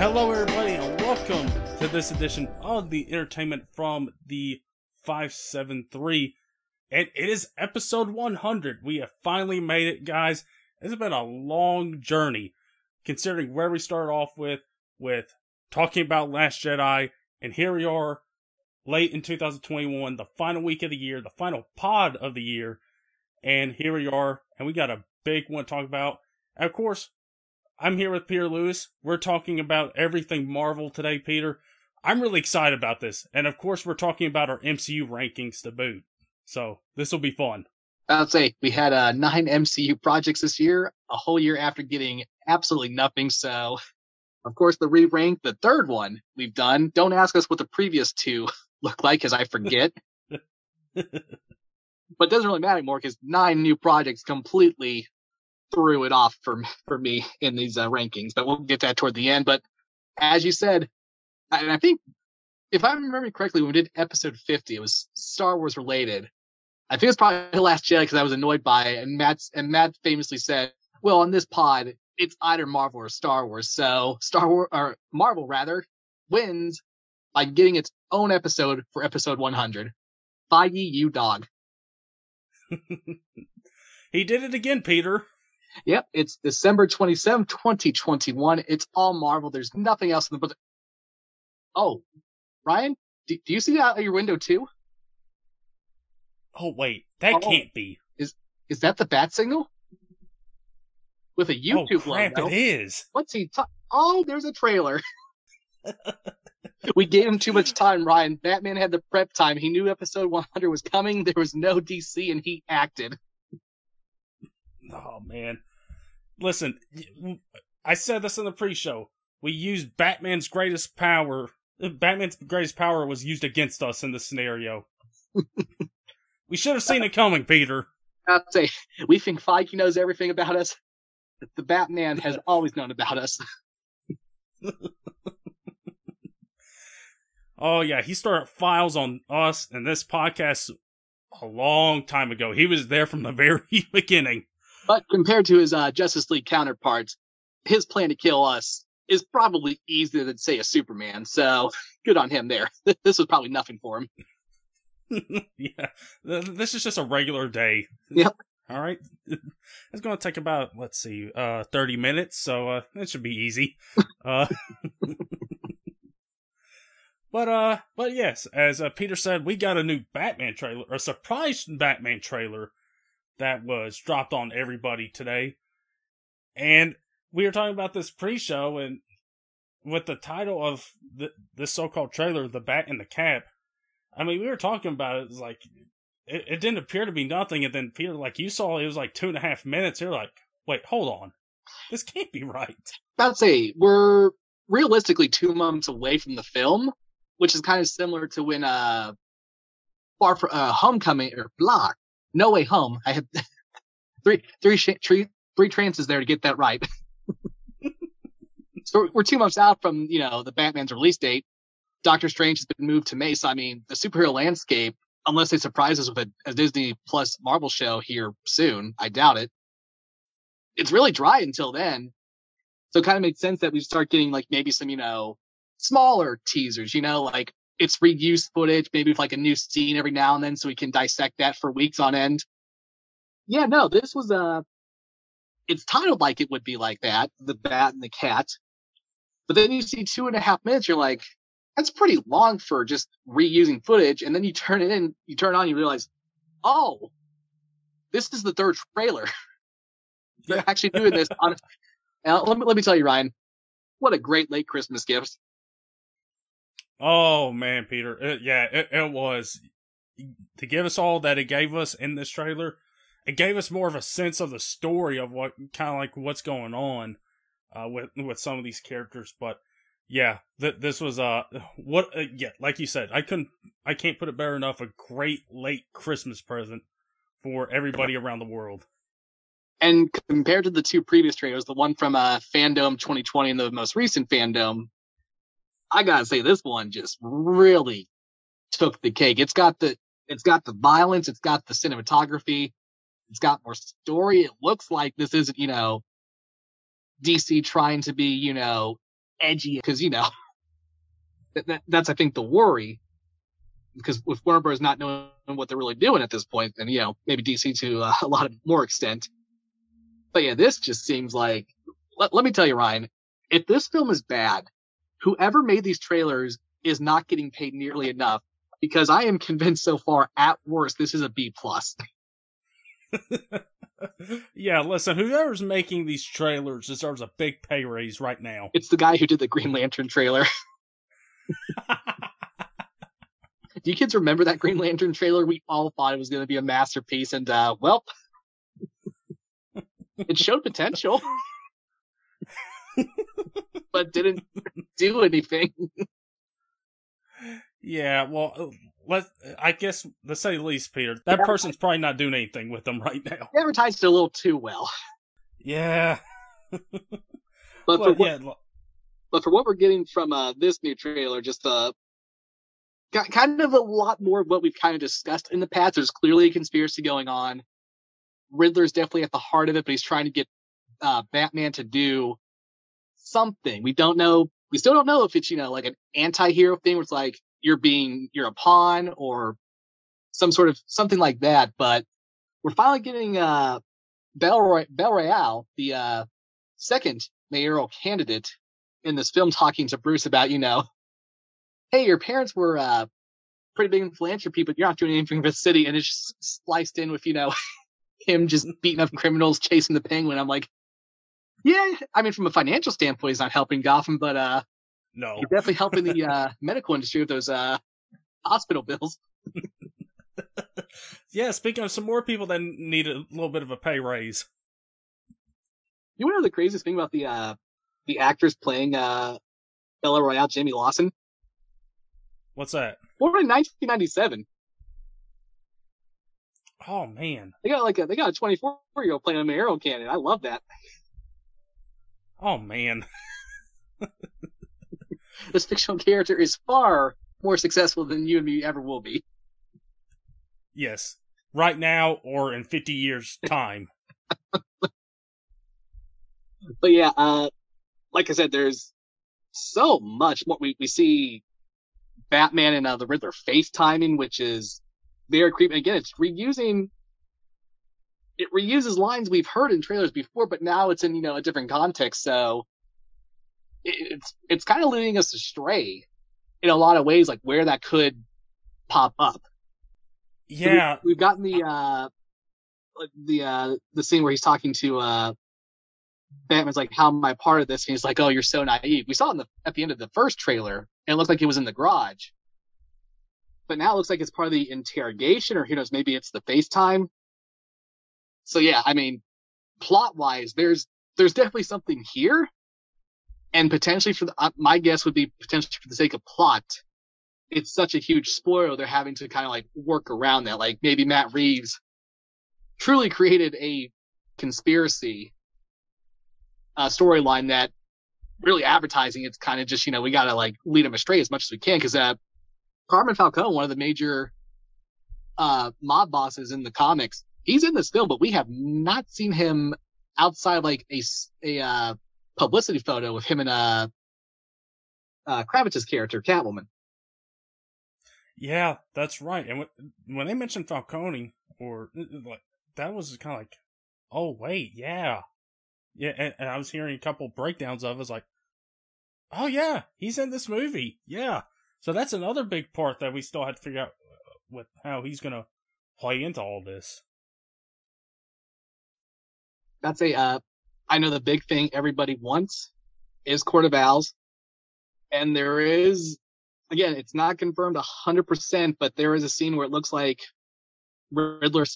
Hello, everybody, and welcome to this edition of the Entertainment from the 573. And it is episode 100. We have finally made it, guys. It's been a long journey, considering where we started off with, with talking about Last Jedi, and here we are, late in 2021, the final week of the year, the final pod of the year, and here we are, and we got a big one to talk about. And of course, I'm here with Peter Lewis. We're talking about everything Marvel today, Peter. I'm really excited about this. And of course, we're talking about our MCU rankings to boot. So this will be fun. I'll say we had uh, nine MCU projects this year, a whole year after getting absolutely nothing. So, of course, the re rank, the third one we've done. Don't ask us what the previous two look like because I forget. but it doesn't really matter anymore because nine new projects completely threw it off for for me in these uh, rankings. But we'll get that toward the end. But as you said, and I think if I remember correctly, when we did episode 50, it was Star Wars related. I think it's probably the Last Jedi because I was annoyed by it. And Matt and Matt famously said, "Well, on this pod, it's either Marvel or Star Wars. So Star Wars or Marvel rather wins by getting its own episode for episode 100. By ye, you dog." he did it again, Peter. Yep, it's December 27, 2021. It's all Marvel. There's nothing else in the book. Oh, Ryan, do, do you see that out your window too? Oh wait, that oh, can't be. Is is that the bat signal? With a oh, YouTube oh, crap, logo. It is. What's he? Ta- oh, there's a trailer. we gave him too much time, Ryan. Batman had the prep time. He knew episode 100 was coming. There was no DC, and he acted. Oh man, listen, I said this in the pre-show. We used Batman's greatest power. Batman's greatest power was used against us in this scenario. we should have seen it coming, Peter. I'd say we think Feige knows everything about us. The Batman has always known about us. oh yeah, he started files on us and this podcast a long time ago. He was there from the very beginning. But compared to his uh, Justice League counterparts, his plan to kill us is probably easier than say a Superman. So good on him there. this was probably nothing for him. yeah, this is just a regular day. Yep. All right, it's going to take about let's see, uh, thirty minutes, so uh, it should be easy. uh, but uh, but yes, as uh, Peter said, we got a new Batman trailer, a surprise Batman trailer that was dropped on everybody today. And we were talking about this pre-show and with the title of the this so-called trailer, "The Bat and the Cap." I mean, we were talking about it. It's like it, it didn't appear to be nothing, and then Peter, like you saw, it was like two and a half minutes. You're like, wait, hold on, this can't be right. I'd say we're realistically two months away from the film, which is kind of similar to when uh, Far from uh, Homecoming or Block no Way Home. I had three, three, three, three chances there to get that right. so we're two months out from you know the Batman's release date. Doctor Strange has been moved to May, so I mean the superhero landscape, unless they surprise us with a, a Disney Plus Marvel show here soon, I doubt it. It's really dry until then, so it kind of makes sense that we start getting like maybe some you know smaller teasers, you know, like it's reused footage, maybe with like a new scene every now and then, so we can dissect that for weeks on end. Yeah, no, this was a. Uh, it's titled like it would be like that, the bat and the cat. But then you see two and a half minutes, you're like, that's pretty long for just reusing footage. And then you turn it in, you turn on, you realize, oh, this is the third trailer. They're actually doing this on. let me let me tell you, Ryan, what a great late Christmas gift. Oh man, Peter, it, yeah, it, it was to give us all that it gave us in this trailer. It gave us more of a sense of the story of what kind of like what's going on uh, with with some of these characters. But yeah, th- this was uh what uh, yeah, like you said, I couldn't, I can't put it better enough. A great late Christmas present for everybody around the world. And compared to the two previous trailers, the one from uh, FanDome 2020 and the most recent FanDome, I gotta say this one just really took the cake. It's got the it's got the violence, it's got the cinematography, it's got more story. It looks like this isn't, you know, DC trying to be, you know, edgy because you know that, that, that's I think the worry because with Warner Bros. not knowing what they're really doing at this point, and you know maybe DC to uh, a lot of more extent. But yeah, this just seems like. Let, let me tell you, Ryan, if this film is bad, whoever made these trailers is not getting paid nearly enough because I am convinced so far, at worst, this is a B plus. yeah, listen, whoever's making these trailers deserves a big pay raise right now. It's the guy who did the Green Lantern trailer. Do you kids remember that Green Lantern trailer? We all thought it was going to be a masterpiece, and uh, well, it showed potential, but didn't do anything. yeah, well, uh, let I guess let's say the least, Peter, that person's probably not doing anything with them right now. Advertised a little too well. Yeah. but for what, yeah, but for what we're getting from uh, this new trailer, just uh, kind of a lot more of what we've kind of discussed in the past. There's clearly a conspiracy going on. Riddler's definitely at the heart of it, but he's trying to get uh, Batman to do something. We don't know. We still don't know if it's you know like an anti-hero thing where it's like you're being you're a pawn or some sort of something like that. But we're finally getting uh Bel, Roy- Bel Royale, the uh, second mayoral candidate in this film, talking to Bruce about you know hey, your parents were uh, pretty big philanthropy, but you're not doing anything for the city. And it's just spliced in with, you know, him just beating up criminals, chasing the penguin. I'm like, yeah, I mean, from a financial standpoint, he's not helping Gotham, but uh, no, he's definitely helping the uh, medical industry with those uh, hospital bills. yeah, speaking of some more people that need a little bit of a pay raise. You know the craziest thing about the uh, the actors playing uh, Bella Royale, Jayme Lawson? What's that? Born in 1997. Oh man, they got like a they got a 24 year old playing a arrow cannon. I love that. Oh man, this fictional character is far more successful than you and me ever will be. Yes, right now or in 50 years time. but yeah, uh, like I said, there's so much more. We we see Batman and uh, the Riddler FaceTiming, which is very creepy. Again, it's reusing it reuses lines we've heard in trailers before, but now it's in you know a different context. So it's it's kind of leading us astray in a lot of ways, like where that could pop up. Yeah, so we, have gotten the uh the uh the scene where he's talking to uh Batman's like, "How am I part of this?" And he's like, "Oh, you're so naive." We saw it in the at the end of the first trailer, and it looked like it was in the garage, but now it looks like it's part of the interrogation, or who knows, maybe it's the FaceTime. So yeah, I mean, plot wise, there's there's definitely something here, and potentially for the uh, my guess would be potentially for the sake of plot, it's such a huge spoiler they're having to kind of like work around that. Like maybe Matt Reeves truly created a conspiracy uh, storyline that really advertising it's kind of just you know we gotta like lead them astray as much as we can because uh Carmine falcone one of the major uh mob bosses in the comics he's in this film but we have not seen him outside like a a uh publicity photo of him and uh uh kravitz's character catwoman yeah that's right and when, when they mentioned falcone or like that was kind of like oh wait yeah yeah, and, and I was hearing a couple breakdowns of it. was like, oh yeah, he's in this movie. Yeah. So that's another big part that we still had to figure out uh, with how he's gonna play into all this. That's a uh I know the big thing everybody wants is Court of Owls. And there is again, it's not confirmed hundred percent, but there is a scene where it looks like Riddler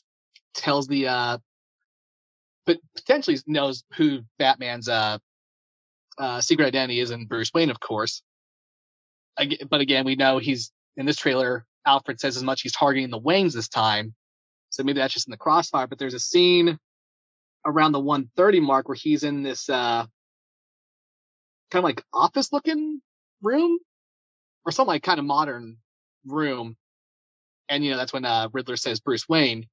tells the uh but potentially knows who Batman's uh, uh, secret identity is in Bruce Wayne, of course. But again, we know he's in this trailer. Alfred says as much. He's targeting the Waynes this time, so maybe that's just in the crossfire. But there's a scene around the 130 mark where he's in this uh, kind of like office looking room or some like kind of modern room. And you know that's when uh, Riddler says Bruce Wayne,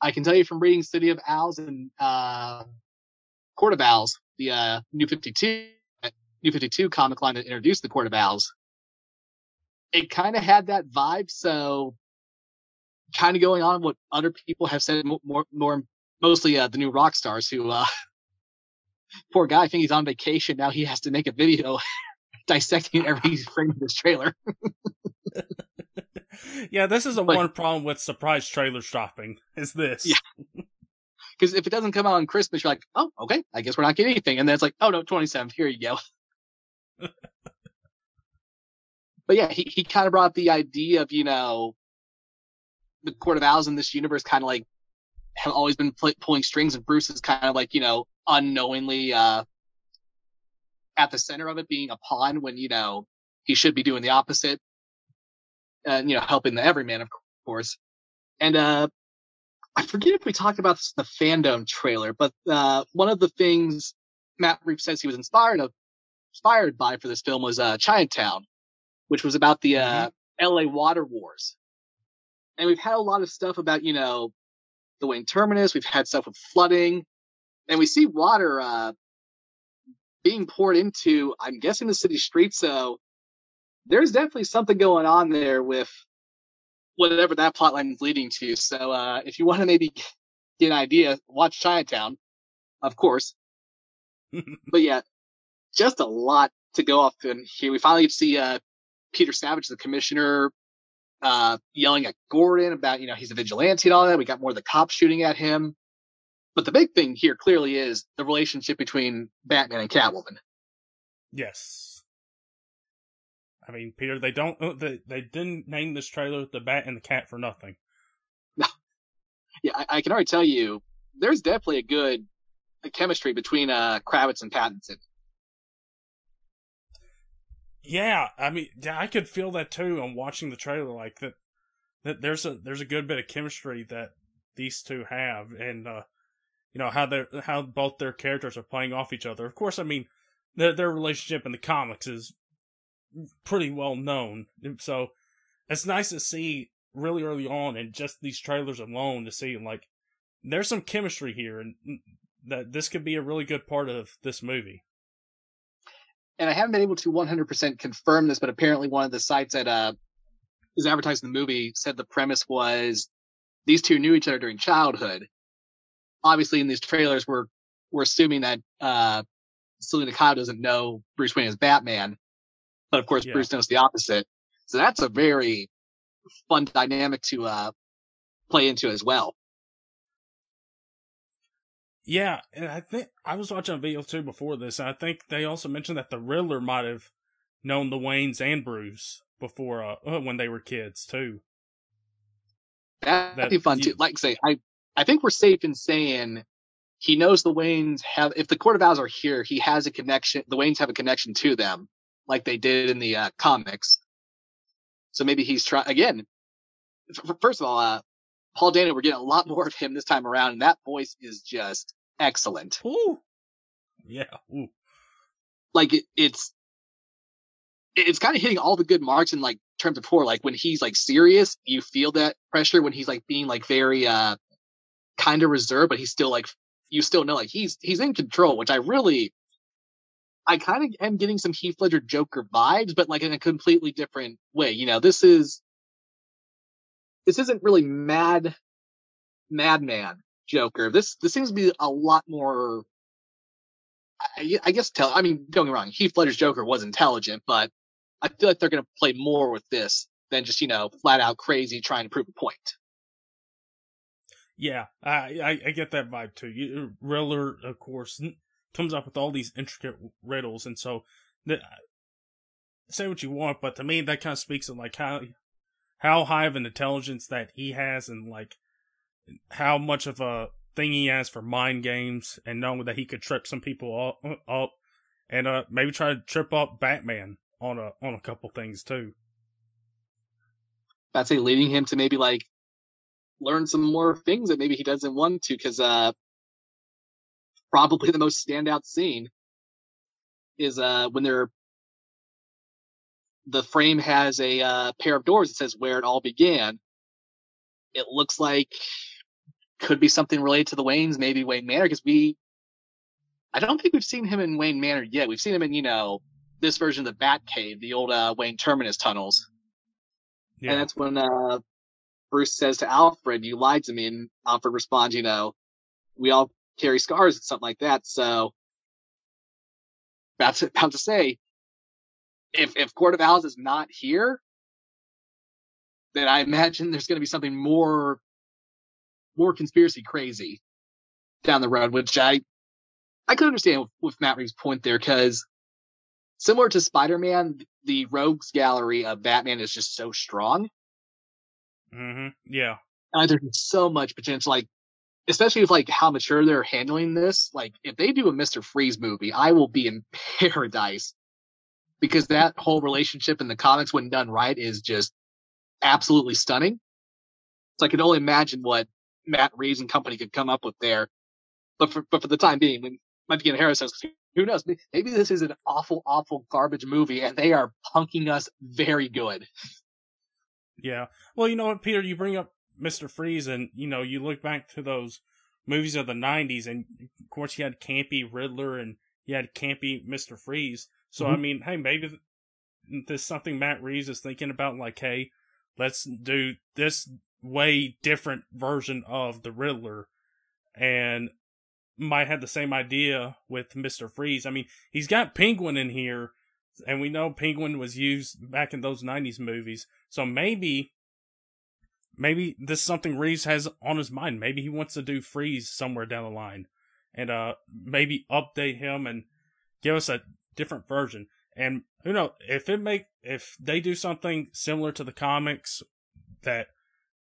I can tell you from reading City of Owls and uh, Court of Owls, the uh, New 52, New 52 comic line that introduced the Court of Owls, it kind of had that vibe. So, kind of going on what other people have said more, more, mostly uh, the New Rockstars who, uh, poor guy, I think he's on vacation now. He has to make a video dissecting every frame of this trailer. yeah, this is a one problem with surprise trailer shopping. Is this? Yeah. Because if it doesn't come out on Christmas, you're like, oh, okay, I guess we're not getting anything. And then it's like, oh no, 27th, here you go. but yeah, he, he kind of brought the idea of, you know, the Court of Owls in this universe kind of like have always been pl- pulling strings and Bruce is kind of like, you know, unknowingly, uh, at the center of it being a pawn when, you know, he should be doing the opposite and, you know, helping the everyman, of course. And, uh, I forget if we talked about this in the FanDome trailer, but uh, one of the things Matt Reeves says he was inspired of, inspired by for this film was uh, Chinatown, which was about the uh, mm-hmm. L.A. water wars. And we've had a lot of stuff about you know the Wayne Terminus. We've had stuff with flooding, and we see water uh, being poured into. I'm guessing the city streets. So there's definitely something going on there with whatever that plotline is leading to. So uh, if you want to maybe get an idea, watch Chinatown, of course. but yeah, just a lot to go off in here. We finally see uh, Peter Savage, the commissioner, uh, yelling at Gordon about, you know, he's a vigilante and all that. We got more of the cops shooting at him. But the big thing here clearly is the relationship between Batman and Catwoman. Yes. I mean, Peter, they don't uh, they they didn't name this trailer the Bat and the Cat for nothing. No. Yeah, I, I can already tell you, there's definitely a good chemistry between uh Kravitz and Pattinson. Yeah, I mean, yeah, I could feel that too on watching the trailer. Like that, that there's a there's a good bit of chemistry that these two have, and uh, you know how they how both their characters are playing off each other. Of course, I mean their their relationship in the comics is pretty well known. So it's nice to see really early on and just these trailers alone to see like there's some chemistry here and that this could be a really good part of this movie. And I haven't been able to 100% confirm this, but apparently one of the sites that uh, is advertising the movie said the premise was these two knew each other during childhood. Obviously, in these trailers, we're we're assuming that uh, Selina Kyle doesn't know Bruce Wayne is Batman, but of course, yeah. Bruce knows the opposite. So that's a very fun dynamic to uh, play into as well. Yeah, and I think I was watching a video too before this, and I think they also mentioned that the Riddler might have known the Waynes and Bruce before uh, uh when they were kids too. That'd that, be fun too. Like say, I I think we're safe in saying he knows the Waynes have. If the Court of Owls are here, he has a connection. The Waynes have a connection to them, like they did in the uh, comics. So maybe he's trying again. F- first of all, uh, Paul Dano, we're getting a lot more of him this time around, and that voice is just excellent. Ooh, yeah, Ooh. like it, it's it's kind of hitting all the good marks in like terms of horror. Like when he's like serious, you feel that pressure. When he's like being like very uh kind of reserved, but he's still like you still know like he's he's in control, which I really I kind of am getting some Heath Ledger Joker vibes, but like in a completely different way. You know, this is this isn't really mad madman Joker. This this seems to be a lot more. I, I guess tell. I mean, don't get wrong. Heath Ledger's Joker was intelligent, but I feel like they're going to play more with this than just you know flat out crazy trying to prove a point. Yeah, I I, I get that vibe too. You, uh, Riddler, of course, comes up with all these intricate riddles, and so the, uh, say what you want, but to me that kind of speaks of like how how high of an intelligence that he has, and like how much of a thing he has for mind games, and knowing that he could trip some people up, up and uh maybe try to trip up Batman on a on a couple things too. I'd say leading him to maybe like learn some more things that maybe he doesn't want to because uh probably the most standout scene is uh when they're the frame has a uh, pair of doors that says where it all began. It looks like could be something related to the Waynes, maybe Wayne Manor, because we I don't think we've seen him in Wayne Manor yet. We've seen him in, you know, this version of the Bat Cave, the old uh, Wayne Terminus tunnels. Yeah. And that's when uh, Bruce says to Alfred, "You lied to me," and Alfred responds, "You know, we all carry scars and something like that." So that's about to say, if if Court of Owls is not here, then I imagine there's going to be something more more conspiracy crazy down the road, which I I could understand with, with Matt Reeves' point there because similar to Spider-Man, the Rogues Gallery of Batman is just so strong. Mm-hmm. Yeah. And there's so much potential, like especially with like how mature they're handling this. Like if they do a Mister Freeze movie, I will be in paradise because that whole relationship in the comics, when done right, is just absolutely stunning. So I can only imagine what Matt Reeves and company could come up with there. But for but for the time being, when Mike Harris says, who knows? Maybe this is an awful, awful garbage movie, and they are punking us very good. Yeah. Well, you know what, Peter, you bring up Mr. Freeze, and, you know, you look back to those movies of the 90s, and of course you had Campy Riddler and you had Campy Mr. Freeze. So, mm-hmm. I mean, hey, maybe there's something Matt Reeves is thinking about, like, hey, let's do this way different version of the Riddler. And might have the same idea with Mr. Freeze. I mean, he's got Penguin in here, and we know Penguin was used back in those 90s movies. So maybe maybe this is something Reeves has on his mind. Maybe he wants to do Freeze somewhere down the line. And uh maybe update him and give us a different version. And who knows if it make if they do something similar to the comics that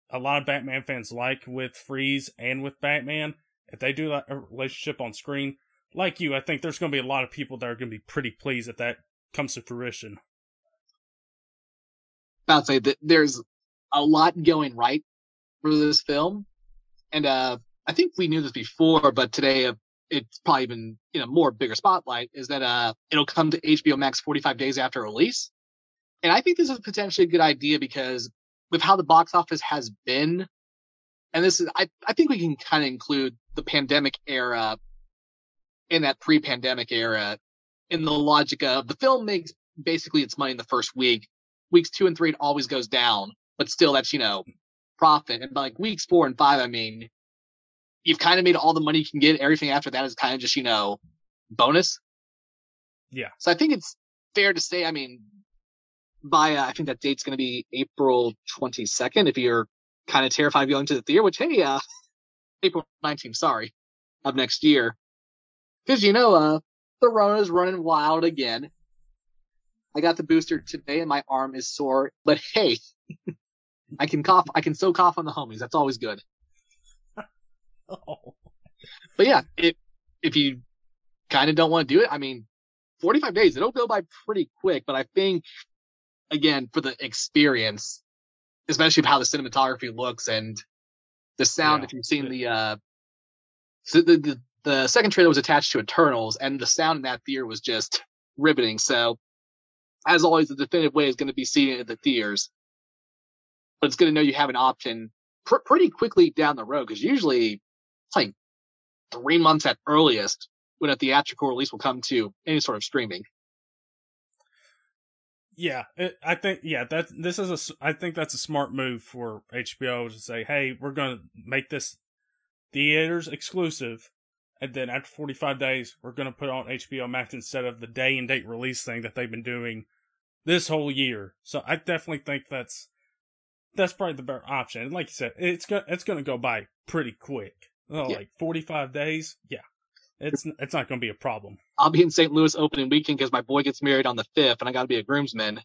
a lot of Batman fans like with Freeze and with Batman, if they do that relationship on screen, like you, I think there's going to be a lot of people that are going to be pretty pleased if that comes to fruition. About to say that there's a lot going right for this film, and uh, I think we knew this before, but today uh, it's probably been in a more bigger spotlight. Is that uh, it'll come to HBO Max 45 days after release, and I think this is potentially a good idea because with how the box office has been and this is I, I think we can kind of include the pandemic era in that pre-pandemic era in the logic of the film makes basically its money in the first week weeks two and three it always goes down but still that's you know profit and by like weeks four and five i mean you've kind of made all the money you can get everything after that is kind of just you know bonus yeah so i think it's fair to say i mean by uh, i think that date's going to be april 22nd if you're kind of terrified going to the theater, which, hey, uh, April 19th, sorry, of next year. Cause you know, uh, the Rona's running wild again. I got the booster today and my arm is sore, but hey, I can cough, I can still cough on the homies. That's always good. Oh. But yeah, if, if you kind of don't want to do it, I mean, 45 days, it'll go by pretty quick, but I think, again, for the experience, especially how the cinematography looks and the sound. Yeah. If you've seen the, uh, the, the, the second trailer was attached to Eternals and the sound in that theater was just riveting. So as always, the definitive way is going to be seeing it in the theaters, but it's going to know you have an option pr- pretty quickly down the road. Cause usually like three months at earliest when a theatrical release will come to any sort of streaming. Yeah, it, I think yeah that this is a I think that's a smart move for HBO to say, hey, we're gonna make this theaters exclusive, and then after 45 days, we're gonna put on HBO Max instead of the day and date release thing that they've been doing this whole year. So I definitely think that's that's probably the better option. And like you said, it's go, it's gonna go by pretty quick. Oh, yeah. like 45 days, yeah. It's it's not going to be a problem. I'll be in St. Louis opening weekend because my boy gets married on the fifth, and I got to be a groomsman.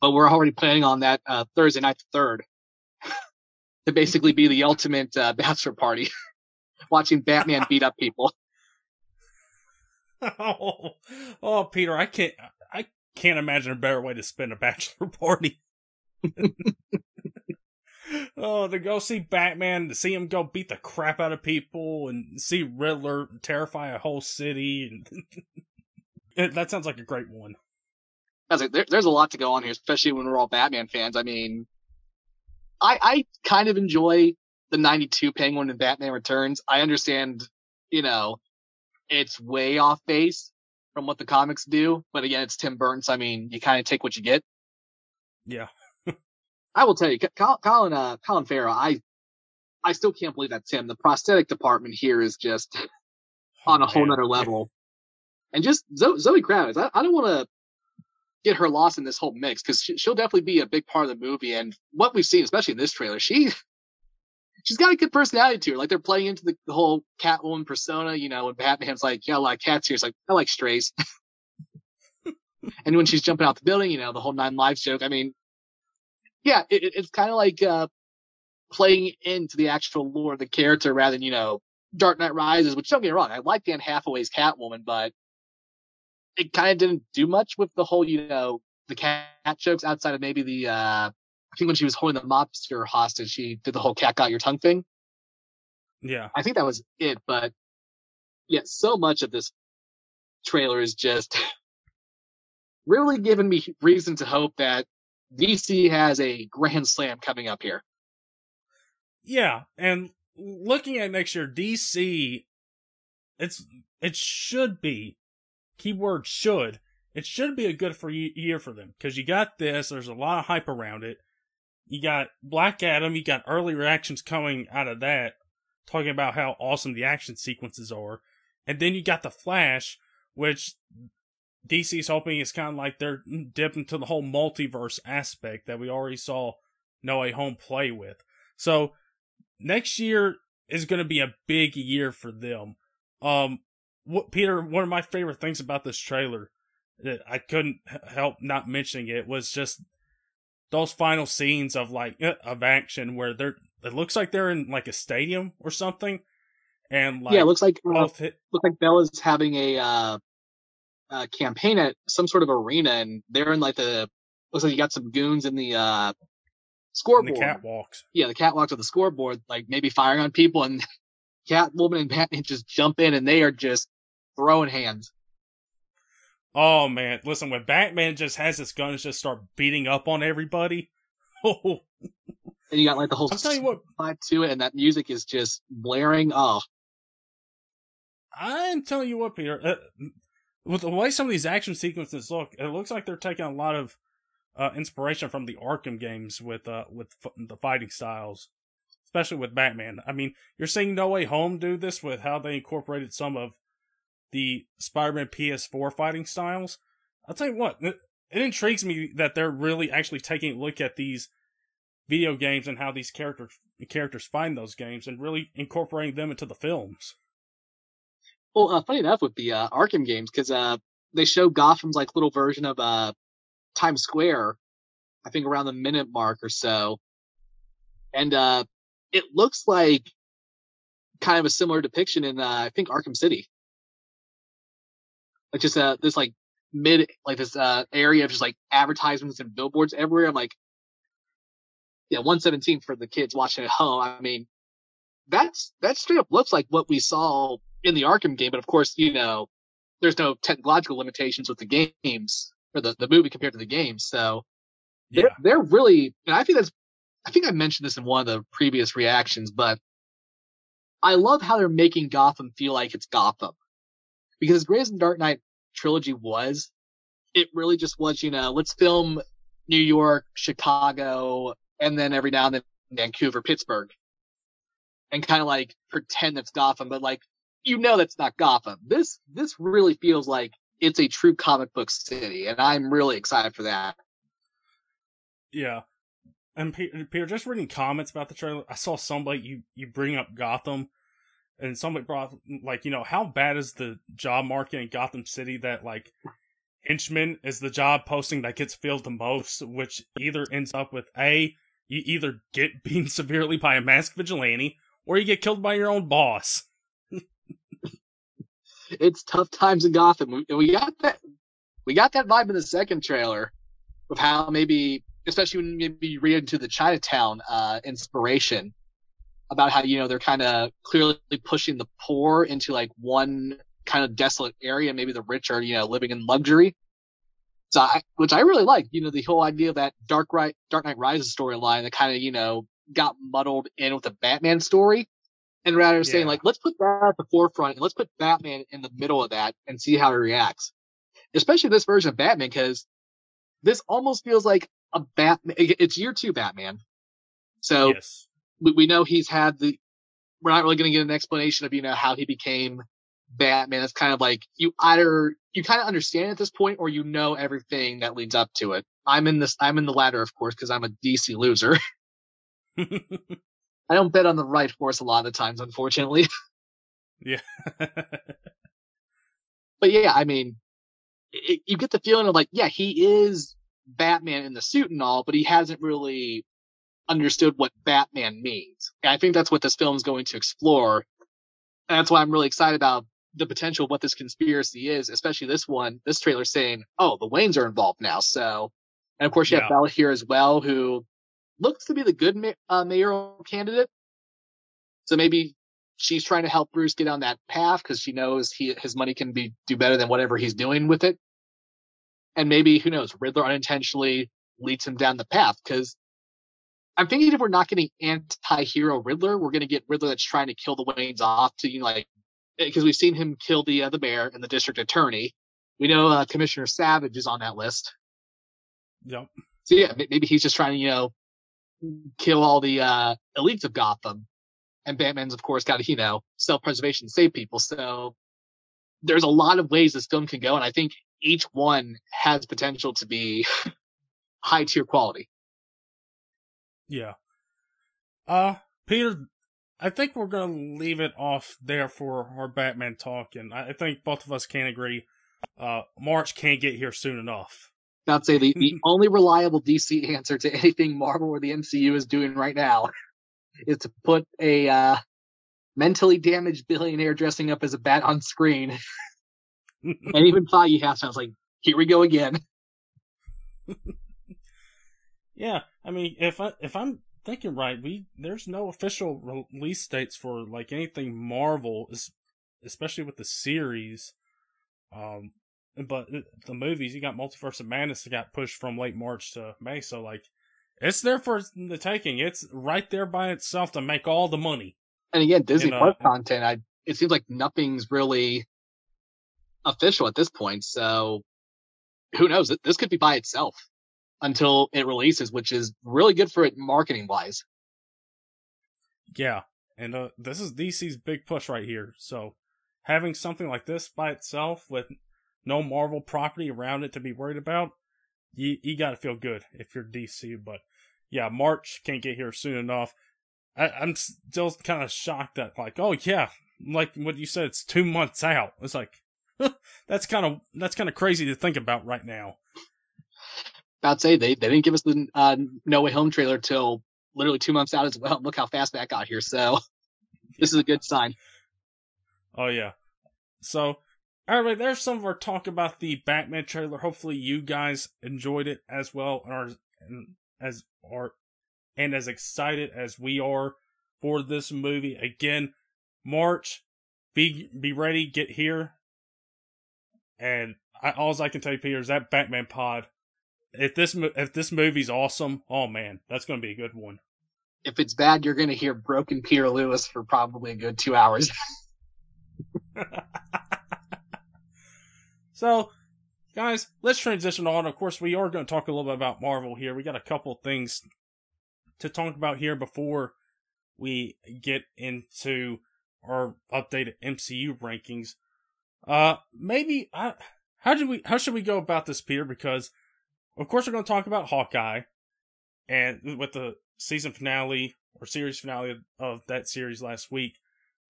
But we're already planning on that uh, Thursday night, the third, to basically be the ultimate uh, bachelor party, watching Batman beat up people. oh, oh, Peter, I can't, I can't imagine a better way to spend a bachelor party oh, to go see Batman, to see him go beat the crap out of people, and see Riddler terrify a whole city, and that sounds like a great one. Like, there, there's a lot to go on here, especially when we're all Batman fans. I mean, I I kind of enjoy the '92 Penguin and Batman Returns. I understand, you know, it's way off base, from what the comics do. But again, it's Tim Burton, so I mean, you kind of take what you get. Yeah. I will tell you, Colin, uh, Colin Farrell, I, I still can't believe that's him. The prosthetic department here is just oh, on a whole nother level. And just Zoe, Zoe Kravitz, I, I don't want to get her lost in this whole mix because she, will definitely be a big part of the movie. And what we've seen, especially in this trailer, she she's got a good personality to her. Like they're playing into the, the whole Catwoman persona. You know, when Batman's like, "Yeah, I like cats here," it's like, "I like strays." and when she's jumping out the building, you know, the whole nine lives joke. I mean, yeah, it, it's kind of like uh, playing into the actual lore of the character rather than you know Dark Knight Rises. Which don't get me wrong, I like Anne Hathaway's Catwoman, but it kind of didn't do much with the whole, you know, the cat jokes outside of maybe the, uh, I think when she was holding the mobster hostage, she did the whole cat got your tongue thing. Yeah. I think that was it, but yeah, so much of this trailer is just really giving me reason to hope that DC has a grand slam coming up here. Yeah, and looking at next year, DC, it's it should be keyword should, it should be a good for year for them because you got this. There's a lot of hype around it. You got Black Adam. You got early reactions coming out of that, talking about how awesome the action sequences are, and then you got the Flash, which DC's hoping it's kind of like they're dipping into the whole multiverse aspect that we already saw No Way Home play with. So next year is going to be a big year for them. Um, what Peter, one of my favorite things about this trailer that I couldn't help not mentioning it was just those final scenes of like uh, of action where they're it looks like they're in like a stadium or something, and like yeah, it looks like uh, hit- looks like Bella's having a uh, uh, campaign at some sort of arena, and they're in like the looks like you got some goons in the uh scoreboard, in the catwalks. Yeah, the catwalks of the scoreboard, like maybe firing on people, and Catwoman and Batman just jump in, and they are just throwing hands. Oh man, listen, when Batman just has his guns just start beating up on everybody. Oh. And you got like the whole I'll tell you what vibe to it, and that music is just blaring. Oh, I'm telling you what, Peter. Uh, with the way some of these action sequences look, it looks like they're taking a lot of uh, inspiration from the Arkham games with uh, with f- the fighting styles, especially with Batman. I mean, you're seeing No Way Home do this with how they incorporated some of the Spider-Man PS4 fighting styles. I'll tell you what, it, intrigues me that they're really actually taking a look at these video games and how these characters characters find those games and really incorporating them into the films. Well, uh, funny enough with the uh, Arkham games, because uh, they show Gotham's like little version of uh, Times Square, I think around the minute mark or so, and uh, it looks like kind of a similar depiction in uh, I think Arkham City like just uh this like mid like this uh area of just like advertisements and billboards everywhere. I'm like, yeah, 117 for the kids watching at home. I mean, that's that straight up looks like what we saw in the Arkham game, but of course, you know, there's no technological limitations with the games or the, the movie compared to the game. So yeah. they're they're really and I think that's I think I mentioned this in one of the previous reactions, but I love how they're making Gotham feel like it's Gotham. Because as great as the Dark Knight trilogy was, it really just was, you know, let's film New York, Chicago, and then every now and then Vancouver, Pittsburgh. And kind of like pretend that's Gotham, but like, you know that's not Gotham. This, this really feels like it's a true comic book city, and I'm really excited for that. Yeah. And Peter, just reading comments about the trailer, I saw somebody you you bring up Gotham, and somebody brought like you know how bad is the job market in Gotham City that like henchman is the job posting that gets filled the most, which either ends up with a you either get beaten severely by a masked vigilante or you get killed by your own boss. It's tough times in Gotham. We, we got that we got that vibe in the second trailer of how maybe especially when maybe you read into the Chinatown uh, inspiration about how you know they're kind of clearly pushing the poor into like one kind of desolate area. Maybe the rich are you know living in luxury. So, I, which I really like. You know, the whole idea of that Dark right Dark Knight Rises storyline that kind of you know got muddled in with the Batman story, and rather yeah. saying like let's put that at the forefront and let's put Batman in the middle of that and see how he reacts. especially this version of Batman, because this almost feels like a Batman. It's year two Batman. So yes. we, we know he's had the, we're not really going to get an explanation of, you know, how he became Batman. It's kind of like you either, you kind of understand at this point or you know everything that leads up to it. I'm in this, I'm in the latter, of course, because I'm a DC loser. I don't bet on the right horse a lot of times, unfortunately. yeah. but yeah, I mean, it, you get the feeling of like, yeah, he is Batman in the suit and all, but he hasn't really understood what Batman means. And I think that's what this film is going to explore. And that's why I'm really excited about the potential of what this conspiracy is, especially this one, this trailer saying, oh, the Waynes are involved now. So, and of course you yeah. have Bella here as well, who looks to be the good ma- uh, mayoral candidate. So maybe she's trying to help Bruce get on that path because she knows he his money can be do better than whatever he's doing with it. And maybe who knows, Riddler unintentionally leads him down the path because I'm thinking if we're not getting anti-hero Riddler, we're going to get Riddler that's trying to kill the Waynes off to you know, like because we've seen him kill the uh, the mayor and the district attorney. We know uh, Commissioner Savage is on that list. Yep. So yeah, maybe he's just trying to you know kill all the uh, elites of Gotham, and Batman's of course got to you know self preservation save people. So there's a lot of ways this film can go, and I think each one has potential to be high tier quality. Yeah. Uh, Peter, I think we're gonna leave it off there for our Batman talk, and I think both of us can agree. Uh, March can't get here soon enough. I'd say the, the only reliable DC answer to anything Marvel or the MCU is doing right now is to put a uh, mentally damaged billionaire dressing up as a bat on screen. and even Feige half sounds like, here we go again. yeah, I mean, if I if I'm thinking right, we there's no official release dates for like anything Marvel, especially with the series. Um, but the movies, you got Multiverse of Madness that got pushed from late March to May, so like it's there for the taking. It's right there by itself to make all the money. And again, Disney Plus content, I it seems like nothing's really official at this point. So who knows? This could be by itself until it releases, which is really good for it marketing wise. Yeah, and uh, this is DC's big push right here. So having something like this by itself with no Marvel property around it to be worried about, you you got to feel good if you're DC. But yeah, March can't get here soon enough. I, I'm still kind of shocked that like, oh yeah, like what you said, it's two months out. It's like that's kind of that's kind of crazy to think about right now about to say they, they didn't give us the uh, No Way Home trailer till literally two months out as well. Look how fast that got here. So this is a good sign. Oh yeah. So all right, there's some of our talk about the Batman trailer. Hopefully you guys enjoyed it as well and are and as are and as excited as we are for this movie. Again, March, be be ready, get here. And I, all I can tell you, Peter, is that Batman pod if this if this movie's awesome, oh man, that's going to be a good one. If it's bad, you're going to hear broken Peter Lewis for probably a good two hours. so, guys, let's transition on. Of course, we are going to talk a little bit about Marvel here. We got a couple things to talk about here before we get into our updated MCU rankings. Uh, maybe I, how do we how should we go about this, Peter? Because of course, we're going to talk about Hawkeye, and with the season finale or series finale of that series last week.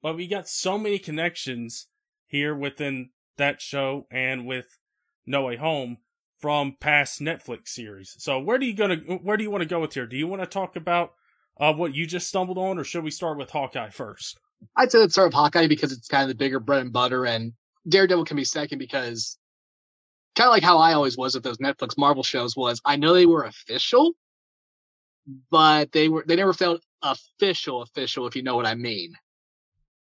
But we got so many connections here within that show and with No Way Home from past Netflix series. So where do you gonna where do you want to go with here? Do you want to talk about uh, what you just stumbled on, or should we start with Hawkeye first? I'd say let's start with Hawkeye because it's kind of the bigger bread and butter, and Daredevil can be second because kind of like how I always was with those Netflix Marvel shows was I know they were official, but they were they never felt official official if you know what I mean.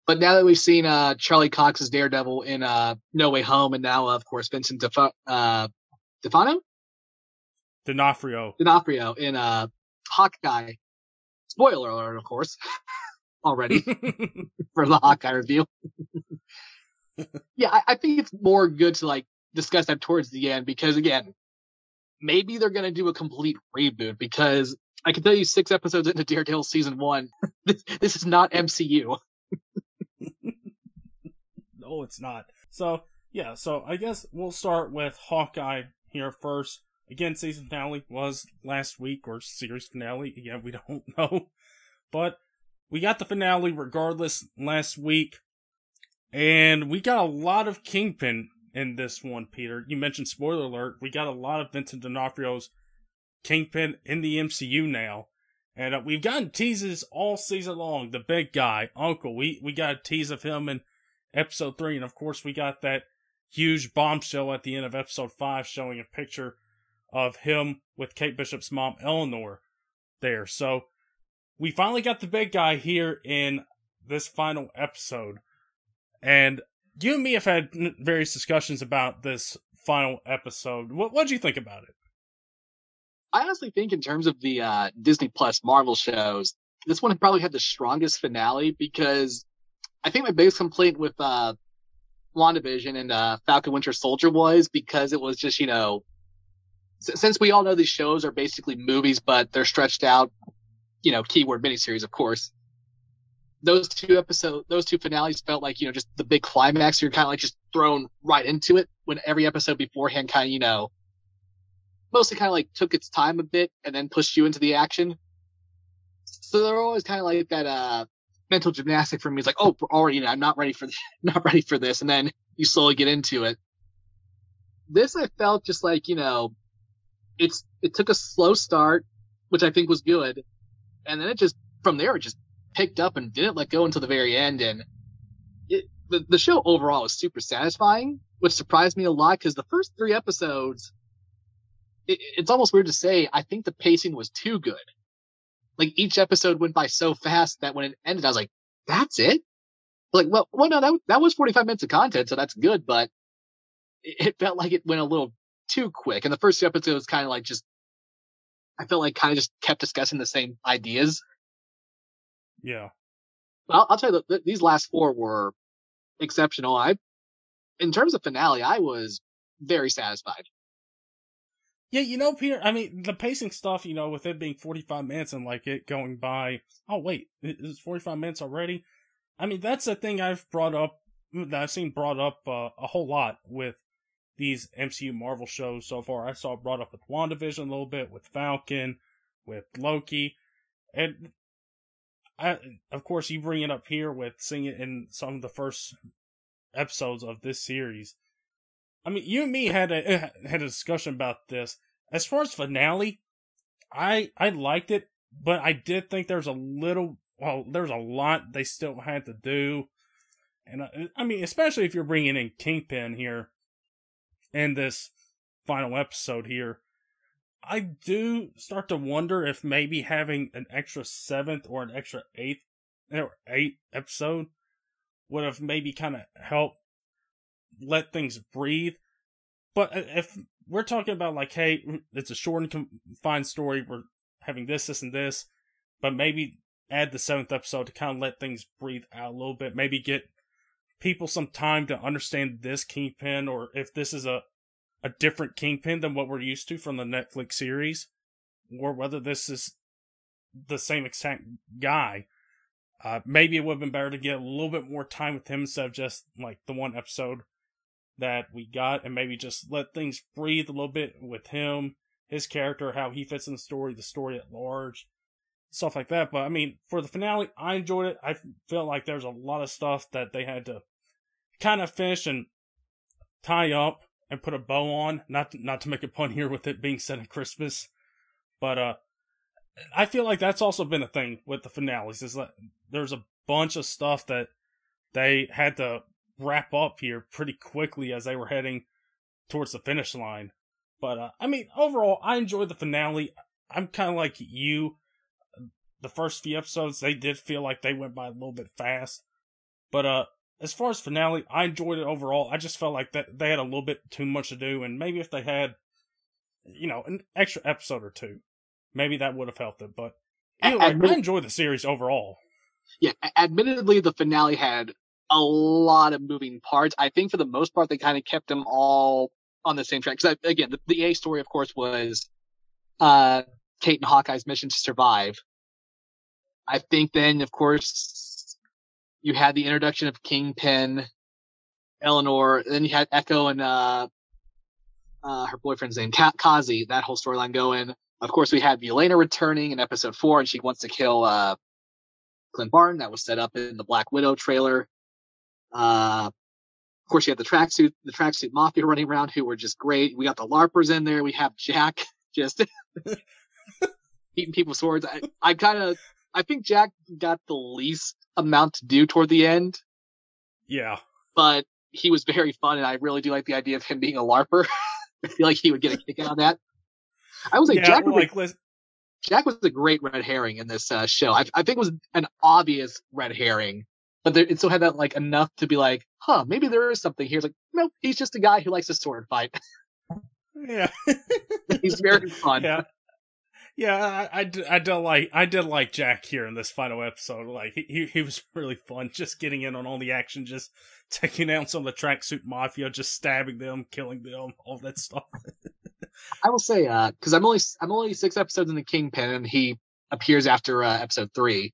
But now that we've seen uh, Charlie Cox's Daredevil in uh, No Way Home, and now of course Vincent Def- uh, Defano, D'Onofrio, D'Onofrio in uh, Hawkeye. Spoiler alert, of course, already for the Hawkeye review. yeah, I, I think it's more good to like discuss that towards the end because again, maybe they're going to do a complete reboot because I can tell you six episodes into Daredevil season one, this, this is not MCU. No, it's not. So yeah, so I guess we'll start with Hawkeye here first. Again, season finale was last week or series finale. Yeah, we don't know. But we got the finale regardless last week. And we got a lot of Kingpin in this one, Peter. You mentioned spoiler alert. We got a lot of Vincent D'Onofrio's Kingpin in the MCU now. And uh, we've gotten teases all season long. The big guy, Uncle. We we got a tease of him in episode three, and of course we got that huge bombshell at the end of episode five, showing a picture of him with Kate Bishop's mom, Eleanor, there. So we finally got the big guy here in this final episode, and you and me have had various discussions about this final episode. What what do you think about it? I honestly think, in terms of the uh, Disney Plus Marvel shows, this one probably had the strongest finale because I think my biggest complaint with uh, WandaVision and uh, Falcon Winter Soldier was because it was just, you know, s- since we all know these shows are basically movies, but they're stretched out, you know, keyword miniseries, of course. Those two episodes, those two finales felt like, you know, just the big climax. You're kind of like just thrown right into it when every episode beforehand kind of, you know, mostly kind of like took its time a bit and then pushed you into the action. So they're always kind of like that uh mental gymnastic for me. It's like, oh, already, you know, I'm not ready for not ready for this, and then you slowly get into it. This I felt just like you know, it's it took a slow start, which I think was good, and then it just from there it just picked up and didn't let go until the very end, and it, the the show overall was super satisfying, which surprised me a lot because the first three episodes it, it's almost weird to say. I think the pacing was too good. Like each episode went by so fast that when it ended, I was like, "That's it." Like, well, well, no, that that was forty five minutes of content, so that's good. But it, it felt like it went a little too quick. And the first two episodes kind of like just, I felt like kind of just kept discussing the same ideas. Yeah. I'll, I'll tell you, that these last four were exceptional. I, in terms of finale, I was very satisfied. Yeah, you know, Peter, I mean, the pacing stuff, you know, with it being 45 minutes and like it going by, oh, wait, it's 45 minutes already? I mean, that's a thing I've brought up, that I've seen brought up uh, a whole lot with these MCU Marvel shows so far. I saw it brought up with WandaVision a little bit, with Falcon, with Loki, and I, of course, you bring it up here with seeing it in some of the first episodes of this series. I mean, you and me had a eh, had a discussion about this. As far as finale, I I liked it, but I did think there's a little well, there's a lot they still had to do, and I, I mean, especially if you're bringing in Kingpin here in this final episode here, I do start to wonder if maybe having an extra seventh or an extra eighth or eighth episode would have maybe kind of helped let things breathe. But if we're talking about like, hey, it's a short and confined story, we're having this, this, and this, but maybe add the seventh episode to kind of let things breathe out a little bit. Maybe get people some time to understand this kingpin, or if this is a a different kingpin than what we're used to from the Netflix series, or whether this is the same exact guy. Uh, maybe it would have been better to get a little bit more time with him instead of just like the one episode that we got, and maybe just let things breathe a little bit with him, his character, how he fits in the story, the story at large, stuff like that. But I mean, for the finale, I enjoyed it. I felt like there's a lot of stuff that they had to kind of finish and tie up and put a bow on. Not to, not to make a pun here with it being set at Christmas, but uh, I feel like that's also been a thing with the finales. Is that there's a bunch of stuff that they had to wrap up here pretty quickly as they were heading towards the finish line. But uh, I mean, overall, I enjoyed the finale. I'm kind of like you. The first few episodes, they did feel like they went by a little bit fast. But uh, as far as finale, I enjoyed it overall. I just felt like that they had a little bit too much to do, and maybe if they had, you know, an extra episode or two, maybe that would have helped it. But anyway, Admit- I enjoyed the series overall. Yeah, admittedly, the finale had a lot of moving parts. I think for the most part, they kind of kept them all on the same track. Because again, the, the A story, of course, was uh, Kate and Hawkeye's mission to survive. I think then, of course, you had the introduction of Kingpin, Eleanor, then you had Echo and uh, uh, her boyfriend's name, Ka- Kazi, that whole storyline going. Of course, we had Yelena returning in episode four, and she wants to kill uh, Clint Barton. That was set up in the Black Widow trailer. Uh, of course, you had the tracksuit, the tracksuit mafia running around, who were just great. We got the LARPers in there. We have Jack just beating people with swords. I, I kind of, I think Jack got the least amount to do toward the end. Yeah, but he was very fun, and I really do like the idea of him being a LARPer. I feel like he would get a kick out of that. I was like, yeah, Jack was like, a, Jack was a great red herring in this uh, show. I, I think it was an obvious red herring, but there, it still had that like enough to be like, huh, maybe there is something here. It's like, no, he's just a guy who likes to sword fight. yeah, he's very fun. yeah. Yeah, I, I, did, I did like I did like Jack here in this final episode. Like he, he he was really fun, just getting in on all the action, just taking out some of the tracksuit mafia, just stabbing them, killing them, all that stuff. I will say, uh, because I'm only I'm only six episodes in the Kingpin, and he appears after uh, episode three.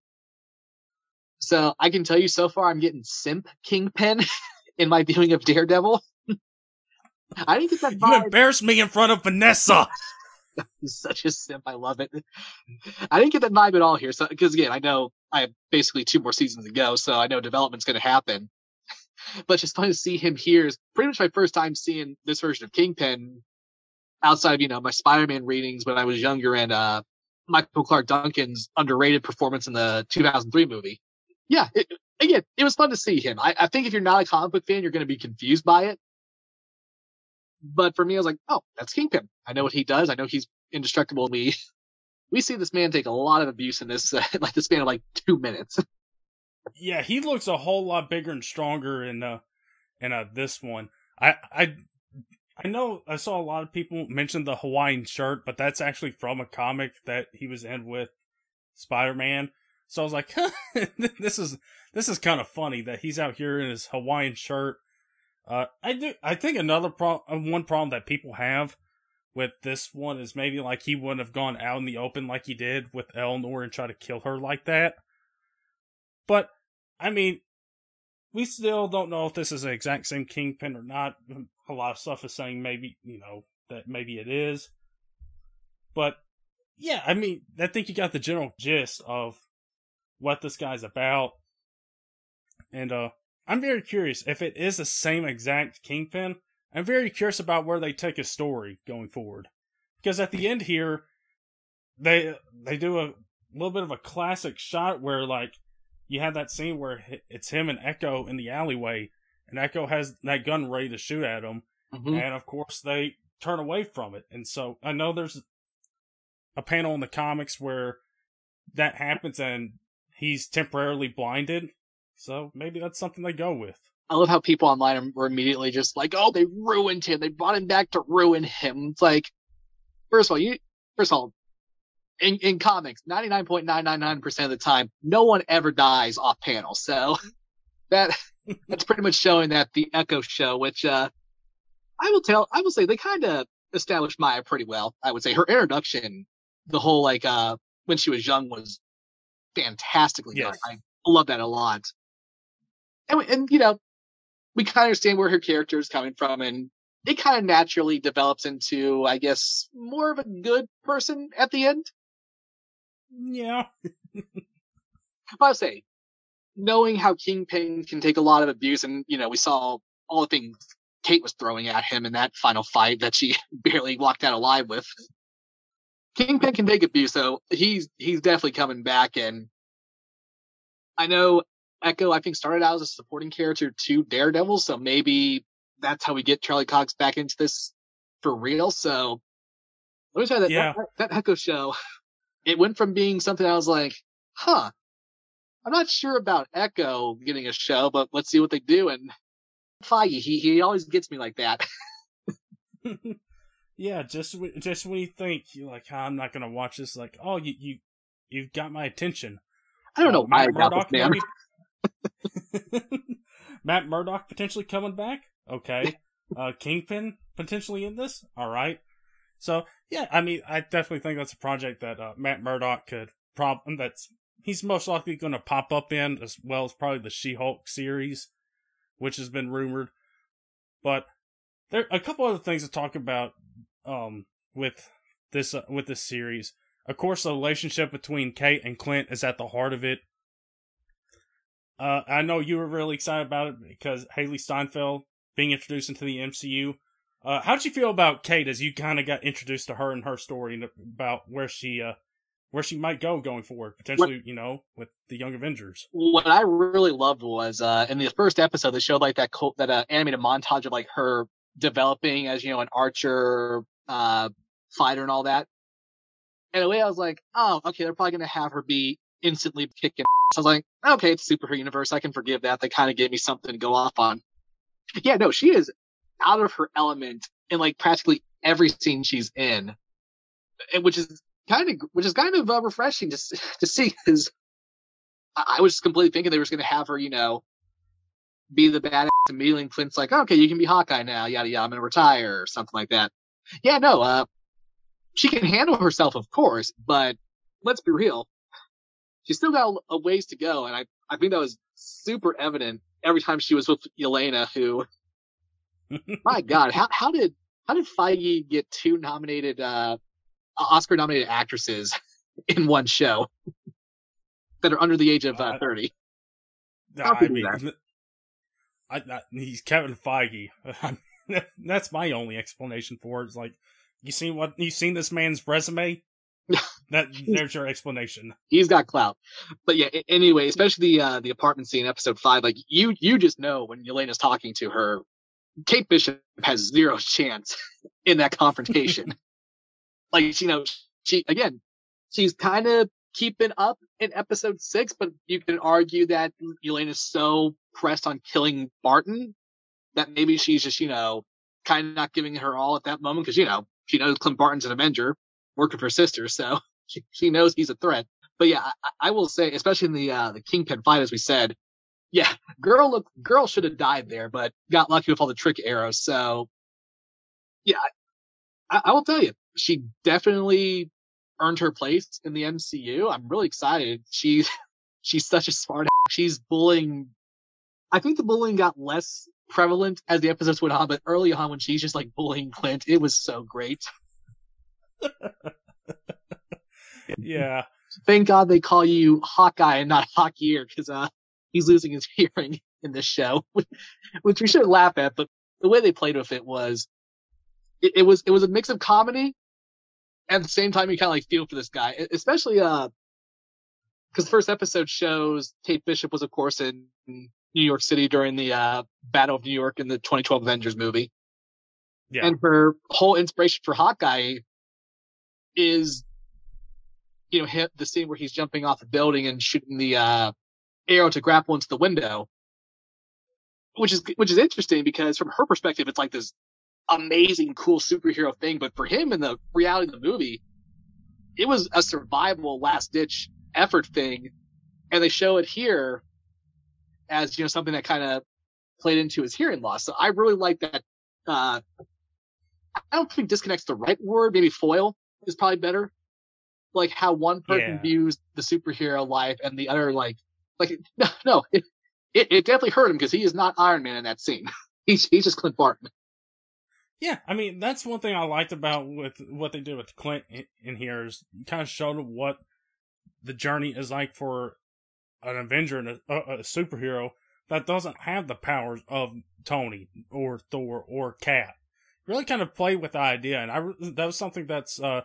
So I can tell you, so far I'm getting simp Kingpin in my viewing of Daredevil. I didn't get that vibe. You embarrassed me in front of Vanessa. He's such a simp. I love it. I didn't get that vibe at all here. So, because again, I know I have basically two more seasons to go, so I know development's going to happen. but it's just fun to see him here. Is pretty much my first time seeing this version of Kingpin outside of you know my Spider-Man readings when I was younger and uh, Michael Clarke Duncan's underrated performance in the 2003 movie. Yeah, it, again, it was fun to see him. I, I think if you're not a comic book fan, you're going to be confused by it. But for me, I was like, oh, that's Kingpin. I know what he does. I know he's indestructible. We we see this man take a lot of abuse in this uh, like the span of like two minutes. yeah, he looks a whole lot bigger and stronger in uh in uh this one. I I I know I saw a lot of people mention the Hawaiian shirt, but that's actually from a comic that he was in with Spider Man. So I was like, this is this is kind of funny that he's out here in his Hawaiian shirt. Uh, I do. I think another pro- uh, one problem that people have with this one is maybe like he wouldn't have gone out in the open like he did with Eleanor and try to kill her like that. But I mean, we still don't know if this is the exact same Kingpin or not. A lot of stuff is saying maybe you know that maybe it is. But yeah, I mean, I think you got the general gist of what this guy's about. And uh I'm very curious if it is the same exact Kingpin. I'm very curious about where they take his story going forward. Because at the end here, they they do a little bit of a classic shot where like you have that scene where it's him and Echo in the alleyway, and Echo has that gun ready to shoot at him, mm-hmm. and of course they turn away from it. And so I know there's a panel in the comics where that happens and he's temporarily blinded. So maybe that's something they go with. I love how people online were immediately just like, "Oh, they ruined him. They brought him back to ruin him." It's like, first of all, you first of all, in, in comics, ninety nine point nine nine nine percent of the time, no one ever dies off panel. So that that's pretty much showing that the Echo show, which uh, I will tell, I will say they kind of established Maya pretty well. I would say her introduction, the whole like uh when she was young was fantastically yes. done. I love that a lot. And, and you know, we kind of understand where her character is coming from, and it kind of naturally develops into, I guess, more of a good person at the end. Mm, yeah. How I'll say, knowing how Kingpin can take a lot of abuse, and you know, we saw all the things Kate was throwing at him in that final fight that she barely walked out alive with. Kingpin can take abuse, so he's he's definitely coming back. And I know Echo, I think, started out as a supporting character to Daredevil, so maybe that's how we get Charlie Cox back into this for real. So let me tell you that, yeah. that, that Echo show, it went from being something I was like, huh, I'm not sure about Echo getting a show, but let's see what they do. And Feige, he he always gets me like that. yeah, just just when you think you're like, oh, I'm not gonna watch this, like, oh, you you you've got my attention. I don't know why I got this man. Matt Murdock potentially coming back. Okay. uh, Kingpin potentially in this. All right. So yeah, I mean, I definitely think that's a project that uh, Matt Murdock could problem that's he's most likely going to pop up in as well as probably the She-Hulk series, which has been rumored. But there are a couple other things to talk about um, with this uh, with this series. Of course, the relationship between Kate and Clint is at the heart of it. Uh, I know you were really excited about it because Hailee Steinfeld being introduced into the MCU. Uh, how did you feel about Kate as you kind of got introduced to her and her story and about where she uh, where she might go going forward, potentially, what, you know, with the Young Avengers. What I really loved was uh, in the first episode, they showed like that that uh, animated montage of like her developing as you know an archer, uh, fighter, and all that. And the way I was like, oh, okay, they're probably gonna have her be instantly kicking. So I was like, okay, it's superhero universe. I can forgive that. They kind of gave me something to go off on. Yeah, no, she is out of her element in like practically every scene she's in, which is kind of, which is kind of uh, refreshing to to see because I, I was completely thinking they were going to have her, you know, be the badass immediately. And Clint's like, okay, you can be Hawkeye now, yada yada. I'm going to retire or something like that. Yeah, no, uh, she can handle herself, of course, but let's be real, she's still got a, a ways to go, and I I think that was super evident every time she was with Yelena, who, my God, how how did how did Feige get two nominated uh, Oscar nominated actresses in one show that are under the age of uh, 30. How I mean, I, I, he's Kevin Feige. that's my only explanation for it. It's like, you seen what you seen this man's resume? that there's your explanation. He's got clout, but yeah. Anyway, especially the uh, the apartment scene, episode five. Like you, you just know when Yelena's talking to her, Kate Bishop has zero chance in that confrontation. Like, you know, she, again, she's kind of keeping up in episode six, but you can argue that Elaine is so pressed on killing Barton that maybe she's just, you know, kind of not giving her all at that moment because, you know, she knows Clint Barton's an Avenger working for her sister, so she, she knows he's a threat. But yeah, I, I will say, especially in the uh, the Kingpin fight, as we said, yeah, girl look, girl should have died there, but got lucky with all the trick arrows. So yeah, I, I will tell you, she definitely earned her place in the MCU. I'm really excited. She's she's such a smart. She's bullying. I think the bullying got less prevalent as the episodes went on, but early on when she's just like bullying Clint, it was so great. yeah. Thank God they call you Hawkeye and not Hawkeyear because uh, he's losing his hearing in this show, which we should laugh at. But the way they played with it was, it, it was it was a mix of comedy at the same time, you kind of like feel for this guy, especially uh, because the first episode shows Kate Bishop was, of course, in New York City during the uh, Battle of New York in the 2012 Avengers movie. Yeah. And her whole inspiration for Hawkeye is, you know, the scene where he's jumping off a building and shooting the uh, arrow to grapple into the window, which is which is interesting because from her perspective, it's like this amazing, cool superhero thing. But for him in the reality of the movie, it was a survival last ditch effort thing. And they show it here as, you know, something that kind of played into his hearing loss. So I really like that. Uh, I don't think disconnects the right word. Maybe foil is probably better. Like how one person yeah. views the superhero life and the other, like, like, no, no it, it, it definitely hurt him because he is not Iron Man in that scene. he's, he's just Clint Barton. Yeah, I mean that's one thing I liked about with what they did with Clint in here is kind of showed what the journey is like for an Avenger and a, a, superhero that doesn't have the powers of Tony or Thor or Cap. Really, kind of play with the idea, and I that was something that's uh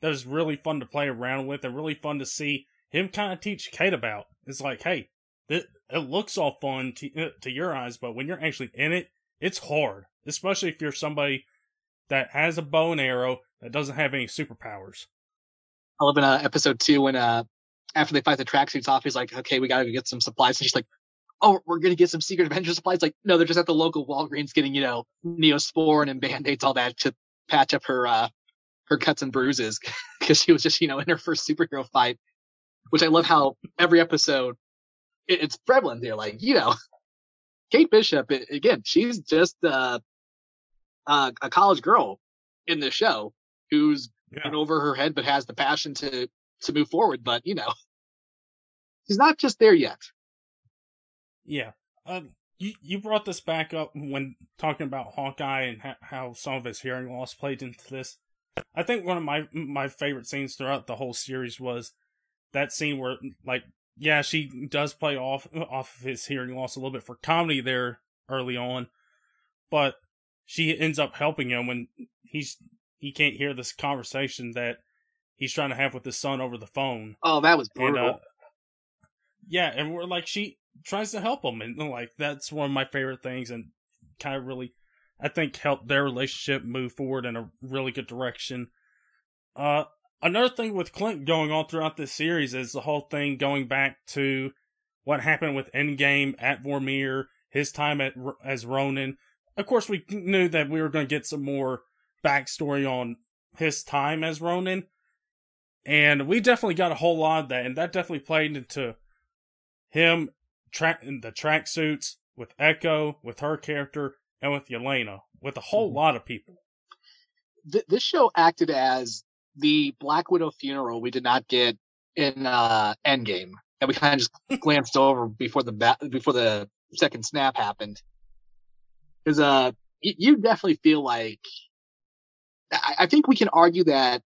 that was really fun to play around with, and really fun to see him kind of teach Kate about. It's like, hey, it, it looks all fun to, uh, to your eyes, but when you're actually in it, it's hard especially if you're somebody that has a bow and arrow that doesn't have any superpowers. I love in uh, episode two when uh after they fight the tracksuits off, he's like, "Okay, we gotta get some supplies." And she's like, "Oh, we're gonna get some secret Avenger supplies." Like, no, they're just at the local Walgreens getting you know Neosporin and band aids, all that to patch up her uh her cuts and bruises because she was just you know in her first superhero fight. Which I love how every episode it, it's prevalent. They're like, you know, Kate Bishop again. She's just uh uh, a college girl in the show who's Yeah. in over her head but has the passion to to move forward. But you know, he's not just there yet. Yeah. Uh, you, you brought this back up when talking about Hawkeye and ha- how some of his hearing loss played into this. I think one of my my favorite scenes throughout the whole series was that scene where, like, yeah, she does play off off of his hearing loss a little bit for comedy there early on, but she ends up helping him when he's he can't hear this conversation that he's trying to have with his son over the phone. Oh, that was And brutal. uh, yeah, and we're like she tries to help him, and like that's one of my favorite things, and kind of really, I think, helped their relationship move forward in a really good direction. Uh, another thing with Clint going on throughout this series is the whole thing going back to what happened with Endgame at Vormir, his time at as Ronin. Of course, we knew that we were going to get some more backstory on his time as Ronin, and we definitely got a whole lot of that, and that definitely played into him track in the tracksuits with Echo, with her character, and with Yelena, with a whole Mhm. lot of people. Th- this show acted as the Black Widow funeral we did not get in uh, Endgame that we kind of just glanced over before the ba- before the second snap happened. Because uh, y- you definitely feel like I-, I think we can argue that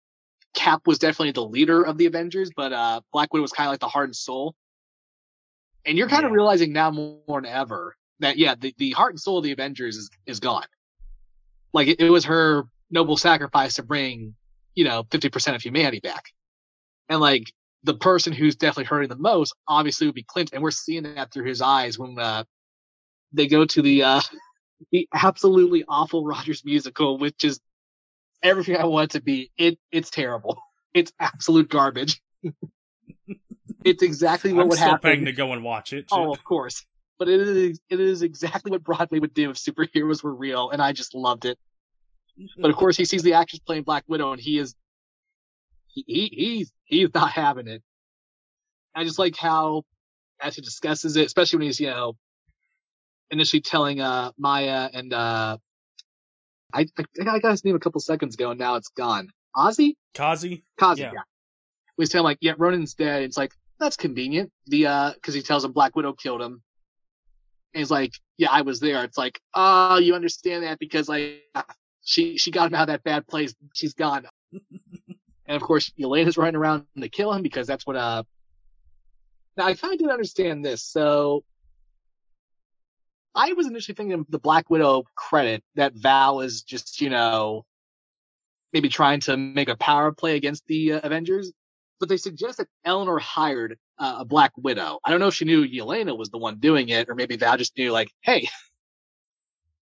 Cap was definitely the leader of the Avengers, but uh, Black Widow was kind of like the heart and soul. And you're kind of Yeah. realizing now more than ever that yeah, the, the heart and soul of the Avengers is is gone. Like it, it was her noble sacrifice to bring, you know, 50% of humanity back. And like the person who's definitely hurting the most obviously would be Clint. And we're seeing that through his eyes when, uh, they go to the, uh, the absolutely awful Rogers musical, which is everything I want it to be. It, it's terrible. It's absolute garbage. it's exactly what I'm would still happen. paying to go and watch it. Oh, of course. But it is it is exactly what Broadway would do if superheroes were real, and I just loved it. But of course, he sees the actress playing Black Widow, and he is he, he he's he's not having it. I just like how as he discusses it, especially when he's you know initially telling uh Maya and uh I I, I got his name a couple seconds ago, and now it's gone. Ozzy, Kazi, Kazi, Yeah. yeah. We tell him like, yeah, Ronin's dead. It's like that's convenient. The uh, because he tells him Black Widow killed him. And he's like, yeah, I was there. It's like, oh, you understand that because like she she got him out of that bad place. She's gone. and of course, Elena's running around to kill him because that's what uh. Now I kind of didn't understand this, so. I was initially thinking of the Black Widow credit that Val is just, you know, maybe trying to make a power play against the uh, Avengers. But they suggest that Eleanor hired uh, a Black Widow. I don't know if she knew Yelena was the one doing it, or maybe Val just knew, like, hey,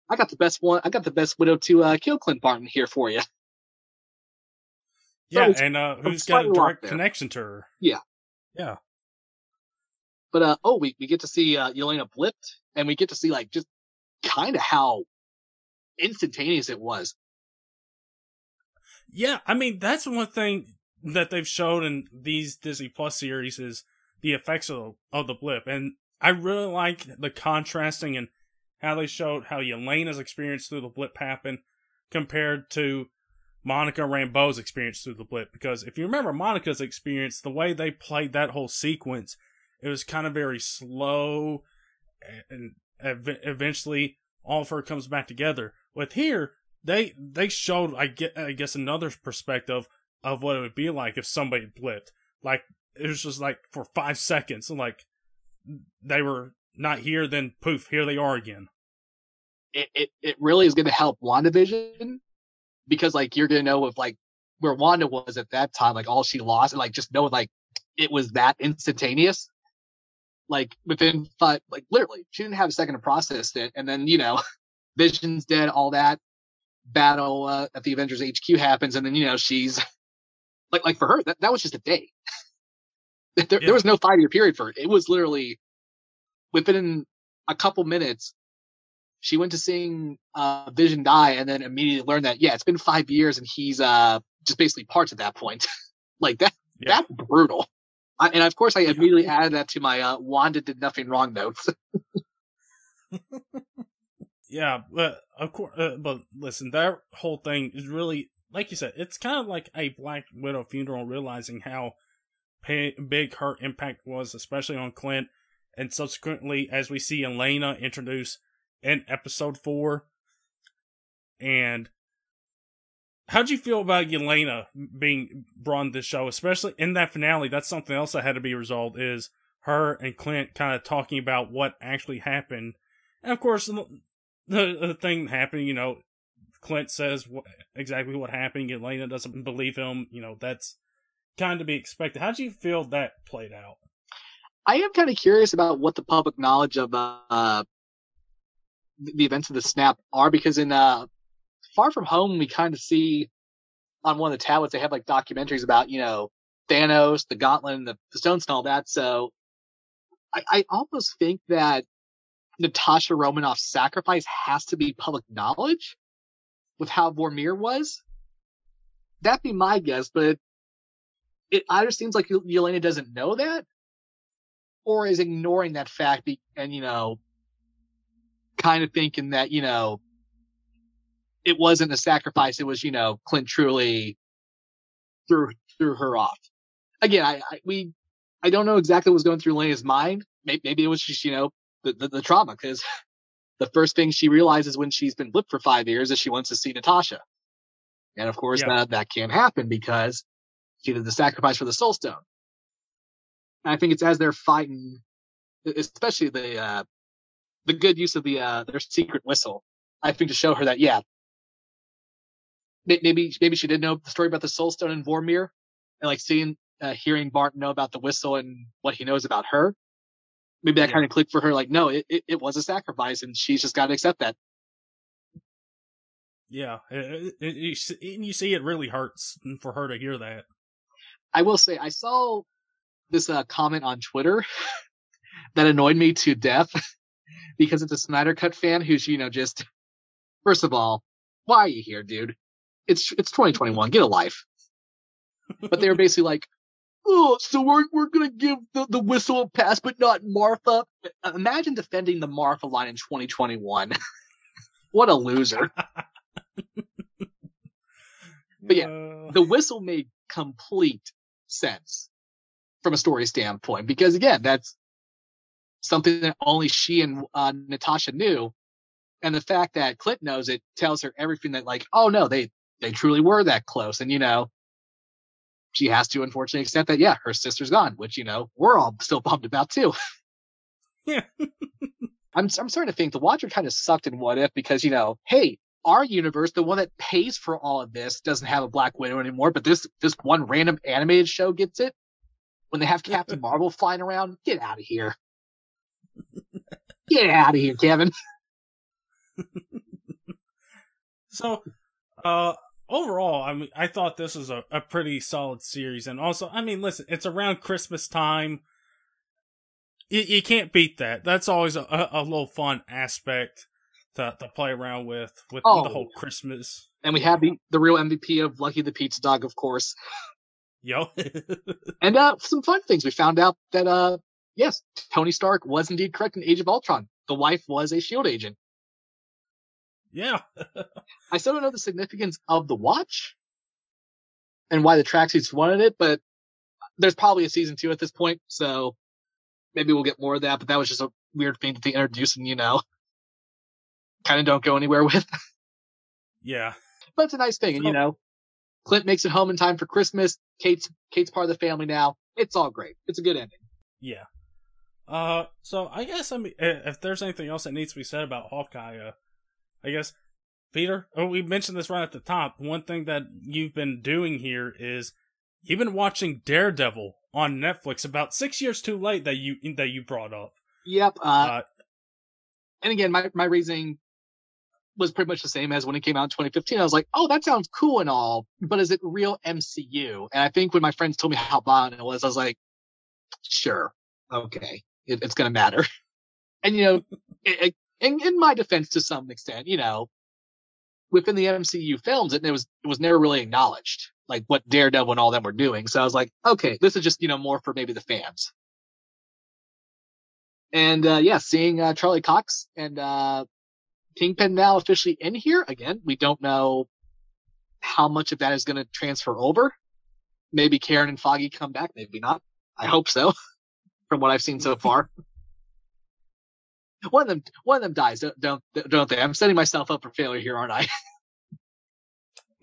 I got the best one. I got the best widow to uh, kill Clint Barton here for you. yeah, it's- and uh, who's got a direct connection to her? Yeah. yeah, But uh, oh, we we get to see uh, Yelena blipped, and we get to see like just kind of how instantaneous it was. yeah. I mean, that's one thing that they've showed in these Disney Plus series is the effects of of the blip, and I really like the contrasting and how they showed how Yelena's experience through the blip happened compared to Monica Rambeau's experience through the blip. Because if you remember Monica's experience, the way they played that whole sequence, it was kind of very slow, and ev- eventually all of her comes back together. With here, they they showed I get I guess another perspective of what it would be like if somebody blipped. Like it was just like for five seconds, and like they were not here, then poof, here they are again. It it, it really is going to help WandaVision because like you're going to know if like where Wanda was at that time, like all she lost, and like just know like it was that instantaneous. Like within five, like literally, she didn't have a second to process it, and then you know, Vision's dead, all that battle uh, at the Avengers HQ happens, and then you know she's like like for her that, that was just a day. there, Yeah. there was no five year period for it. It was literally within a couple minutes. She went to seeing uh, Vision die, and then immediately learned that yeah, it's been five years, and he's uh just basically parts at that point. like that, Yeah. that's brutal. I, and of course, I immediately added that to my uh, Wanda did nothing wrong notes. Yeah, but of course, uh, but listen, that whole thing is really, like you said, it's kind of like a Black Widow funeral, realizing how pay, big her impact was, especially on Clint, and subsequently as we see Elena introduce in episode four. And how'd you feel about Elena being brought in this show, especially in that finale? That's something else that had to be resolved. Is her and Clint kind of talking about what actually happened, and of course the the thing happened. You know, Clint says what, exactly what happened. Elena doesn't believe him. You know, that's kind of to be expected. How do you feel that played out? I am kind of curious about what the public knowledge of uh, the events of the snap are because in uh, Far From Home we kind of see on one of the tablets they have like documentaries about you know Thanos, the Gauntlet, the, the Stones, and all that. So I, I almost think that Natasha Romanoff's sacrifice has to be public knowledge with how Vormir was. That'd be my guess, but it either seems like Yelena doesn't know that or is ignoring that fact and, you know, kind of thinking that, you know, it wasn't a sacrifice. It was, you know, Clint truly threw, threw her off. Again, I, I we, I don't know exactly what was going through Lena's mind. Maybe, maybe it was just, you know, the, the, the trauma because the first thing she realizes when she's been blipped for five years is she wants to see Natasha. And of course, that, that can't happen because she did the sacrifice for the soul stone. And I think it's as they're fighting, especially the uh, the good use of the uh, their secret whistle. I think to show her that yeah, maybe maybe she did know the story about the soul stone and Vormir, and like seeing uh, hearing Bart know about the whistle and what he knows about her. Maybe that yeah. kind of clicked for her. Like, no, it, it, it was a sacrifice, and she's just got to accept that. Yeah, it, it, you see, it really hurts for her to hear that. I will say I saw this uh, comment on Twitter that annoyed me to death because it's a Snyder Cut fan who's you know just first of all, why are you here, dude? It's it's 2021, get a life. But they were basically like, oh, so we're we're gonna give the, the whistle a pass, but not Martha. Imagine defending the Martha line in 2021. what a loser. but yeah, the whistle made complete sense from a story standpoint because again that's something that only she and uh, natasha knew and the fact that clint knows it tells her everything that like oh no they they truly were that close and you know she has to unfortunately accept that yeah her sister's gone which you know we're all still bummed about too yeah I'm, I'm starting to think the watcher kind of sucked in what if because you know hey our universe, the one that pays for all of this, doesn't have a Black Widow anymore, but this this one random animated show gets it. When they have Captain Marvel flying around, get out of here. Get out of here, Kevin. so, uh, overall, I mean, I thought this was a, a pretty solid series, and also, I mean, listen, it's around Christmas time. You, you can't beat that. That's always a, a, a little fun aspect to, to play around with with oh. the whole Christmas. And we have the, the real MVP of Lucky the Pizza Dog, of course. Yo. and uh, some fun things. We found out that uh, yes, Tony Stark was indeed correct in Age of Ultron. The wife was a Shield agent. Yeah. I still don't know the significance of the watch and why the tracksuits wanted it, but there's probably a season two at this point, so maybe we'll get more of that. But that was just a weird thing that they introduced, and you know, kind of don't go anywhere with. yeah. But it's a nice thing. And, you know, Clint makes it home in time for Christmas. Kate's, Kate's part of the family now. It's all great. It's a good ending. Yeah. Uh, so I guess I mean, if there's anything else that needs to be said about Hawkeye, uh, I guess Peter. Oh, we mentioned this right at the top. One thing that you've been doing here is you've been watching Daredevil on Netflix. About six years too late that you that you brought up. Yep. Uh, uh and again, my my reasoning was pretty much the same as when it came out in 2015. I was like, oh, that sounds cool and all, but is it real MCU? And I think when my friends told me how violent it was, I was like, sure, okay, it, it's going to matter. And, you know, it, it, in, in my defense to some extent, you know, within the MCU films, it, it was, it was never really acknowledged, like what Daredevil and all them were doing. So I was like, okay, this is just, you know, more for maybe the fans. And, uh, yeah, seeing, uh, Charlie Cox and, uh, Kingpin now officially in here. Again, we don't know how much of that is going to transfer over. Maybe Karen and Foggy come back, maybe not. I hope so, from what I've seen so far. One of them, one of them dies, don't, don't, don't they? I'm setting myself up for failure here, aren't I?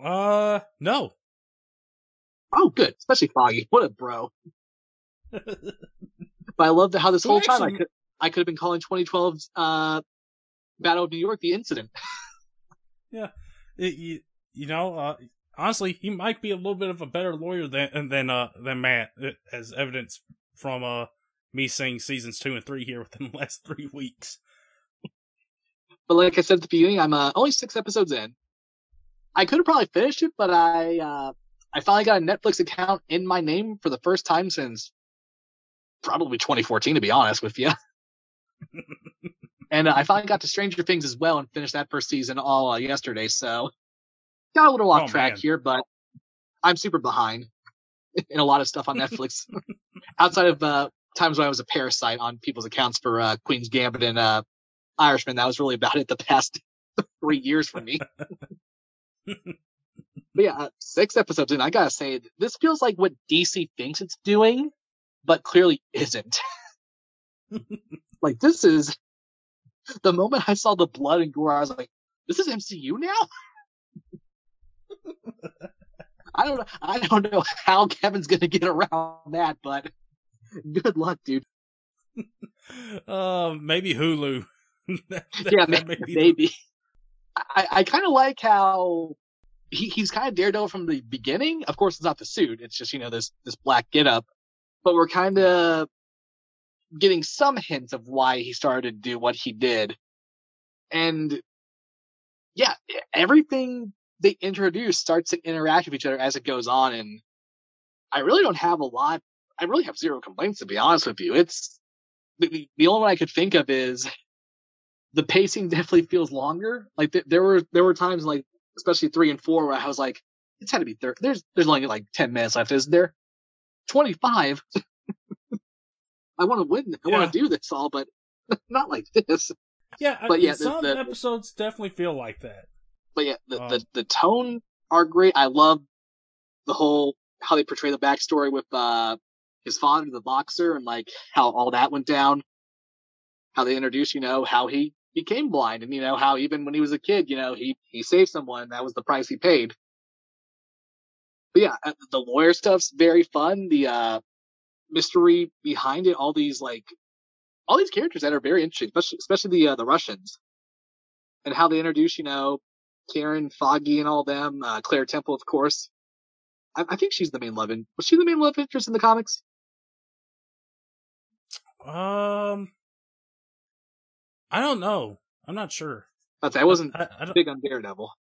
uh, no. Oh, good. Especially Foggy. What a bro. but I love the, how this whole time I could, I could have been calling 2012 uh, Battle of New York the incident. yeah, it, you, you know, uh, honestly, he might be a little bit of a better lawyer than than uh, than Matt, uh, as evidence from uh, me seeing seasons two and three here within the last three weeks. But like I said at the beginning, I'm uh, only six episodes in. I could have probably finished it, but I uh, I finally got a Netflix account in my name for the first time since probably 2014, to be honest with you. and uh, I finally got to Stranger Things as well and finished that first season all uh, yesterday. So got a little off oh, track man. here, but I'm super behind in a lot of stuff on Netflix. Outside of uh, times when I was a parasite on people's accounts for uh, Queen's Gambit and uh, Irishman, that was really about it the past three years for me. but yeah, uh, six episodes in, I gotta say, this feels like what DC thinks it's doing, but clearly isn't. like this is the moment I saw the blood and gore, I was like, "This is MCU now." I don't know. I don't know how Kevin's gonna get around that, but good luck, dude. Uh, maybe Hulu. that, yeah, maybe. maybe. I, I kind of like how he, he's kind of Daredevil from the beginning. Of course, it's not the suit; it's just you know this this black getup. But we're kind of getting some hints of why he started to do what he did. And yeah, everything they introduce starts to interact with each other as it goes on. And I really don't have a lot. I really have zero complaints to be honest with you. It's the, the only one I could think of is the pacing definitely feels longer. Like th- there were, there were times like, especially three and four where I was like, it's had to be 30. There's, there's only like 10 minutes left, isn't there? 25. I want to win. I yeah. want to do this all, but not like this. Yeah, but yeah, some the, the, episodes definitely feel like that. But yeah, the, um, the the tone are great. I love the whole how they portray the backstory with uh his father, the boxer, and like how all that went down. How they introduce, you know, how he became blind, and you know how even when he was a kid, you know, he he saved someone. That was the price he paid. But yeah, uh, the lawyer stuff's very fun. The uh mystery behind it, all these like all these characters that are very interesting, especially especially the uh, the Russians and how they introduce, you know, Karen, Foggy, and all them. Uh, Claire Temple, of course. I, I, think she's the main love in. Was she the main love interest in the comics? Um, I don't know. I'm not sure. I wasn't I, I big on Daredevil.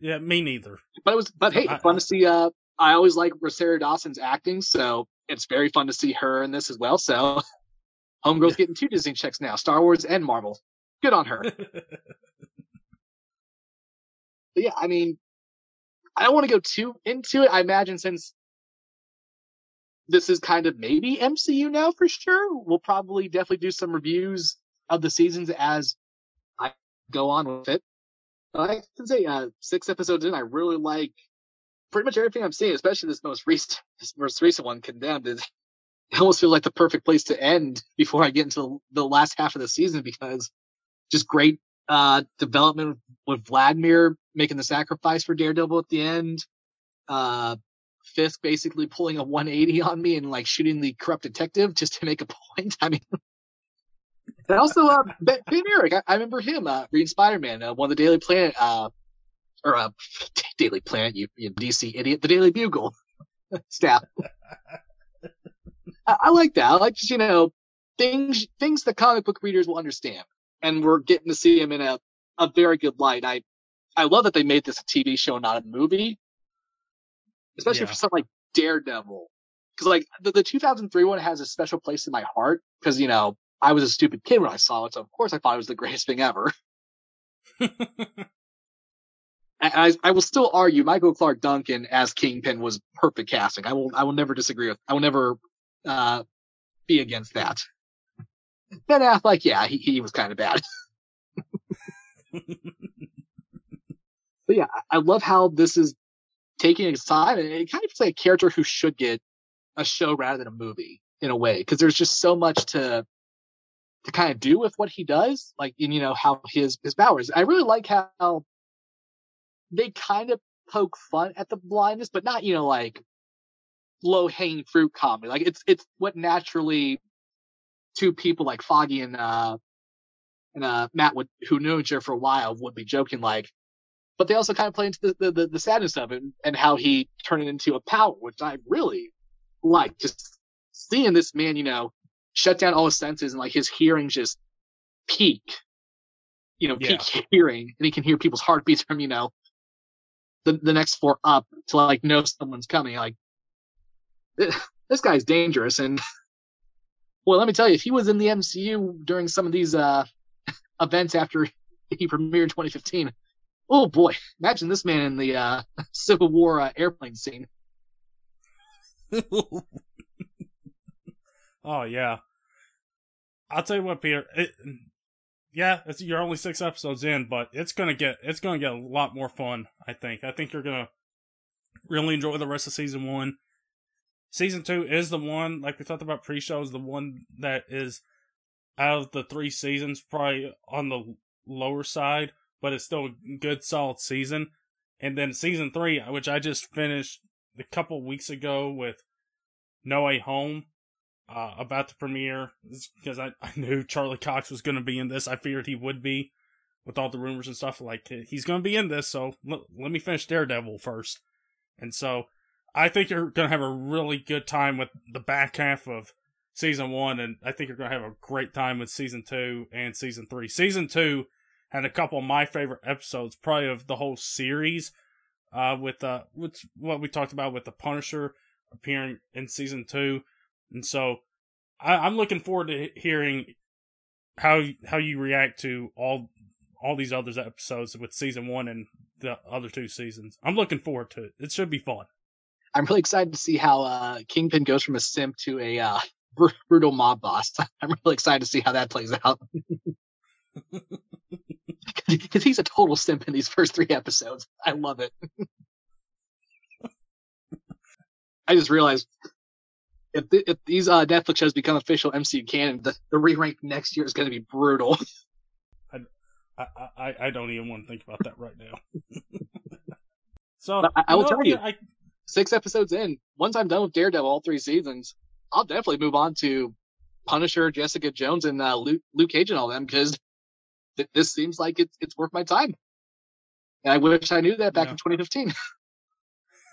Yeah, me neither. But it was. But hey, fun to see. Uh, I always like Rosario Dawson's acting, so it's very fun to see her in this as well. So, Homegirl's yeah. getting two Disney checks now: Star Wars and Marvel. Good on her. But yeah, I mean, I don't want to go too into it. I imagine since this is kind of maybe MCU now for sure, we'll probably definitely do some reviews of the seasons as I go on with it. But I can say, uh, six episodes in, I really like pretty much everything I'm seeing, especially this most recent, this most recent one, Condemned. It, it almost feels like the perfect place to end before I get into the last half of the season because just great uh, development with Vladimir making the sacrifice for Daredevil at the end. Uh, Fisk basically pulling a 180 on me and like shooting the corrupt detective just to make a point. I mean, and also uh, Ben, ben Urich, I, I, remember him, uh, reading Spider-Man, uh, one of the Daily Planet, uh, or uh, Daily Planet, you, you DC idiot, the Daily Bugle staff. I, I like that. I like just you know things things that comic book readers will understand and we're getting to see him in a, a very good light. I I love that they made this a TV show, not a movie, especially yeah. for something like Daredevil. Because like the, the 2003 one has a special place in my heart because you know I was a stupid kid when I saw it, so of course I thought it was the greatest thing ever. I, I will still argue Michael Clarke Duncan as Kingpin was perfect casting. I will I will never disagree with I will never uh, be against that. Ben Affleck, yeah, he, he was kind of bad. but yeah, I love how this is taking his time and it kind of feels like a character who should get a show rather than a movie in a way because there's just so much to to kind of do with what he does like you know how his his powers. I really like how they kind of poke fun at the blindness but not you know like low hanging fruit comedy. Like it's it's what naturally two people like foggy and uh and uh matt would who knew each other for a while would be joking like but they also kind of play into the, the, the sadness of it and how he turned it into a power, which I really like. Just seeing this man, you know, shut down all his senses and like his hearing just peak, you know, peak yeah. hearing, and he can hear people's heartbeats from, you know, the, the next floor up to like know someone's coming. Like, this guy's dangerous. And, well, let me tell you, if he was in the MCU during some of these uh, events after he premiered in 2015, oh boy, imagine this man in the uh, Civil War uh, airplane scene. oh yeah, I'll tell you what, Peter. It, yeah, it's you're only six episodes in, but it's gonna get it's gonna get a lot more fun. I think. I think you're gonna really enjoy the rest of season one. Season two is the one, like we talked about pre-show, is the one that is out of the three seasons probably on the lower side but it's still a good solid season. And then season three, which I just finished a couple weeks ago with No Way Home, uh, about to premiere because I, I knew Charlie Cox was going to be in this. I figured he would be with all the rumors and stuff. Like he's going to be in this, so l- let me finish Daredevil first. And so I think you're going to have a really good time with the back half of season one, and I think you're going to have a great time with season two and season three. Season two had a couple of my favorite episodes, probably of the whole series. Uh, with uh, with what we talked about with the Punisher appearing in season two, and so I, am looking forward to hearing how how you react to all all these other episodes with season one and the other two seasons. I'm looking forward to it. It should be fun. I'm really excited to see how uh, Kingpin goes from a simp to a uh, brutal mob boss. I'm really excited to see how that plays out. because he's a total simp in these first three episodes. I love it. I just realized if the, if these uh, Netflix shows become official MCU canon, the, the re rank next year is going to be brutal. I, I I don't even want to think about that right now. so I, I will tell you, I, six episodes in, once I'm done with Daredevil, all three seasons, I'll definitely move on to Punisher, Jessica Jones, and uh, Luke, Luke Cage and all them because th- this seems like it's it's worth my time. And I wish I knew that back yeah. in 2015.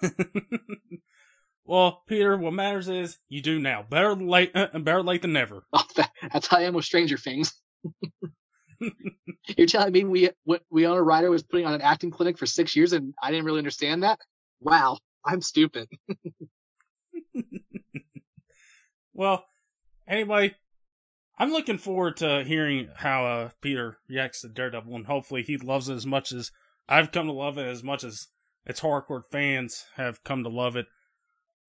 well, Peter, what matters is you do now. Better late, uh, better late than never. Oh, that, that's how I am with Stranger Things. You're telling me we Winona Ryder was putting on an acting clinic for six years and I didn't really understand that? Wow, I'm stupid. well, anyway, I'm looking forward to hearing how uh, Peter reacts to Daredevil, and hopefully he loves it as much as I've come to love it, as much as its hardcore fans have come to love it.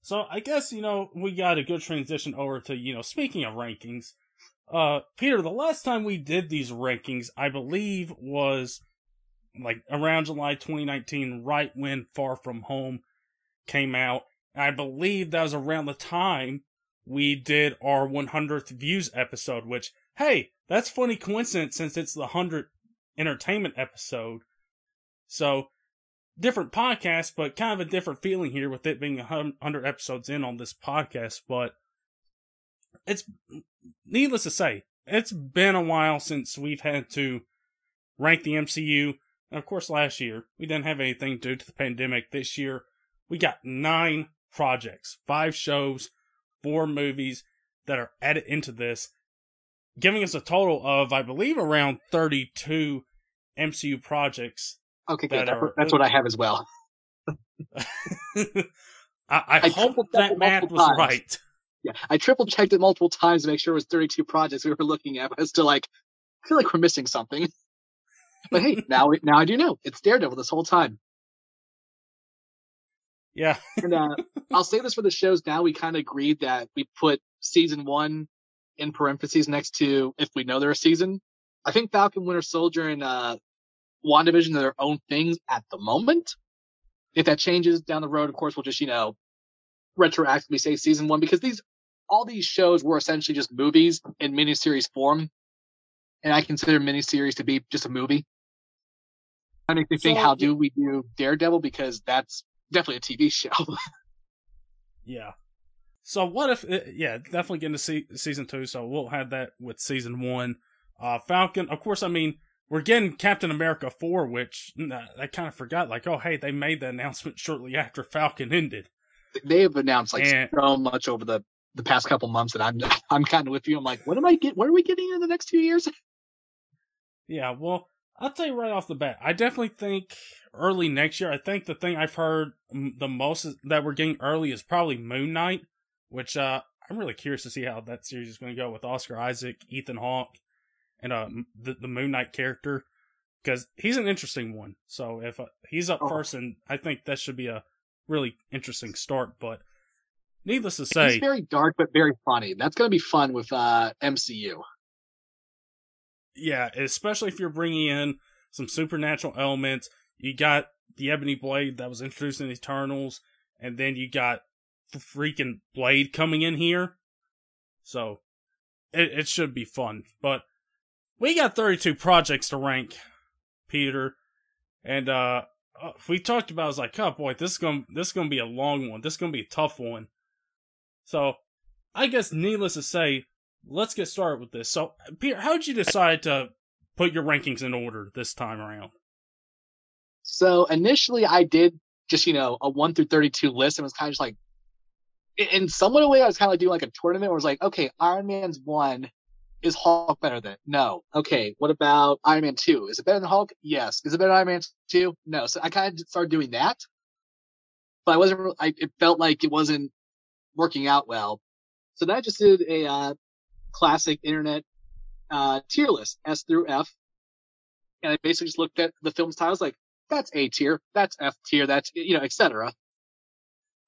So I guess you know we got a good transition over to you know speaking of rankings, uh, Peter. The last time we did these rankings, I believe, was like around July 2019, right when Far From Home came out. I believe that was around the time we did our 100th views episode, which, hey, that's funny coincidence since it's the 100th entertainment episode. So, different podcast, but kind of a different feeling here with it being 100 episodes in on this podcast. But it's needless to say, it's been a while since we've had to rank the MCU. And of course, last year we didn't have anything due to the pandemic. This year we got nine projects, five shows, four movies that are added into this, giving us a total of, I believe, around 32 MCU projects. Okay, good. That are, that's what I have as well. I, I, I hope that math was times. right. Yeah, I triple checked it multiple times to make sure it was 32 projects we were looking at. But I was still like, I feel like we're missing something. But hey, now now I do know it's Daredevil this whole time. Yeah. and uh, I'll say this for the shows now. We kind of agreed that we put season one in parentheses next to if we know they're a season. I think Falcon Winter Soldier and uh, WandaVision are their own things at the moment. If that changes down the road, of course, we'll just, you know, retroactively say season one because these, all these shows were essentially just movies in miniseries form. And I consider miniseries to be just a movie. I make me think, how do we do Daredevil? Because that's definitely a TV show. Yeah. So what if? uh, Yeah, definitely getting to see season two. So we'll have that with season one. Uh, Falcon, of course. I mean, we're getting Captain America four, which uh, I kind of forgot. Like, oh hey, they made the announcement shortly after Falcon ended. they have announced like And- so much over the the past couple months that I'm I'm kind of with you. I'm like, what am I get? What are we getting in the next two years? Yeah, well, I'll tell you right off the bat, I definitely think early next year. I think the thing I've heard the most is- that we're getting early is probably Moon Knight, which uh, I'm really curious to see how that series is going to go with Oscar Isaac, Ethan Hawke, and uh, the, the Moon Knight character because he's an interesting one. So if uh, he's up Oh. first, and I think that should be a really interesting start. But needless to It's say, very dark but very funny. That's gonna be fun with uh MCU. Yeah, especially if you're bringing in some supernatural elements. You got the Ebony Blade that was introduced in Eternals, and then you got the freaking Blade coming in here. So it, it should be fun. But we got 32 projects to rank, Peter, and uh, uh, we talked about. I was like, oh boy, this is gonna this is gonna be a long one. This is gonna be a tough one. So I guess needless to say, let's get started with this. So, Peter, how did you decide to put your rankings in order this time around? So initially, I did just you know a one through thirty two list, and was kind of just like, in- somewhat a way, I was kind of like doing like a tournament where it was like, okay, Iron Man's one. Is Hulk better than? No. Okay. What about Iron Man 2? Is it better than Hulk? Yes. Is it better than Iron Man 2? No. So I kind of started doing that. But I wasn't, I, it felt like it wasn't working out well. So then I just did a, uh, classic internet, uh, tier list, S through F. And I basically just looked at the film's titles like, that's A tier, that's F tier, that's, you know, et cetera.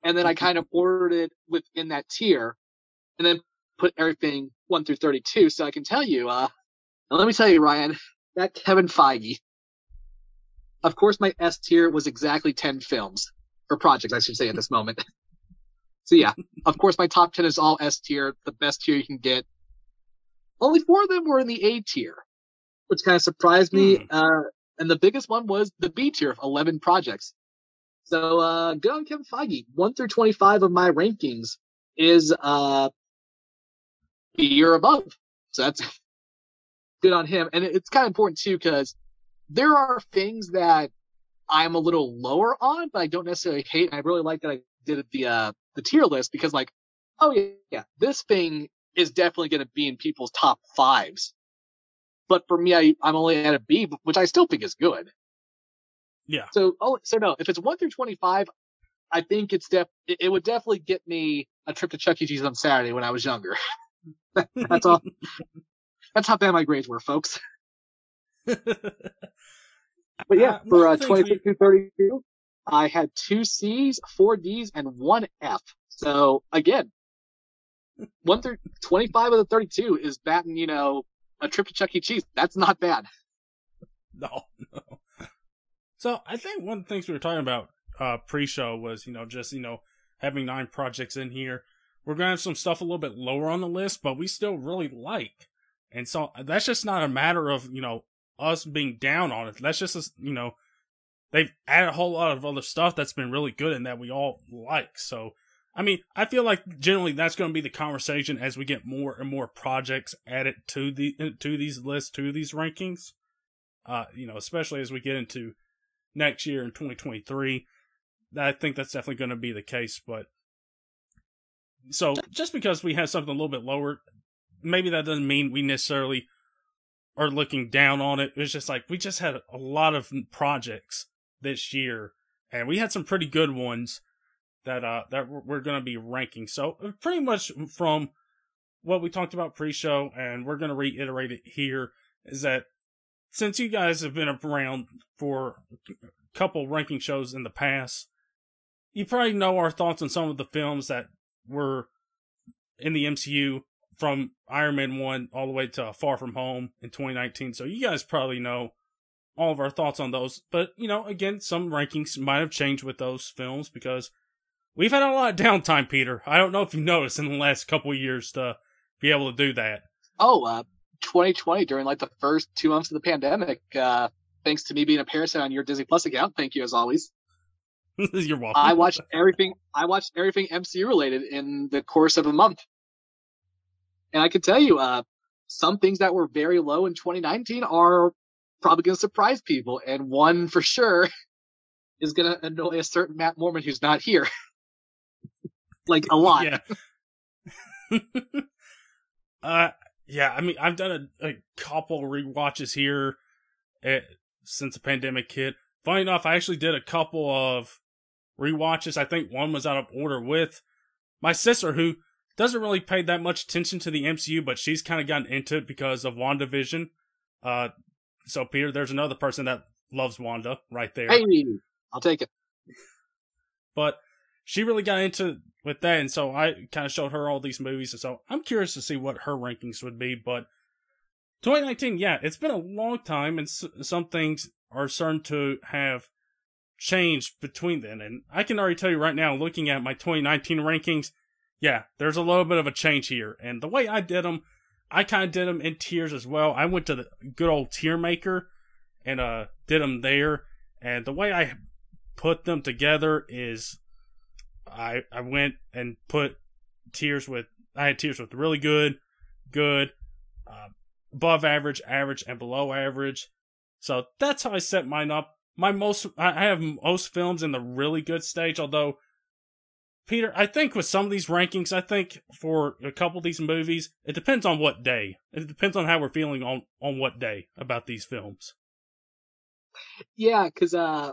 And then I kind of ordered it within that tier and then put everything 1 through 32. So I can tell you, uh, let me tell you, Ryan, that Kevin Feige, of course, my S tier was exactly 10 films or projects, I should say at this moment. so yeah, of course, my top 10 is all S tier, the best tier you can get. Only four of them were in the A tier, which kind of surprised me. Hmm. Uh, and the biggest one was the B tier of 11 projects. So, uh, good on Kevin Feige. 1 through 25 of my rankings is, uh, B or above. So that's good on him. And it's kind of important too, because there are things that I'm a little lower on, but I don't necessarily hate. I really like that I did it the, uh, the tier list because like, oh yeah, yeah, this thing is definitely going to be in people's top fives. But for me, I, I'm only at a B, which I still think is good. Yeah. So, oh, so no, if it's one through 25, I think it's def, it, it would definitely get me a trip to Chuck E. Cheese on Saturday when I was younger. That's all. That's how bad my grades were, folks. But yeah, Uh, for uh, of the things 26 through 32, I had two C's, four D's, and one F. So again, one through 25 of the 32 is batting, you know, a trip to Chuck E. Cheese. That's not bad. No, no. So I think one of the things we were talking about uh pre-show was, you know, just, you know, having nine projects in here. We're gonna have some stuff a little bit lower on the list, but we still really like. And so that's just not a matter of, you know, us being down on it. That's just, you know, they've added a whole lot of other stuff that's been really good and that we all like. So, I mean, I feel like generally that's going to be the conversation as we get more and more projects added to the to these lists, to these rankings uh, you know, especially as we get into next year in 2023. I think that's definitely going to be the case. But so just because we have something a little bit lower, maybe that doesn't mean we necessarily are looking down on it. It's just like we just had a lot of projects this year, and we had some pretty good ones that uh that we're- going to be ranking. So uh, pretty much from what we talked about pre-show, and we're going to reiterate it here, is that since you guys have been around for a couple ranking shows in the past, you probably know our thoughts on some of the films that were in the MCU from Iron Man 1 all the way to Far From Home in 2019. So you guys probably know all of our thoughts on those. But, you know, again, some rankings might have changed with those films because we've had a lot of downtime, Peter. I don't know if you noticed in the last couple of years to be able to do that. Oh, uh, 2020 during like the first two months of the pandemic, uh, thanks to me being a parasite on your Disney Plus account. Thank you as always. You're welcome. I watched everything. I watched everything MCU related in the course of a month, and I can tell you, uh, some things that were very low in 2019 are probably going to surprise people, and one for sure is going to annoy a certain Matt Mormon who's not here, like a lot. Yeah. uh, yeah. I mean, I've done a, a couple re-watches here at, since the pandemic hit. Funny enough, I actually did a couple of re-watches. I think one was out of order with my sister, who doesn't really pay that much attention to the MCU, but she's kind of gotten into it because of WandaVision. Uh, so Peter, there's another person that loves Wanda right there. Hey, I'll take it. But she really got into with that, and so I kind of showed her all these movies, and so I'm curious to see what her rankings would be. But 2019, yeah, it's been a long time, and some things are starting to have changed between then. And I can already tell you right now, looking at my 2019 rankings, yeah, there's a little bit of a change here. And the way I did them, I kind of did them in tiers as well. I went to the good old tier maker and uh did them there. And the way I put them together is I I went and put tiers with I had tiers with really good, good, uh, above average, average, and below average. So that's how I set mine up. My most I have most films in the really good stage, although Peter, I think with some of these rankings, I think for a couple of these movies, it depends on what day. It depends on how we're feeling on on what day about these films. Yeah, because uh,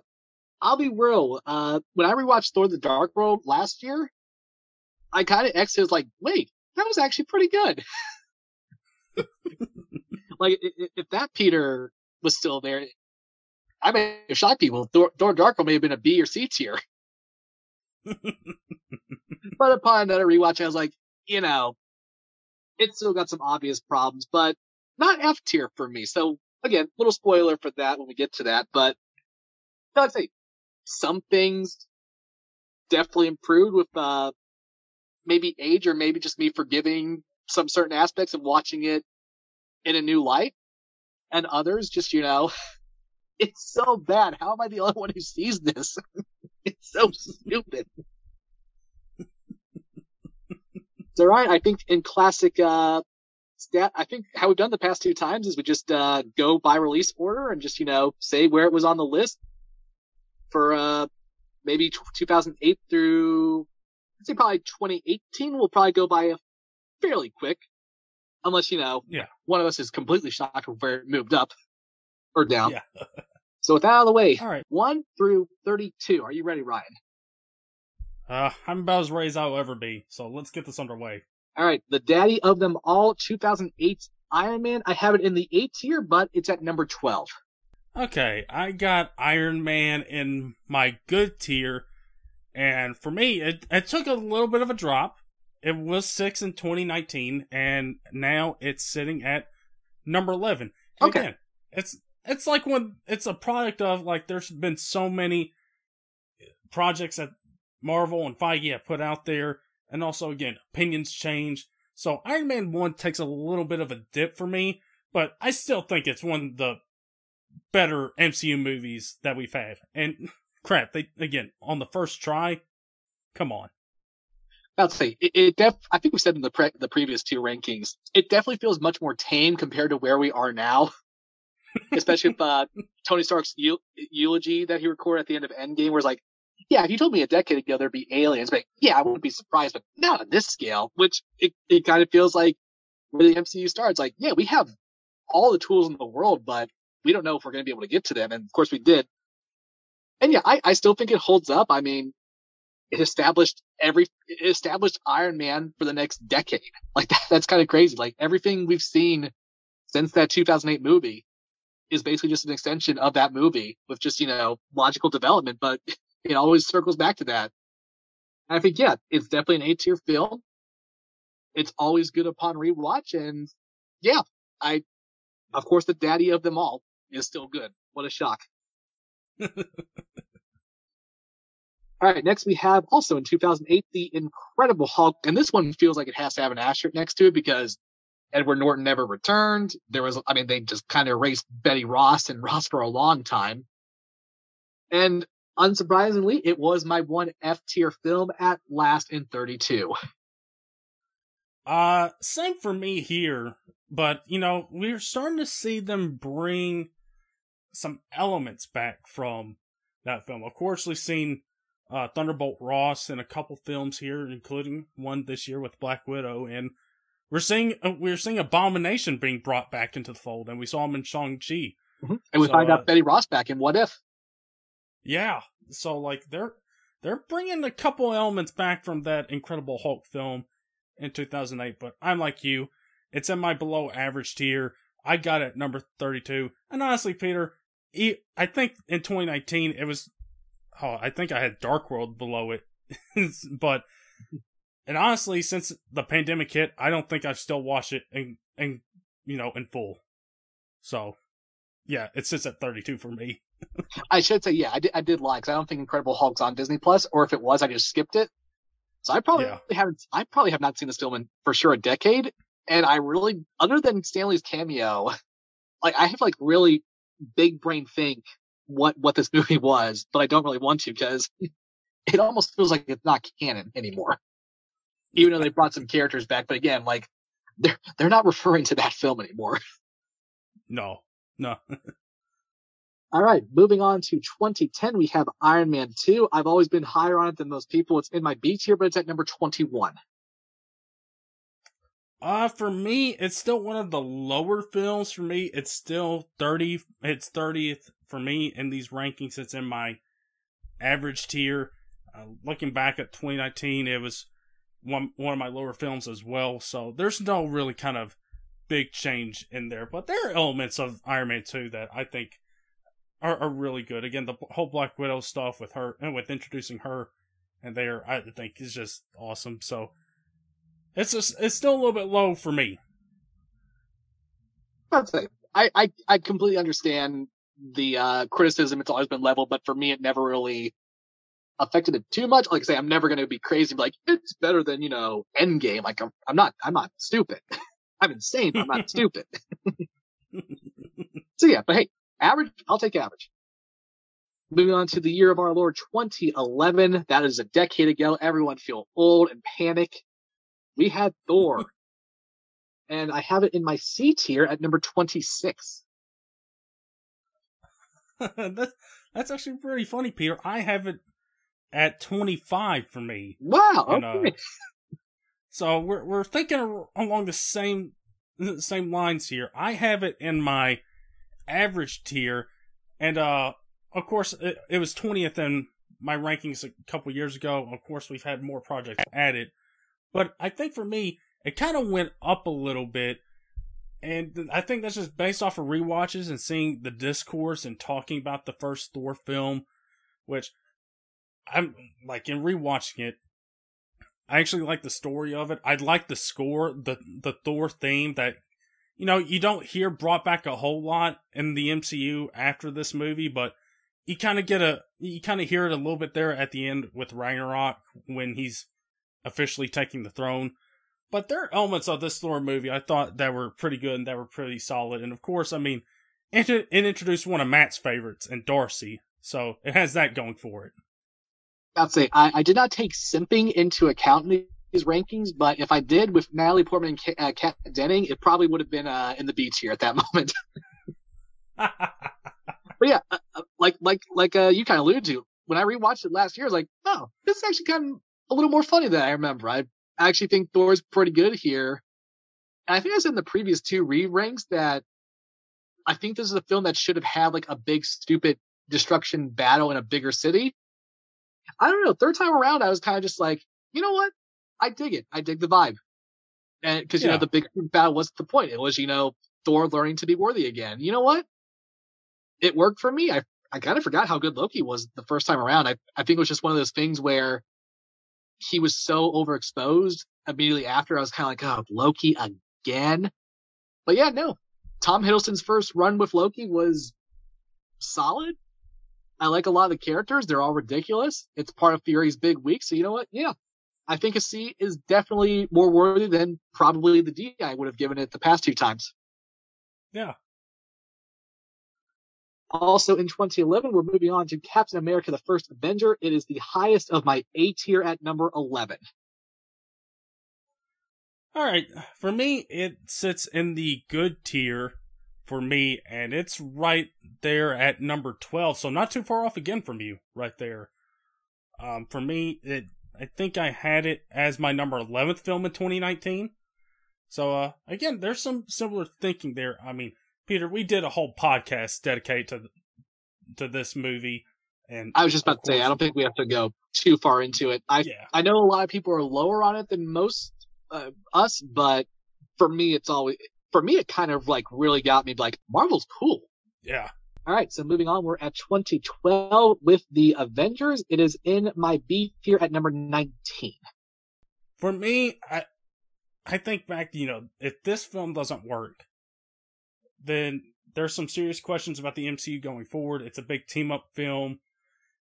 I'll be real. Uh, when I rewatched Thor: The Dark World last year, I kind of exited like, wait, that was actually pretty good. like if that Peter was still there, I may have shot people. Thor, Thor Dark World may have been a B or C tier. but upon another rewatch, I was like, you know, it's still got some obvious problems, but not F tier for me. So again, little spoiler for that when we get to that. But I'd say some things definitely improved with uh, maybe age or maybe just me forgiving some certain aspects and watching it in a new light. And others just, you know, it's so bad. How am I the only one who sees this? it's so stupid. So right, I think in classic uh stat, I think how we've done the past two times is we just uh go by release order and just you know say where it was on the list for uh maybe 2008 through I'd say probably 2018. We'll probably go by a fairly quick, unless you know yeah one of us is completely shocked where it moved up or down. Yeah. so with that out of the way, all right, one through 32. Are you ready, Ryan? Uh, I'm about as ready as I'll ever be, so let's get this underway. All right, the daddy of them all, 2008 Iron Man. I have it in the A tier, but it's at number 12. Okay, I got Iron Man in my good tier, and for me, it, it took a little bit of a drop. It was 6 in 2019, and now it's sitting at number 11. Okay. Again, it's it's like when it's a product of like there's been so many projects that Marvel and Feige have put out there, and also again opinions change. So Iron Man one takes a little bit of a dip for me, but I still think it's one of the better MCU movies that we've had. And crap, they again on the first try, come on. I'll say it, it def. I think we said in the pre- the previous two rankings, it definitely feels much more tame compared to where we are now. Especially with uh, Tony Stark's eulogy that he recorded at the end of Endgame, it's like, yeah, if you told me a decade ago there'd be aliens, but yeah, I wouldn't be surprised, but not on this scale, which it, it kind of feels like where the MCU starts. Like, yeah, we have all the tools in the world, but we don't know if we're going to be able to get to them. And of course we did. And yeah, I, I still think it holds up. I mean, it established every, it established Iron Man for the next decade. Like that, that's kind of crazy. Like everything we've seen since that 2008 movie is basically just an extension of that movie with just, you know, logical development, but it always circles back to that. And I think, yeah, it's definitely an A tier film. It's always good upon rewatch. And yeah, I, of course, the daddy of them all is still good. What a shock. All right, next we have also in 2008 the Incredible Hulk, and this one feels like it has to have an asterisk next to it because Edward Norton never returned. There was, I mean, they just kind of erased Betty Ross and Ross for a long time. And unsurprisingly, it was my one F tier film at last in 32. Uh, same for me here, but you know, we're starting to see them bring some elements back from that film. Of course, we've seen uh, Thunderbolt Ross in a couple films here, including one this year with Black Widow, and we're seeing uh, we're seeing Abomination being brought back into the fold, and we saw him in Shang Chi, mm-hmm. and we so, find out uh, Betty Ross back in What If. Yeah, so like they're they're bringing a couple elements back from that Incredible Hulk film in 2008, but I'm like you, it's in my below average tier. I got it number 32, and honestly, Peter, I think in 2019 it was oh, I think I had Dark World below it, but and honestly, since the pandemic hit, I don't think I've still watched it and and you know in full. So, yeah, it sits at 32 for me. I should say, yeah, I did, I did lie because I don't think Incredible Hulk's on Disney Plus, or if it was, I just skipped it. So I probably yeah. haven't, I probably have not seen this film in for sure a decade. And I really, other than Stanley's cameo, like I have like really big brain think what what this movie was, but I don't really want to because it almost feels like it's not canon anymore. Even though they brought some characters back, but again, like they're they're not referring to that film anymore. No, no. All right, moving on to 2010, we have Iron Man 2. I've always been higher on it than most people. It's in my B tier, but it's at number 21. Uh, for me, it's still one of the lower films for me. It's still 30, it's 30th for me in these rankings, it's in my average tier. Uh, looking back at 2019, it was one one of my lower films as well. So there's no really kind of big change in there, but there are elements of Iron Man 2 that I think are, are really good. Again, the whole Black Widow stuff with her and with introducing her and there, I think is just awesome. So it's just, it's still a little bit low for me. I'd say I, I, I completely understand the uh, criticism it's always been leveled, but for me, it never really affected it too much. Like I say, I'm never going to be crazy, like it's better than you know Endgame. Like I'm, I'm not, I'm not stupid. I'm insane, but I'm not stupid. so yeah, but hey, average, I'll take average. Moving on to the year of our Lord 2011. That is a decade ago. Everyone feel old and panic. We had Thor. and I have it in my C tier at number 26. that's that's actually pretty funny, Peter. I have it at 25 for me. Wow. And, okay. Uh, so we're we're thinking along the same same lines here. I have it in my average tier, and uh, of course it, it was 20th in my rankings a couple years ago. Of course, we've had more projects added, but I think for me it kind of went up a little bit and I think that's just based off of re-watches and seeing the discourse and talking about the first Thor film, which I'm like in rewatching it. I actually like the story of it. I like the score, the the Thor theme that you know you don't hear brought back a whole lot in the MCU after this movie, but you kind of get a you kind of hear it a little bit there at the end with Ragnarok when he's officially taking the throne. But there are elements of this Thor movie I thought that were pretty good and that were pretty solid. And of course, I mean, it, it introduced one of Matt's favorites and Darcy, so it has that going for it. I'd say I, I did not take simping into account in these rankings, but if I did with Natalie Portman and uh, Kat Denning, it probably would have been uh, in the B tier at that moment. but yeah, uh, uh, like like like uh, you kind of alluded to, when I rewatched it last year, I was like, oh, this is actually kind of a little more funny than I remember. I actually think Thor's pretty good here. And I think I said in the previous two re ranks that I think this is a film that should have had like a big, stupid destruction battle in a bigger city. I don't know. Third time around, I was kind of just like, you know what? I dig it. I dig the vibe. And because, you yeah. know, the big battle wasn't the point. It was, you know, Thor learning to be worthy again. You know what? It worked for me. I, I kind of forgot how good Loki was the first time around. I, I think it was just one of those things where he was so overexposed immediately after. I was kind of like, oh, Loki again. But yeah, no. Tom Hiddleston's first run with Loki was solid. I like a lot of the characters. They're all ridiculous. It's part of Fury's big week. So you know what? Yeah. I think a C is definitely more worthy than probably the D I would have given it the past two times. Yeah. Also in 2011, we're moving on to Captain America the First Avenger. It is the highest of my A tier at number 11. All right. For me, it sits in the good tier for me, and it's right there at number 12. So not too far off again from you, right there. Um, for me, it I think I had it as my number 11th film in 2019. So, uh, again, there's some similar thinking there. I mean, Peter, we did a whole podcast dedicated to to this movie, and I was just about to say, I don't think we have to go too far into it. I yeah. I know a lot of people are lower on it than most uh, us, but for me, it's always for me, it kind of like really got me like Marvel's cool. Yeah. All right, so moving on, we're at 2012 with the Avengers. It is in my B tier at number 19. For me, I I think back, you know, if this film doesn't work, then there's some serious questions about the MCU going forward. It's a big team up film.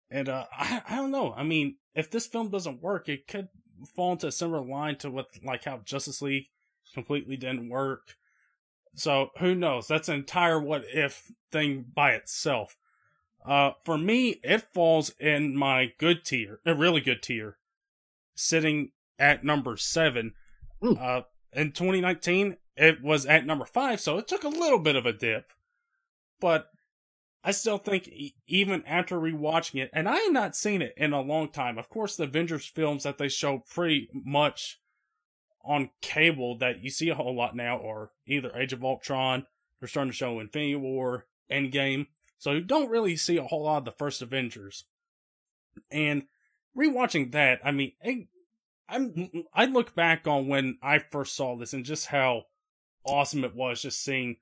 And uh I I don't know. I mean, if this film doesn't work, it could fall into a similar line to what like how Justice League completely didn't work. So who knows? That's an entire what if thing by itself. Uh, for me, it falls in my good tier, a really good tier, sitting at number seven. Uh, in 2019, it was at number five, so it took a little bit of a dip. But I still think, even after rewatching it, and I had not seen it in a long time. Of course, the Avengers films that they show pretty much on cable that you see a whole lot now are either Age of Ultron, they're starting to show Infinity War, Endgame. So you don't really see a whole lot of the first Avengers. And rewatching that, I mean, I, I'm I look back on when I first saw this and just how awesome it was just seeing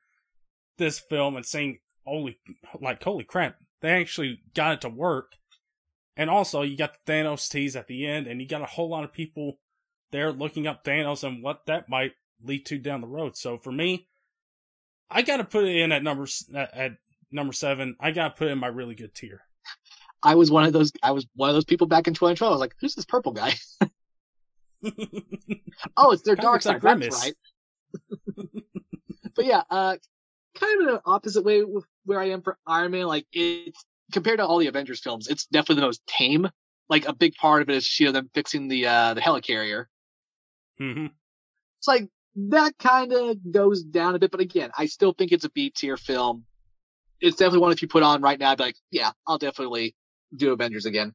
this film and seeing holy like holy crap, they actually got it to work. And also you got the Thanos tease at the end and you got a whole lot of people there looking up Thanos and what that might lead to down the road. So for me, I got to put it in at number at, number seven. I got to put it in my really good tier. I was one of those. I was one of those people back in 2012. I was like, "Who's this purple guy?" oh, it's their dark side. That's Grimace. right. but yeah, uh, kind of in an opposite way with where I am for Iron Man. Like it's compared to all the Avengers films, it's definitely the most tame. Like a big part of it is you know them fixing the uh the helicarrier. hmm It's like that kind of goes down a bit, but again, I still think it's a B tier film. It's definitely one if you put on right now, I'd be like, yeah, I'll definitely do Avengers again.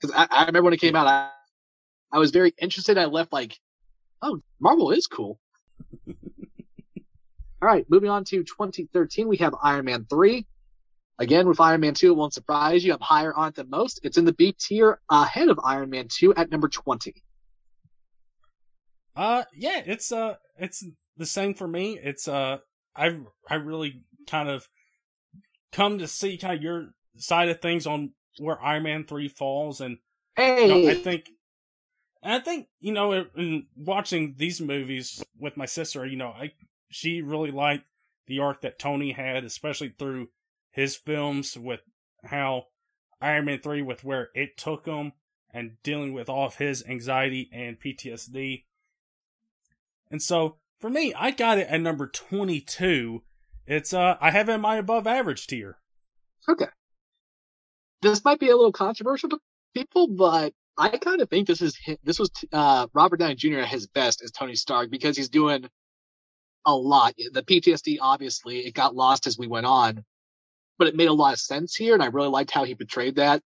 Because I, I remember when it came out, I, I was very interested. I left like, oh, Marvel is cool. All right, moving on to 2013, we have Iron Man 3. Again, with Iron Man 2, it won't surprise you. I'm higher on it than most. It's in the B tier ahead of Iron Man 2 at number 20. Uh, yeah, it's uh, it's the same for me. It's uh, I I really kind of come to see kind of your side of things on where Iron Man three falls, and Hey, you know, I think, and I think you know, in watching these movies with my sister, you know, I she really liked the arc that Tony had, especially through his films with how Iron Man three with where it took him and dealing with all of his anxiety and PTSD. And so for me, I got it at number 22. It's uh I have it in my above average tier. Okay. This might be a little controversial to people, but I kind of think this is this was uh, Robert Downey Jr. at his best as Tony Stark because he's doing a lot. The PTSD, obviously, it got lost as we went on, but it made a lot of sense here, and I really liked how he portrayed that.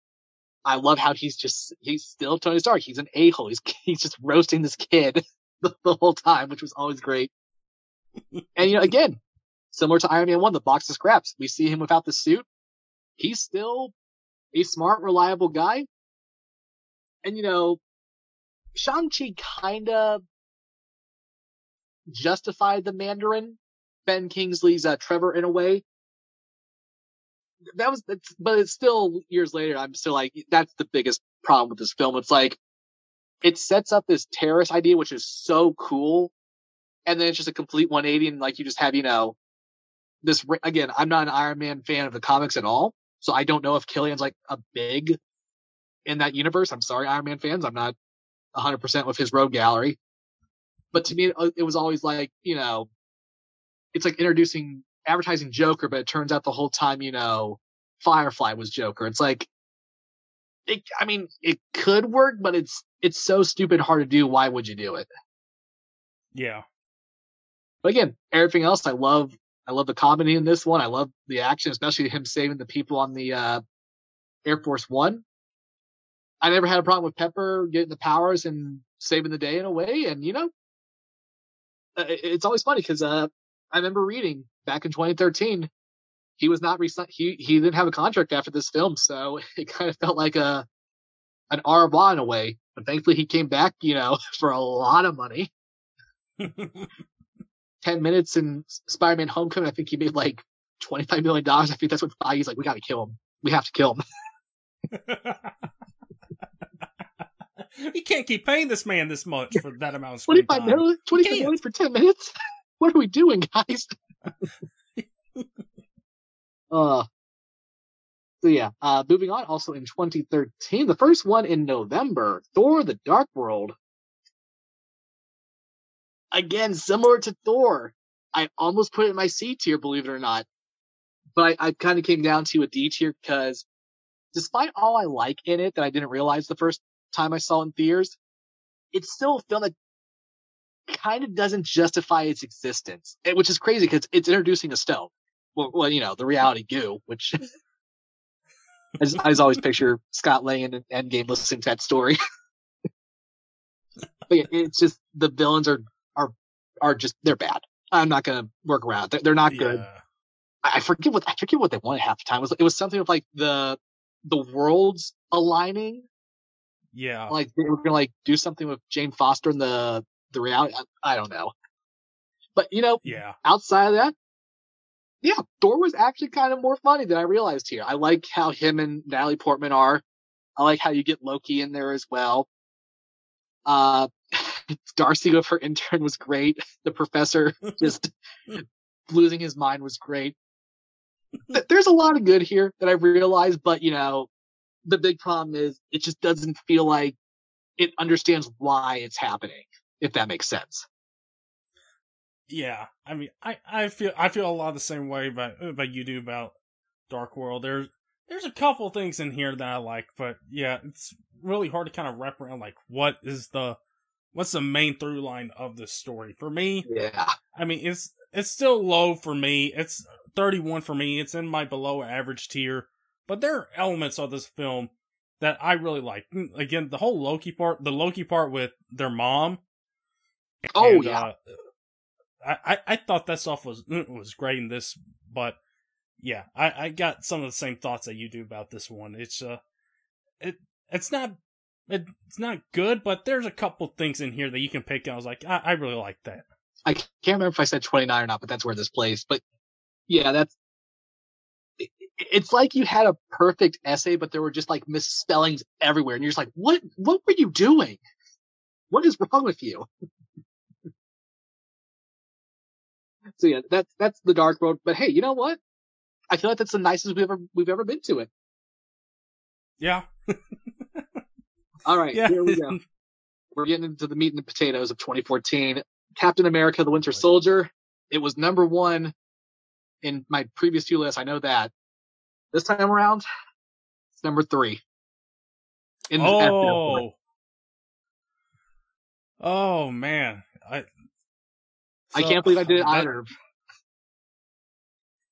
I love how he's just he's still Tony Stark. He's an a hole. He's he's just roasting this kid the, the whole time, which was always great. and you know, again, similar to Iron Man One, the box of scraps. We see him without the suit. He's still a smart, reliable guy. And you know, Shang-Chi kinda justified the Mandarin, Ben Kingsley's uh, Trevor in a way. That was, but it's still years later. I'm still like, that's the biggest problem with this film. It's like, it sets up this terrorist idea, which is so cool. And then it's just a complete 180 and like you just have, you know, this again, I'm not an Iron Man fan of the comics at all, so I don't know if Killian's like a big in that universe. I'm sorry, Iron Man fans, I'm not 100 percent with his rogue gallery, but to me, it was always like you know, it's like introducing advertising Joker, but it turns out the whole time, you know, Firefly was Joker. It's like, it, I mean, it could work, but it's it's so stupid hard to do. Why would you do it? Yeah. But again, everything else, I love. I love the comedy in this one. I love the action, especially him saving the people on the uh, Air Force One. I never had a problem with Pepper getting the powers and saving the day in a way. And you know, uh, it's always funny because uh, I remember reading back in 2013, he was not re- he he didn't have a contract after this film, so it kind of felt like a an revoir in a way. But thankfully, he came back, you know, for a lot of money. 10 minutes in Spider-Man Homecoming, I think he made like $25 million. I think that's what Feige's like, we gotta kill him. We have to kill him. we can't keep paying this man this much for that amount of 25 million, 25 million for 10 minutes? What are we doing, guys? uh, so yeah, uh, moving on. Also in 2013, the first one in November, Thor: The Dark World again, similar to Thor, I almost put it in my C tier, believe it or not. But I, I kind of came down to a D tier because despite all I like in it that I didn't realize the first time I saw in theaters, it's still a film that kind of doesn't justify its existence, eh, which is crazy because it's introducing a stone. Well, well, you know, the reality goo, which I, just, I just always picture Scott Lang in Endgame listening to that story. but yeah, it's just the villains are are just they're bad. I'm not gonna work around. They're, they're not good. Yeah. I forget what I forget what they wanted half the time. It was it was something of like the the worlds aligning. Yeah, like they were gonna like do something with Jane Foster and the the reality. I, I don't know, but you know, yeah. Outside of that, yeah, Thor was actually kind of more funny than I realized here. I like how him and Natalie Portman are. I like how you get Loki in there as well. Uh, Darcy with her intern was great. The professor just losing his mind was great. There's a lot of good here that I realized, but you know, the big problem is it just doesn't feel like it understands why it's happening, if that makes sense. Yeah, I mean, I, I feel I feel a lot the same way about about you do about Dark World. There's there's a couple things in here that I like, but yeah, it's really hard to kind of wrap around like what is the what's the main through line of this story? For me, yeah. I mean, it's it's still low for me. It's 31 for me. It's in my below average tier. But there are elements of this film that I really like. Mm, again, the whole Loki part, the Loki part with their mom. Oh and, yeah. Uh, I, I thought that stuff was mm, was great in this, but yeah, I, I got some of the same thoughts that you do about this one. It's uh, it it's not it's not good, but there's a couple things in here that you can pick. And I was like, I, I really like that. I can't remember if I said 29 or not, but that's where this plays. But yeah, that's it's like you had a perfect essay, but there were just like misspellings everywhere, and you're just like, what? What were you doing? What is wrong with you? so yeah, that's that's the dark road. But hey, you know what? I feel like that's the nicest we've ever we've ever been to it. Yeah. All right, yeah. here we go. We're getting into the meat and the potatoes of 2014. Captain America: The Winter Soldier. It was number one in my previous two lists. I know that. This time around, it's number three. In oh. Oh man, I. So, I can't believe I did it either.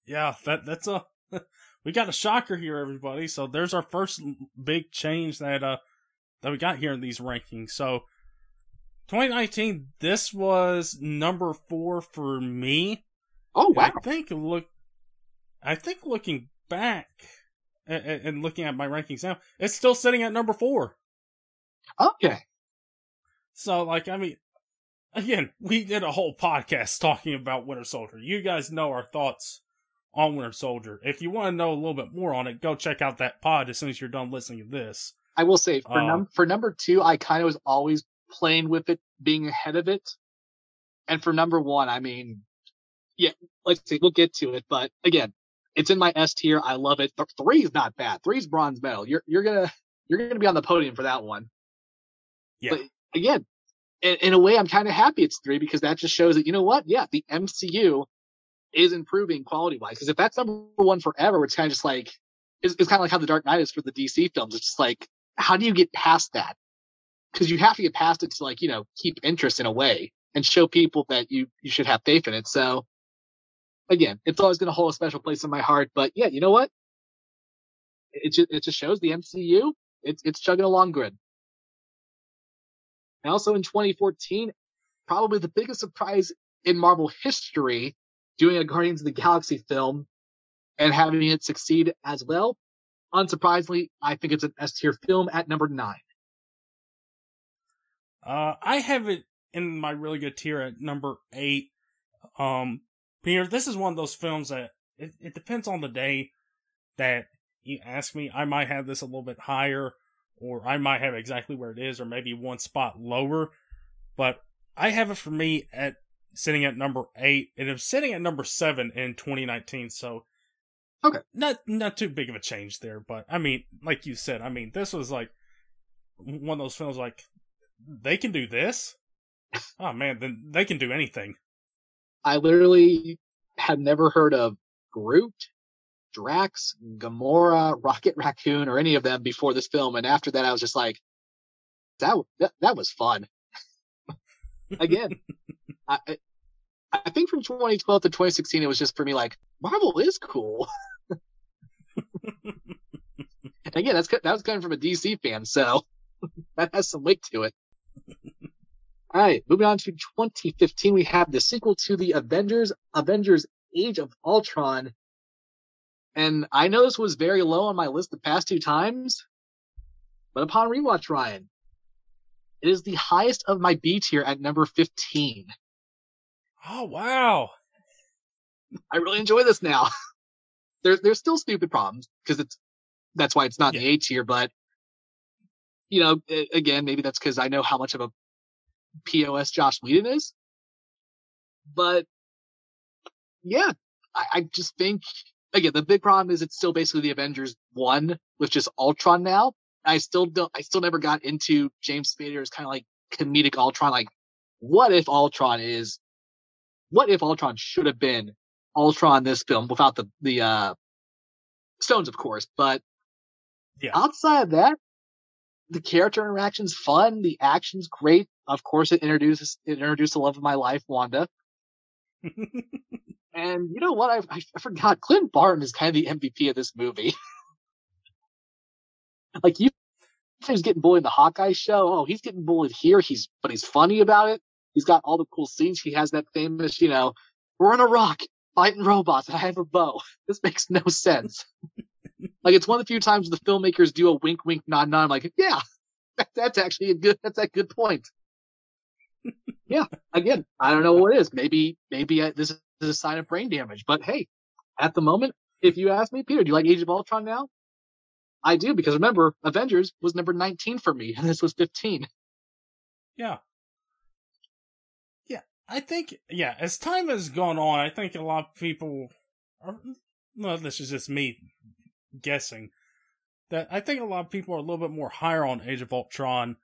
Yeah, that that's a. we got a shocker here, everybody. So there's our first big change that uh that we got here in these rankings. So 2019, this was number four for me. Oh wow! I think look, I think looking back and, and looking at my rankings now, it's still sitting at number four. Okay. So like, I mean, again, we did a whole podcast talking about Winter Soldier. You guys know our thoughts on Winter Soldier. If you want to know a little bit more on it, go check out that pod as soon as you're done listening to this. I will say for num- um, for number two, I kind of was always playing with it being ahead of it, and for number one, I mean, yeah, let's see, we'll get to it. But again, it's in my S tier. I love it. Th- three is not bad. Three is bronze medal. You're you're gonna you're gonna be on the podium for that one. Yeah. But again, in, in a way, I'm kind of happy it's three because that just shows that you know what? Yeah, the MCU is improving quality wise. Because if that's number one forever, it's kind of just like it's, it's kind of like how the Dark Knight is for the DC films. It's just like how do you get past that? Because you have to get past it to like you know keep interest in a way and show people that you you should have faith in it. So again, it's always going to hold a special place in my heart. But yeah, you know what? It just it just shows the MCU. It's it's chugging along good. And also in 2014, probably the biggest surprise in Marvel history, doing a Guardians of the Galaxy film and having it succeed as well. Unsurprisingly, I think it's an S tier film at number nine. Uh, I have it in my really good tier at number eight. Um, Peter, this is one of those films that it, it depends on the day that you ask me. I might have this a little bit higher, or I might have exactly where it is, or maybe one spot lower. But I have it for me at sitting at number eight, and it's sitting at number seven in 2019. So, okay, not not too big of a change there. But I mean, like you said, I mean, this was like one of those films like they can do this. Oh man, then they can do anything. I literally had never heard of Groot, Drax, Gamora, Rocket Raccoon, or any of them before this film, and after that, I was just like, that that, that was fun. Again, I I think from 2012 to 2016, it was just for me like Marvel is cool. again, that's that was coming from a DC fan, so that has some weight to it. All right, moving on to 2015, we have the sequel to the Avengers, Avengers Age of Ultron. And I know this was very low on my list the past two times, but upon rewatch, Ryan, it is the highest of my B tier at number 15. Oh, wow. I really enjoy this now. There's there's still stupid problems because it's that's why it's not yeah. the A tier, but you know, again, maybe that's because I know how much of a POS Joss Whedon is. But yeah, I, I just think again the big problem is it's still basically the Avengers one with just Ultron now. I still don't. I still never got into James Spader's kind of like comedic Ultron. Like, what if Ultron is? What if Ultron should have been Ultron this film without the the uh stones, of course. But yeah. outside of that, the character interaction's fun. The action's great. Of course, it introduces it introduced the love of my life, Wanda. and you know what? I, I forgot. Clint Barton is kind of the MVP of this movie. like you, he's getting bullied in the Hawkeye show. Oh, he's getting bullied here. He's but he's funny about it. He's got all the cool scenes. He has that famous, you know, we're on a rock fighting robots and I have a bow. This makes no sense. like it's one of the few times the filmmakers do a wink, wink, nod, nod. I'm like, yeah, that, that's actually a good. That's a good point yeah, again, I don't know what it is. Maybe, maybe I, this is a sign of brain damage. But hey, at the moment, if you ask me, Peter, do you like Age of Ultron now? I do because remember, Avengers was number 19 for me, and this was 15. Yeah. Yeah, I think, yeah, as time has gone on, I think a lot of people, are, well, this is just me guessing, that I think a lot of people are a little bit more higher on Age of Ultron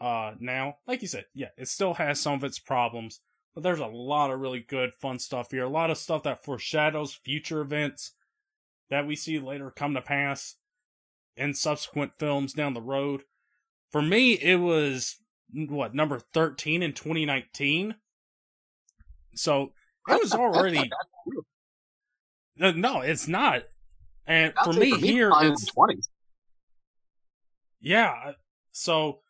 uh now. Like you said, yeah, it still has some of its problems, but there's a lot of really good fun stuff here. A lot of stuff that foreshadows future events that we see later come to pass in subsequent films down the road. For me, it was what number 13 in 2019. So it was already uh, no, it's not. And for me, for me, here, it's 20s. Yeah, so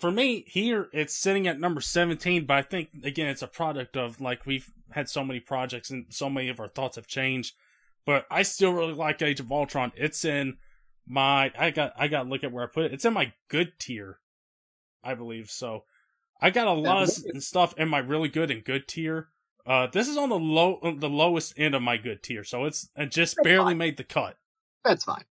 for me here it's sitting at number 17 but i think again it's a product of like we've had so many projects and so many of our thoughts have changed but i still really like age of ultron it's in my i got i got to look at where i put it it's in my good tier i believe so i got a lot of stuff in my really good and good tier uh this is on the low the lowest end of my good tier so it's it just That's barely fine. made the cut That's fine.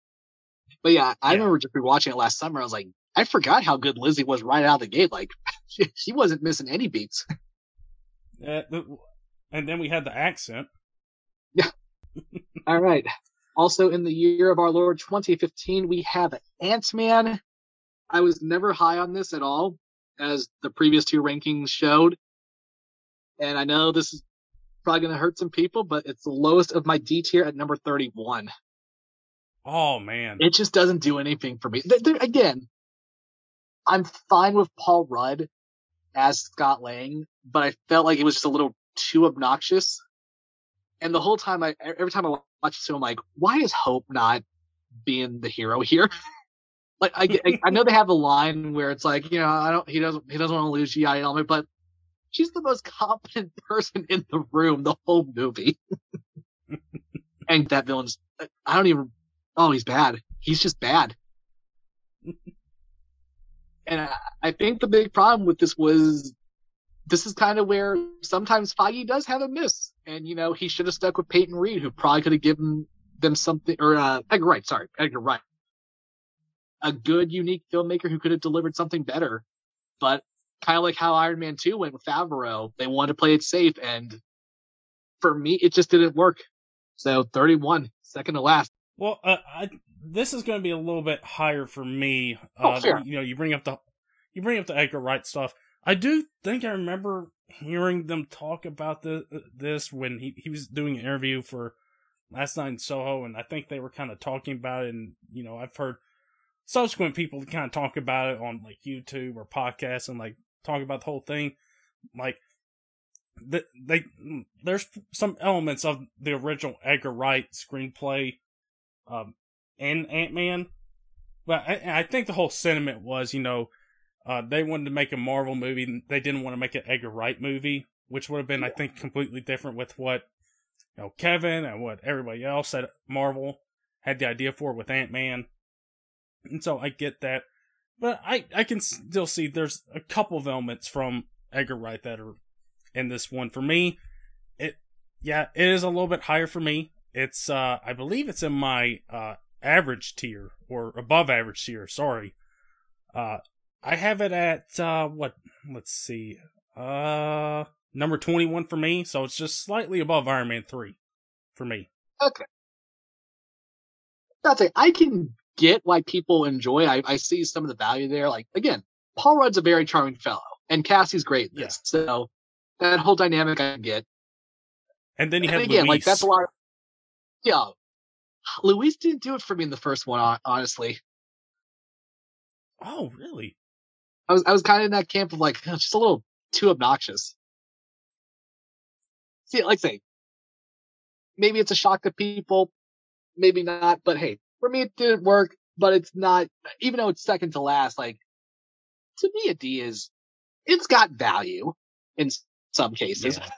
But yeah, I yeah. remember just rewatching it last summer. I was like, I forgot how good Lizzie was right out of the gate. Like she, she wasn't missing any beats. Uh, And then we had the accent. Yeah. All right. Also, in the year of our Lord 2015, we have Ant Man. I was never high on this at all, as the previous two rankings showed. And I know this is probably going to hurt some people, but it's the lowest of my D tier at number 31. Oh, man. It just doesn't do anything for me. Again, I'm fine with Paul Rudd as Scott Lang, but I felt like it was just a little too obnoxious. And the whole time, I every time I watch this I'm like, why is Hope not being the hero here? like, I, I I know they have a line where it's like, you know, I don't, he doesn't, he doesn't want to lose GI element, but she's the most competent person in the room the whole movie. and that villain's, I don't even, oh, he's bad. He's just bad. And I, I think the big problem with this was this is kind of where sometimes Feige does have a miss. And, you know, he should have stuck with Peyton Reed, who probably could have given them something, or uh, Edgar Wright, sorry, Edgar Wright. A good, unique filmmaker who could have delivered something better. But kind of like how Iron Man 2 went with Favreau, they wanted to play it safe. And for me, it just didn't work. So 31, second to last. Well, uh, I, this is going to be a little bit higher for me. Oh, Uh, fair. You know, you bring up the you bring up the Edgar Wright stuff. I do think I remember hearing them talk about the, this when he, he was doing an interview for Last Night in Soho, and I think they were kind of talking about it. And you know, I've heard subsequent people kind of talk about it on like YouTube or podcasts and like talk about the whole thing. Like, the, they there's some elements of the original Edgar Wright screenplay um, in Ant Man. But I, I think the whole sentiment was, you know, uh, they wanted to make a Marvel movie. They didn't want to make an Edgar Wright movie, which would have been, I think, completely different with what you know Kevin and what everybody else at Marvel had the idea for with Ant Man. And so I get that, but I I can still see there's a couple of elements from Edgar Wright that are in this one for me. It yeah, it is a little bit higher for me. It's uh I believe it's in my uh average tier or above average tier, sorry. Uh I have it at uh what let's see. Uh number 21 for me, so it's just slightly above Iron Man 3 for me. Okay, that's it. I can get why people enjoy. I, I see some of the value there. Like again, Paul Rudd's a very charming fellow, and Cassie's great. This. So that whole dynamic I get. And then you And have again, Luis. like that's a lot. Of, yeah, Luis didn't do it for me in the first one. Honestly, Oh, really? I was I was kind of in that camp of like "Oh, just a little too obnoxious. See, like I say, maybe it's a shock to people, maybe not. But hey, for me it didn't work. But it's not, even though it's second to last. Like to me, a D is it's got value in some cases. Yeah.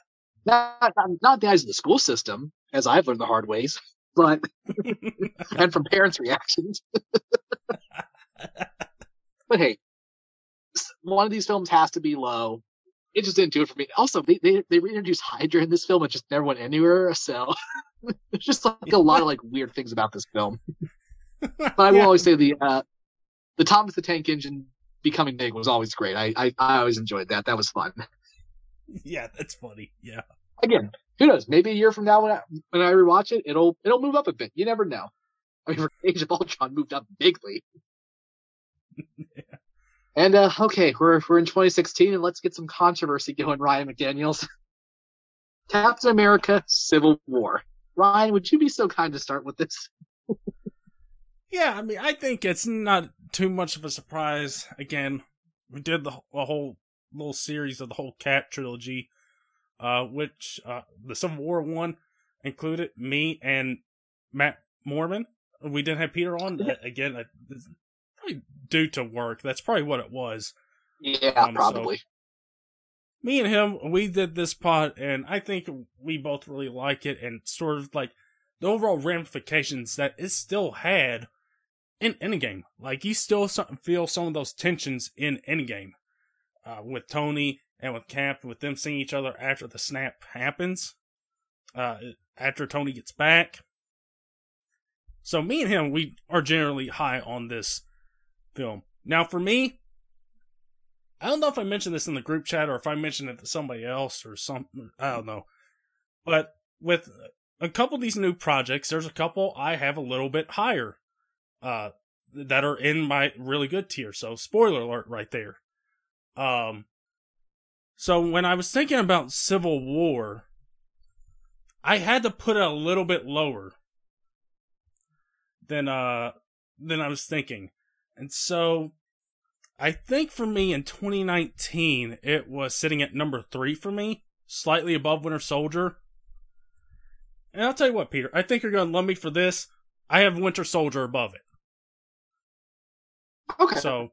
Not, not not the eyes of the school system, as I've learned the hard ways, but and from parents' reactions. but hey, one of these films has to be low. It just didn't do it for me. Also, they they, they reintroduced Hydra in this film and just never went anywhere. So there's just like a lot of like weird things about this film. But I will Yeah. always say the uh, the Thomas the Tank Engine becoming big was always great. I, I I always enjoyed that. That was fun. yeah, that's funny. Yeah. Again, who knows? Maybe a year from now when I when I rewatch it, it'll it'll move up a bit. You never know. I mean, Age of Ultron moved up bigly. And uh, okay, we're we're in 2016, and let's get some controversy going. Ryan McDaniel's Captain America: Civil War. Ryan, would you be so kind to start with this? Yeah, I mean, I think it's not too much of a surprise. Again, we did the a whole little series of the whole Cap trilogy, uh, which uh, the Civil War one included me and Matt Mormon. We didn't have Peter on Uh, again. I, probably due to work. That's probably what it was. Yeah, Um, so- probably. me and him, we did this pod, and I think we both really like it, and sort of like the overall ramifications that it still had in Endgame. Like you still so- feel some of those tensions in Endgame uh, with Tony and with Cap, with them seeing each other after the snap happens, uh, after Tony gets back. So me and him, we are generally high on this film. Now for me, I don't know if I mentioned this in the group chat or if I mentioned it to somebody else or something. I don't know. But with a couple of these new projects, there's a couple I have a little bit higher, uh, that are in my really good tier. So spoiler alert right there. Um, so when I was thinking about Civil War, I had to put it a little bit lower than uh than I was thinking. And so I think for me in 2019 it was sitting at number 3 for me, slightly above Winter Soldier. And I'll tell you what, Peter, I think you're going to love me for this. I have Winter Soldier above it. Okay. So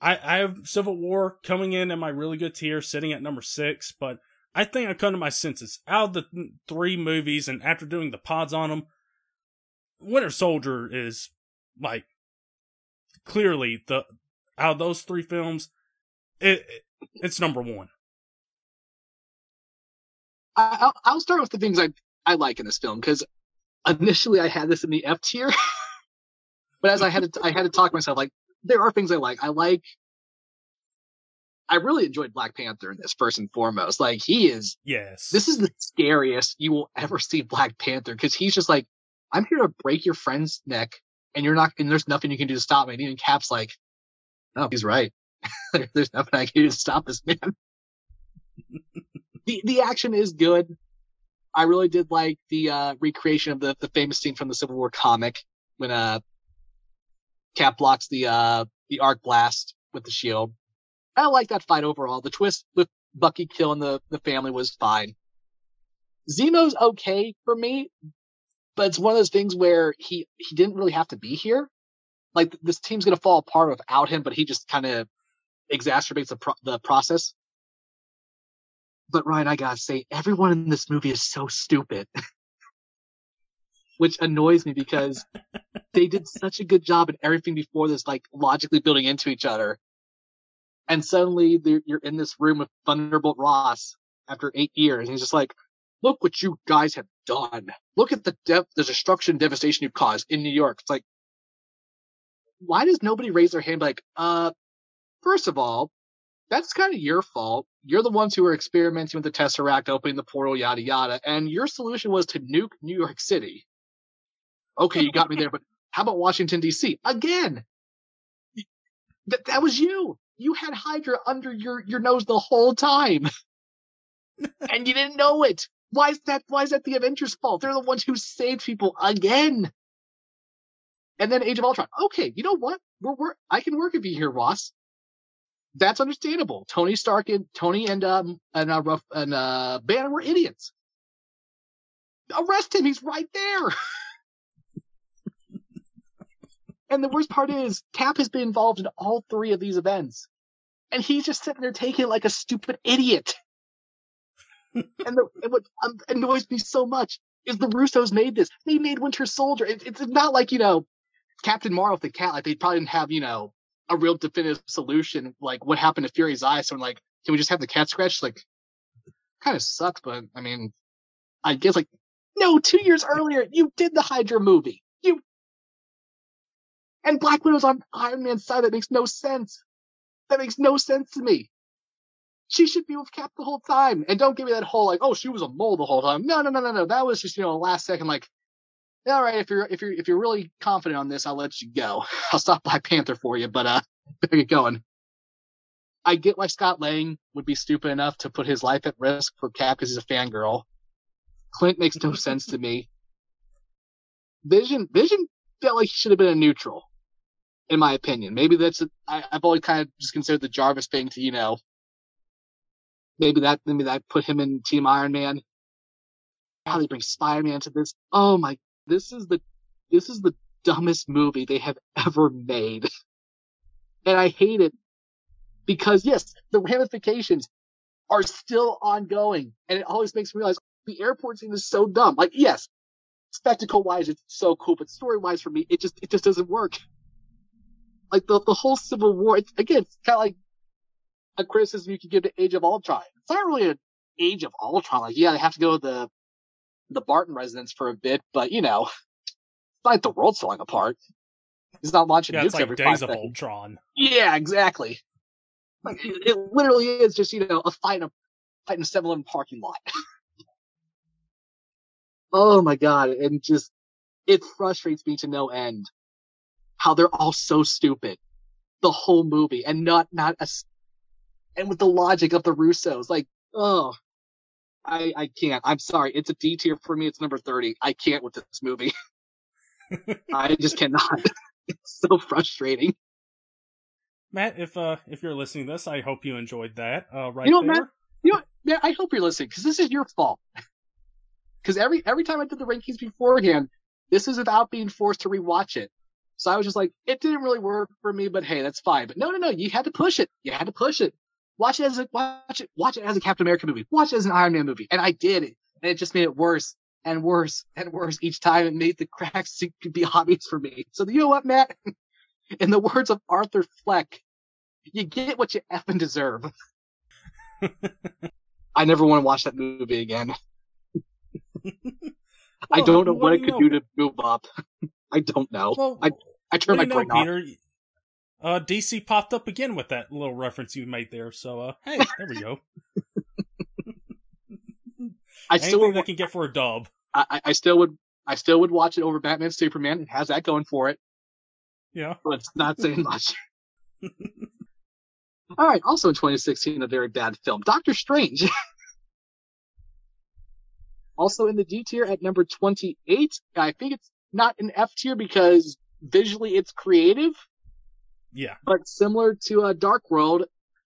I I have Civil War coming in at my really good tier, sitting at number six. But I think I come to my senses out of the three movies, and after doing the pods on them, Winter Soldier is like clearly the out of those three films, it, it it's number one. I, I'll start with the things I I like in this film because initially I had this in the F tier, but as I had to I had to talk myself like there are things I like. I like. I really enjoyed Black Panther in this first and foremost. Like he is. Yes. This is the scariest you will ever see Black Panther because he's just like, I'm here to break your friend's neck, and you're not, and there's nothing you can do to stop me. And even Cap's like, no, he's right. there's nothing I can do to stop this man. the the action is good. I really did like the uh, recreation of the the famous scene from the Civil War comic when uh Cap blocks the uh the arc blast with the shield. I like that fight overall. The twist with Bucky killing the the family was fine. Zemo's okay for me, but it's one of those things where he he didn't really have to be here. Like this team's gonna fall apart without him, but he just kind of exacerbates the pro- the process. But Ryan, I gotta say, everyone in this movie is so stupid, which annoys me because they did such a good job at everything before this, like logically building into each other. And suddenly you're in this room with Thunderbolt Ross after eight years, and he's just like, "Look what you guys have done! Look at the de- the destruction, devastation you've caused in New York." It's like, why does nobody raise their hand like, uh, first of all, that's kind of your fault. You're the ones who were experimenting with the Tesseract, opening the portal, yada yada, and your solution was to nuke New York City. Okay, you got me there, but how about Washington D.C. again? That that was you. You had Hydra under your your nose the whole time, and you didn't know it. Why is that? Why is that the Avengers' fault? They're the ones who saved people again. And then Age of Ultron. Okay, you know what? We're, we're I can work with you here, Ross. That's understandable. Tony Stark and Tony and um and uh, Ruff and uh Banner were idiots. Arrest him. He's right there. And the worst part is, Cap has been involved in all three of these events. And he's just sitting there taking it like a stupid idiot. and, the, and what um, annoys me so much is the Russos made this. They made Winter Soldier. It, it's not like, you know, Captain Marvel with the cat. Like, they probably didn't have, you know, a real definitive solution. Like, what happened to Fury's eye? So, I'm like, can we just have the cat scratch? Like, kind of sucks, but I mean, I guess, like, no, two years earlier, you did the Hydra movie. And Black Widow's on Iron Man's side. That makes no sense. That makes no sense to me. She should be with Cap the whole time. And don't give me that whole like, oh, she was a mole the whole time. No, no, no, no, no. That was just, you know, last second, like, all right, if you're if you're if you're really confident on this, I'll let you go. I'll stop Black Panther for you, but uh get going. I get why Scott Lang would be stupid enough to put his life at risk for Cap because he's a fangirl. Clint makes no sense to me. Vision Vision felt like he should have been a neutral in my opinion. Maybe that's a, I, I've always kind of just considered the Jarvis thing to you know maybe that maybe that put him in Team Iron Man. How they bring Spider Man to this? Oh my! This is the this is the dumbest movie they have ever made, and I hate it because yes, the ramifications are still ongoing, and it always makes me realize the airport scene is so dumb. Like yes, spectacle wise, it's so cool, but story wise for me, it just it just doesn't work like the the whole Civil War. It's, again, it's kind of like a criticism you could give to Age of Ultron. It's not really an Age of Ultron. Like, yeah, they have to go to the the Barton residence for a bit, but you know, it's not like the world's falling apart. He's not launching yeah, nukes it's like every Days five of seconds. Ultron. Yeah, exactly. Like it, it literally is just you know a fight in a fight in a 7-Eleven parking lot. Oh my god, and just it frustrates me to no end how they're all so stupid. The whole movie and not not a and with the logic of the Russos like oh. I I can't. I'm sorry. It's a D tier for me. It's number 30 I can't with this movie. I just cannot. It's so frustrating. Matt if uh if you're listening to this I hope you enjoyed that uh right you know, there Matt, you know Matt, I hope you're listening because this is your fault. Because every every time I did the rankings beforehand this is without being forced to rewatch it so I was just like, it didn't really work for me, but hey, that's fine. But no, no, no, you had to push it. You had to push it. Watch it as a watch it watch it as a Captain America movie. Watch it as an Iron Man movie. And I did it. And it just made it worse and worse and worse each time. It made the cracks to be obvious for me. So you know what, Matt? In the words of Arthur Fleck, you get what you effing deserve. I never want to watch that movie again. well, I don't know what it could know? do to move up. I don't know. Well, I I turned my brain off. Peter? Uh, DC popped up again with that little reference you made there. So, uh, hey, there we go. I Anything still would, can get for a dub. I, I still would. I still would watch it over Batman Superman. It has that going for it. Yeah, but it's not saying much. All right. Also in 2016, a very bad film, Doctor Strange. also in the D tier at number 28. I think it's not an F tier because visually it's creative. Yeah. But similar to a uh, Dark World,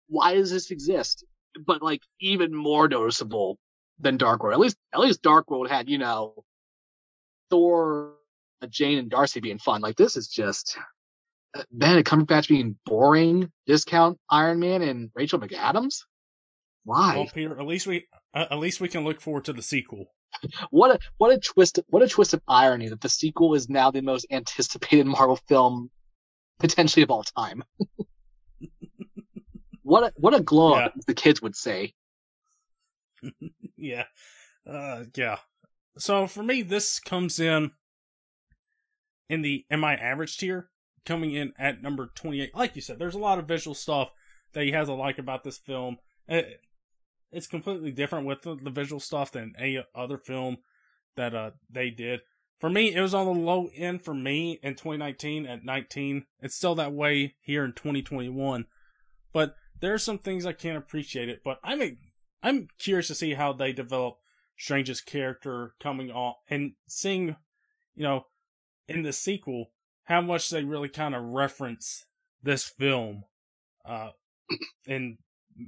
why does this exist? But like even more noticeable than Dark World. At least at least Dark World had, you know, Thor, uh, Jane and Darcy being fun. Like this is just uh, Benedict Cumberbatch being boring. Discount Iron Man and Rachel McAdams. Why? Well, Peter, at least we uh, at least we can look forward to the sequel what a what a twist what a twist of irony that the sequel is now the most anticipated Marvel film potentially of all time. what a what a glow yeah. the kids would say. yeah. Uh yeah. So for me this comes in in the am I average tier coming in at number 28. Like you said there's a lot of visual stuff that he has to like about this film. It, uh, it's completely different with the, the visual stuff than any other film that uh they did. For me, it was on the low end for me in 2019 at 19. It's still that way here in 2021. But there are some things I can't appreciate it. But I'm I'm curious to see how they develop Strange's character coming on and seeing, you know, in the sequel how much they really kind of reference this film uh in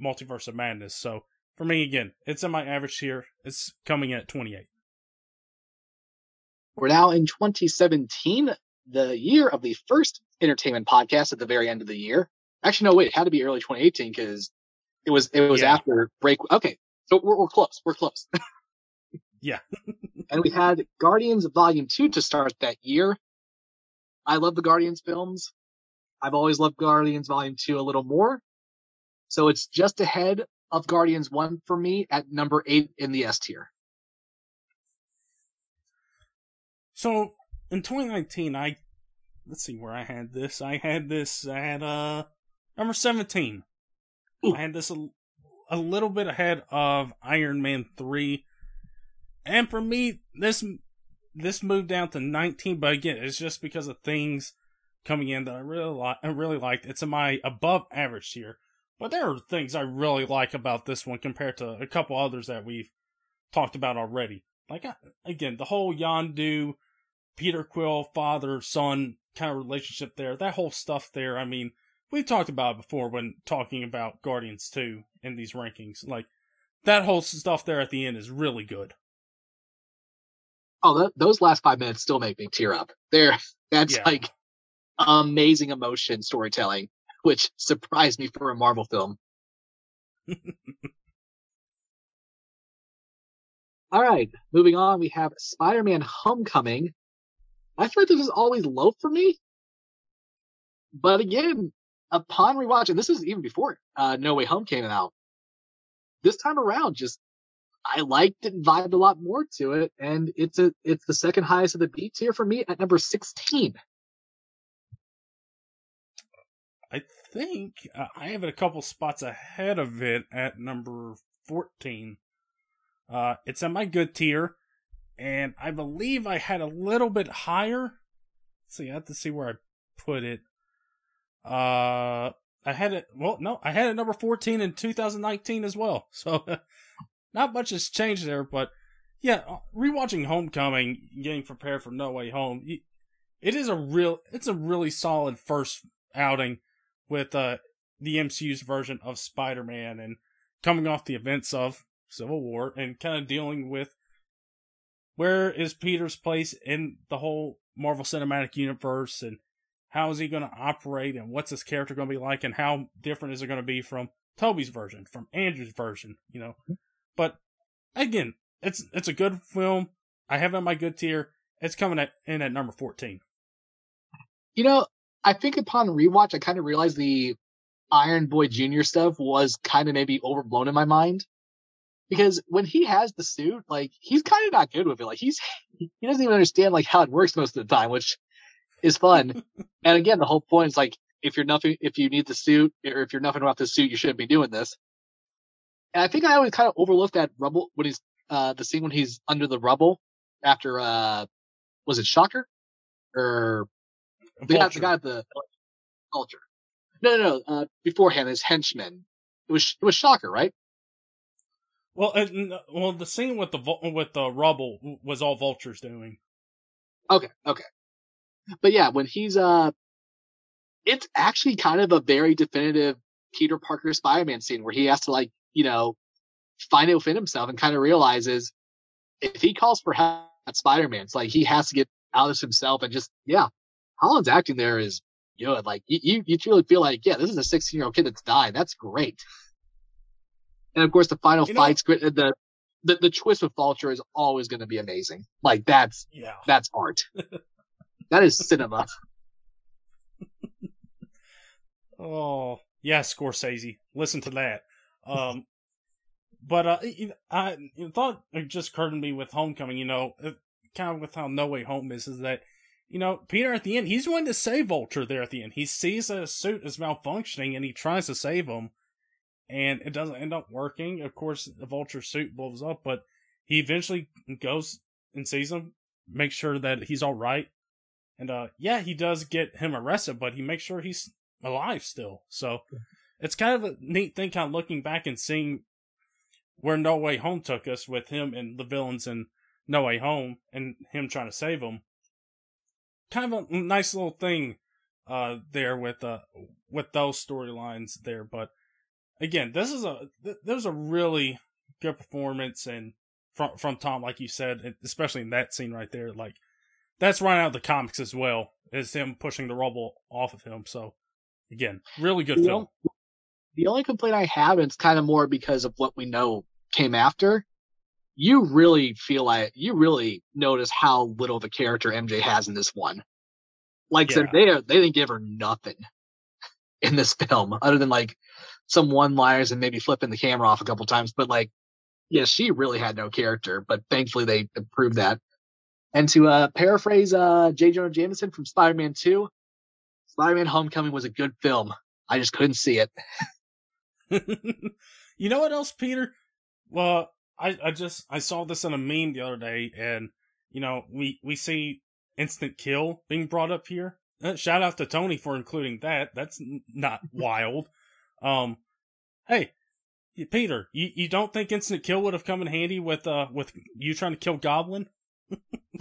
Multiverse of Madness. So for me, again, it's in my average tier. It's coming in at 28. We're now in 2017, the year of the first entertainment podcast at the very end of the year. Actually, no, wait, it had to be early 2018 because it was it was yeah. after break. Okay, so we're, we're close. We're close. yeah. and we had Guardians Volume 2 to start that year. I love the Guardians films. I've always loved Guardians Volume 2 a little more. So it's just ahead of Guardians 1 for me at number 8 in the S tier. So in 2019, I let's see where I had this. I had this at uh number 17. Ooh. I had this a, a little bit ahead of Iron Man 3. And for me, this this moved down to 19, but again, it's just because of things coming in that I really like. I really liked. It's in my above average tier. But there are things I really like about this one compared to a couple others that we've talked about already. Like, again, the whole Yondu, Peter Quill, father, son kind of relationship there, that whole stuff there. I mean, we talked about it before when talking about Guardians 2 in these rankings. Like, that whole stuff there at the end is really good. Oh, that, those last five minutes still make me tear up. There, that's yeah. like amazing emotion storytelling which surprised me for a Marvel film. All right, moving on, we have Spider-Man: Homecoming. I feel like this was always low for me, but again, upon rewatching, this is even before uh, No Way Home came out. This time around, just I liked it and vibed a lot more to it, and it's a it's the second highest of the B tier for me at number sixteen. I think uh, I have it a couple spots ahead of it at number 14. Uh, it's in my good tier. and I believe I had a little bit higher. Let's see, I have to see where I put it. Uh, I had it. Well, no, I had it number fourteen in 2019 as well. So, not much has changed there. But yeah, uh, rewatching Homecoming, getting prepared for No Way Home, it is a real. It's a really solid first outing with uh the MCU's version of Spider-Man and coming off the events of Civil War and kind of dealing with where is Peter's place in the whole Marvel Cinematic Universe and how is he going to operate and what's his character going to be like and how different is it going to be from Tobey's version, from Andrew's version, you know. But again, it's it's a good film. I have it on my good tier. It's coming at, in at number 14. You know, I think upon rewatch, I kind of realized the Iron Boy Jr. stuff was kind of maybe overblown in my mind. Because when he has the suit, like, he's kind of not good with it. Like, he's, he doesn't even understand, like, how it works most of the time, which is fun. and again, the whole point is, like, if you're nothing, if you need the suit, or if you're nothing about the suit, you shouldn't be doing this. And I think I always kind of overlooked that rubble when he's, uh, the scene when he's under the rubble after, uh, was it Shocker? Or the guy, the guy at the Vulture. No, no, no. Uh, beforehand, his henchmen. It was it was Shocker, right? Well, uh, well, the scene with the with the rubble was all Vulture's doing. Okay, okay, but yeah, when he's uh, it's actually kind of a very definitive Peter Parker Spider-Man scene where he has to like you know find it within himself and kind of realizes if he calls for help at Spider-Man, it's like he has to get out of himself and just yeah, Holland's acting there is good. Like you, you truly feel like, yeah, this is a 16 year old kid that's died. That's great. And of course, the final you fights, know, the, the the twist with Vulture is always going to be amazing. Like that's yeah, that's art. that is cinema. oh yeah, Scorsese, listen to that. Um, but uh, I thought it just occurred to me with Homecoming. You know, kind of with how No Way Home is, is that you know, Peter at the end, he's going to save Vulture there at the end. He sees that his suit is malfunctioning and he tries to save him. And it doesn't end up working. Of course, the Vulture suit blows up, but he eventually goes and sees him, makes sure that he's all right. And, uh, yeah, he does get him arrested, but he makes sure he's alive still. So it's kind of a neat thing, kind of looking back and seeing where No Way Home took us with him and the villains in No Way Home and him trying to save him kind of a nice little thing uh there with uh with those storylines there but again this is a th- there's a really good performance and from from Tom like you said especially in that scene right there like that's right out of the comics as well is him pushing the rubble off of him so again really good the film. only, the only complaint I have and it's kind of more because of what we know came after you really feel like you really notice how little the character MJ has in this one. Like yeah. they they didn't give her nothing in this film other than like some one liners and maybe flipping the camera off a couple times. But like, yeah, she really had no character. But thankfully they improved that. And to uh, paraphrase uh, J. Jonah Jameson from Spider-Man 2, Spider-Man Homecoming was a good film. I just couldn't see it. you know what else, Peter? Well, I, I just I saw this in a meme the other day, and you know we we see instant kill being brought up here. Uh, shout out to Tony for including that. That's n- not wild. Um, hey, Peter, you, you don't think instant kill would have come in handy with uh with you trying to kill Goblin?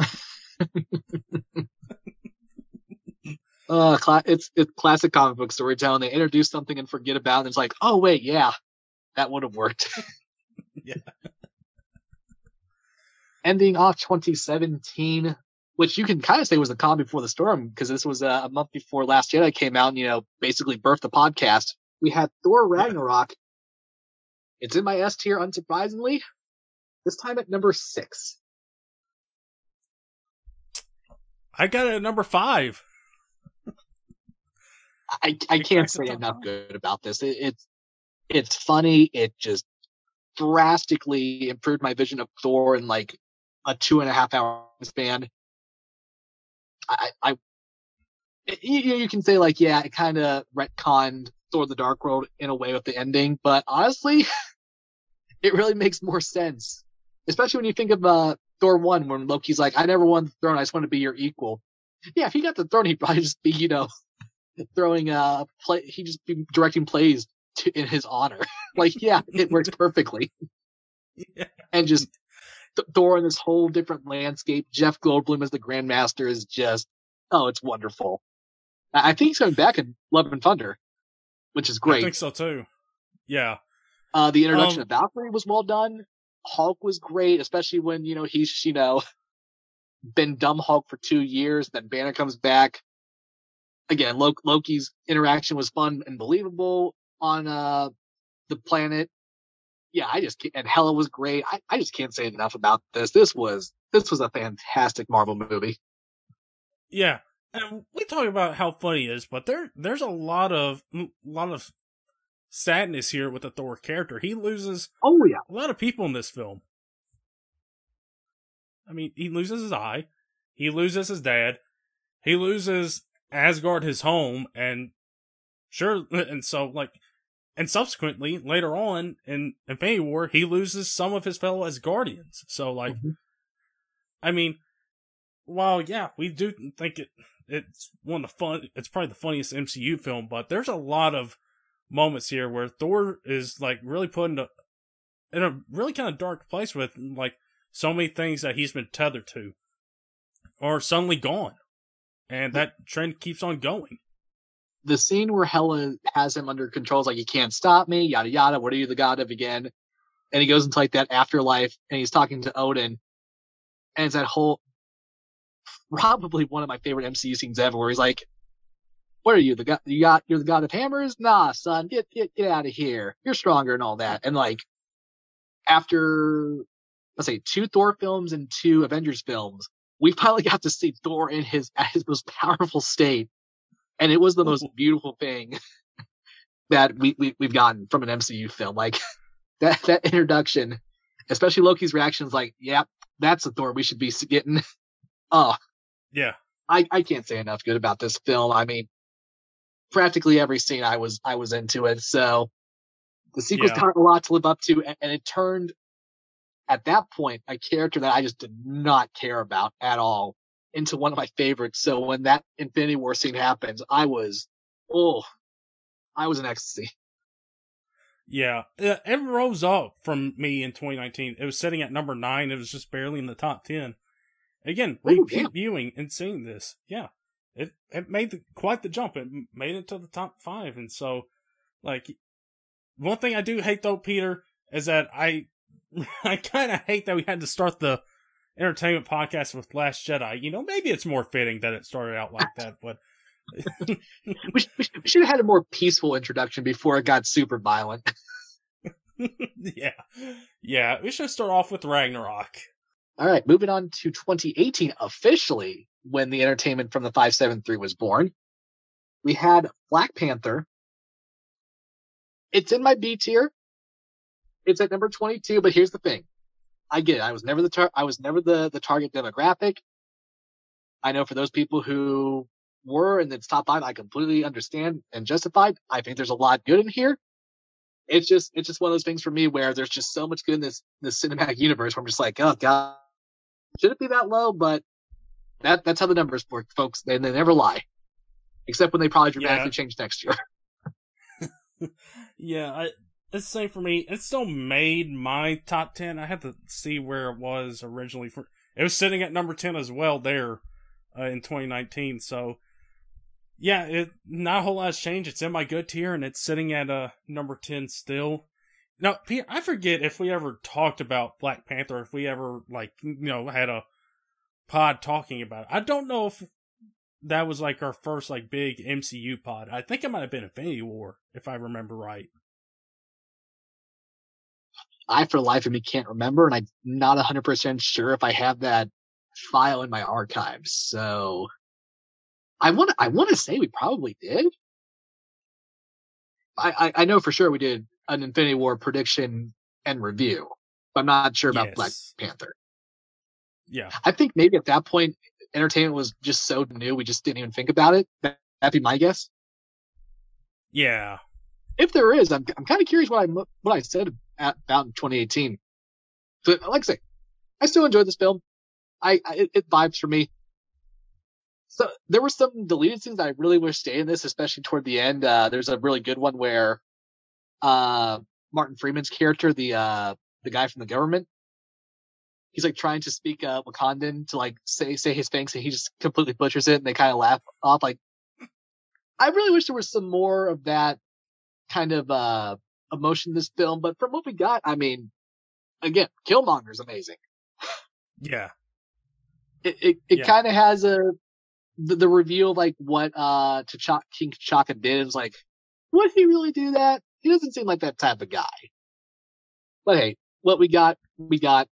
uh, cla- it's it's classic comic book storytelling. They introduce something and forget about it. And it's like, oh wait, yeah, that would have worked. yeah ending off 2017, which you can kind of say was the calm before the storm because this was a, a, month before Last Jedi came out and, you know, basically birthed the podcast. We had Thor Ragnarok. It's in my S tier, unsurprisingly. This time at number six. I got it at number five. I, I can't say enough good about this. It, it's it's funny. It just drastically improved my vision of Thor and like a two and a half hour span. I, I you, you can say like, yeah, it kind of retconned Thor: The Dark World in a way with the ending, but honestly, it really makes more sense, especially when you think of uh, Thor one when Loki's like, I never won the throne, I just want to be your equal. Yeah, if he got the throne, he'd probably just be, you know, throwing uh play He'd just be directing plays to, in his honor. like, yeah, it works perfectly. Yeah. And just Thor in this whole different landscape. Jeff Goldblum as the Grandmaster is just oh, it's wonderful. I think he's coming back in Love and Thunder, which is great. I think so too. Yeah. Uh, the introduction Um, of Valkyrie was well done. Hulk was great, especially when you know he's you know been dumb Hulk for two years. Then Banner comes back. Again, Lo- Loki's interaction was fun and believable on uh the planet. Yeah, I just can't, and Hela was great. I, I just can't say enough about this. This was this was a fantastic Marvel movie. Yeah. And we talk about how funny it is, but there there's a lot of a lot of sadness here with the Thor character. He loses Oh yeah, a lot of people in this film. I mean, he loses his eye, he loses his dad, he loses Asgard his home, and sure, and so like, and subsequently later on in Infinity War, he loses some of his fellow Asgardians. So like, Mhm. I mean, while yeah, we do think it it's one of the fun, it's probably the funniest MCU film, but there's a lot of moments here where Thor is like really put into in a really kind of dark place with like so many things that he's been tethered to are suddenly gone. And that trend keeps on going. The scene where Hela has him under control is like, you can't stop me, yada yada. What are you the god of again? And he goes into like that afterlife, and he's talking to Odin, and it's that whole probably one of my favorite MCU scenes ever, where he's like, "What are you the god? You got you're the god of hammers? Nah, son, get get get out of here. You're stronger and all that." And like after let's say two Thor films and two Avengers films, we finally got to see Thor in his at his most powerful state, and it was the most oh. beautiful thing that we, we we've gotten from an MCU film. Like that that introduction, especially Loki's reactions, like, "Yep, that's the Thor we should be getting." Oh, Yeah. I I can't say enough good about this film. I mean, practically every scene I was I was into it. So the sequel's Yeah. got a lot to live up to, and, and it turned at that point a character that I just did not care about at all into one of my favorites. So when that Infinity War scene happens, I was oh, I was in ecstasy. Yeah. It, rose up from me in 2019. It was sitting at number nine. It was just barely in the top 10. Again, Ooh, damn. reviewing and seeing this. Yeah. It, it made the, quite the jump. It made it to the top five. And so, like, one thing I do hate though, Peter, is that I, I kind of hate that we had to start the entertainment podcast with Last Jedi. You know, maybe it's more fitting that it started out like that, but We, sh- we, sh- we should have had a more peaceful introduction before it got super violent. yeah. Yeah. We should start off with Ragnarok. All right, moving on to 2018, officially when the entertainment from the 573 was born. We had Black Panther. It's in my B tier. It's at number 22, but here's the thing. I get it. I was never the tar- I was never the the target demographic. I know for those people who were in its top five, I completely understand and justified. I think there's a lot good in here. It's just it's just one of those things for me where there's just so much good in this this cinematic universe where I'm just like, oh god, should it be that low? But that that's how the numbers work, folks. They they never lie, except when they probably dramatically Yeah. change next year. Yeah, I, it's the same for me. It still made my top 10. I had to see where it was originally. For It was sitting at number 10 as well there uh, in 2019. So, yeah, it not a whole lot has changed. It's in my good tier, and it's sitting at uh, number 10 still. Now, Peter, I forget if we ever talked about Black Panther, if we ever, like, you know, had a pod talking about it. I don't know if that was like our first like big MCU pod. I think it might have been Infinity War, if I remember right. I, for the life of me, can't remember, and I'm not 100% sure if I have that file in my archives. So I want I want to say we probably did. I, I I know for sure we did an Infinity War prediction and review, but I'm not sure about Black Panther. Yeah, I think maybe at that point, entertainment was just so new we just didn't even think about it. That- That'd be my guess. yeah, If there is, I'm I'm kind of curious what I what I said at, about in 2018. But like I say, I still enjoyed this film. I, I it, it vibes for me. So there were some deleted scenes I really wish stayed in this, especially toward the end. Uh, there's a really good one where uh, Martin Freeman's character, the uh, the guy from the government, he's like trying to speak uh, Wakandan to like say say his thanks, and he just completely butchers it, and they kind of laugh off. Like, I really wish there was some more of that kind of uh emotion in this film, but from what we got, I mean, again, Killmonger's amazing. Yeah, It it, it Yeah. kind of has a the, the reveal of like what uh T'Chaka, King T'Chaka did. It was like, would he really do that? He doesn't seem like that type of guy. But hey, what we got, we got.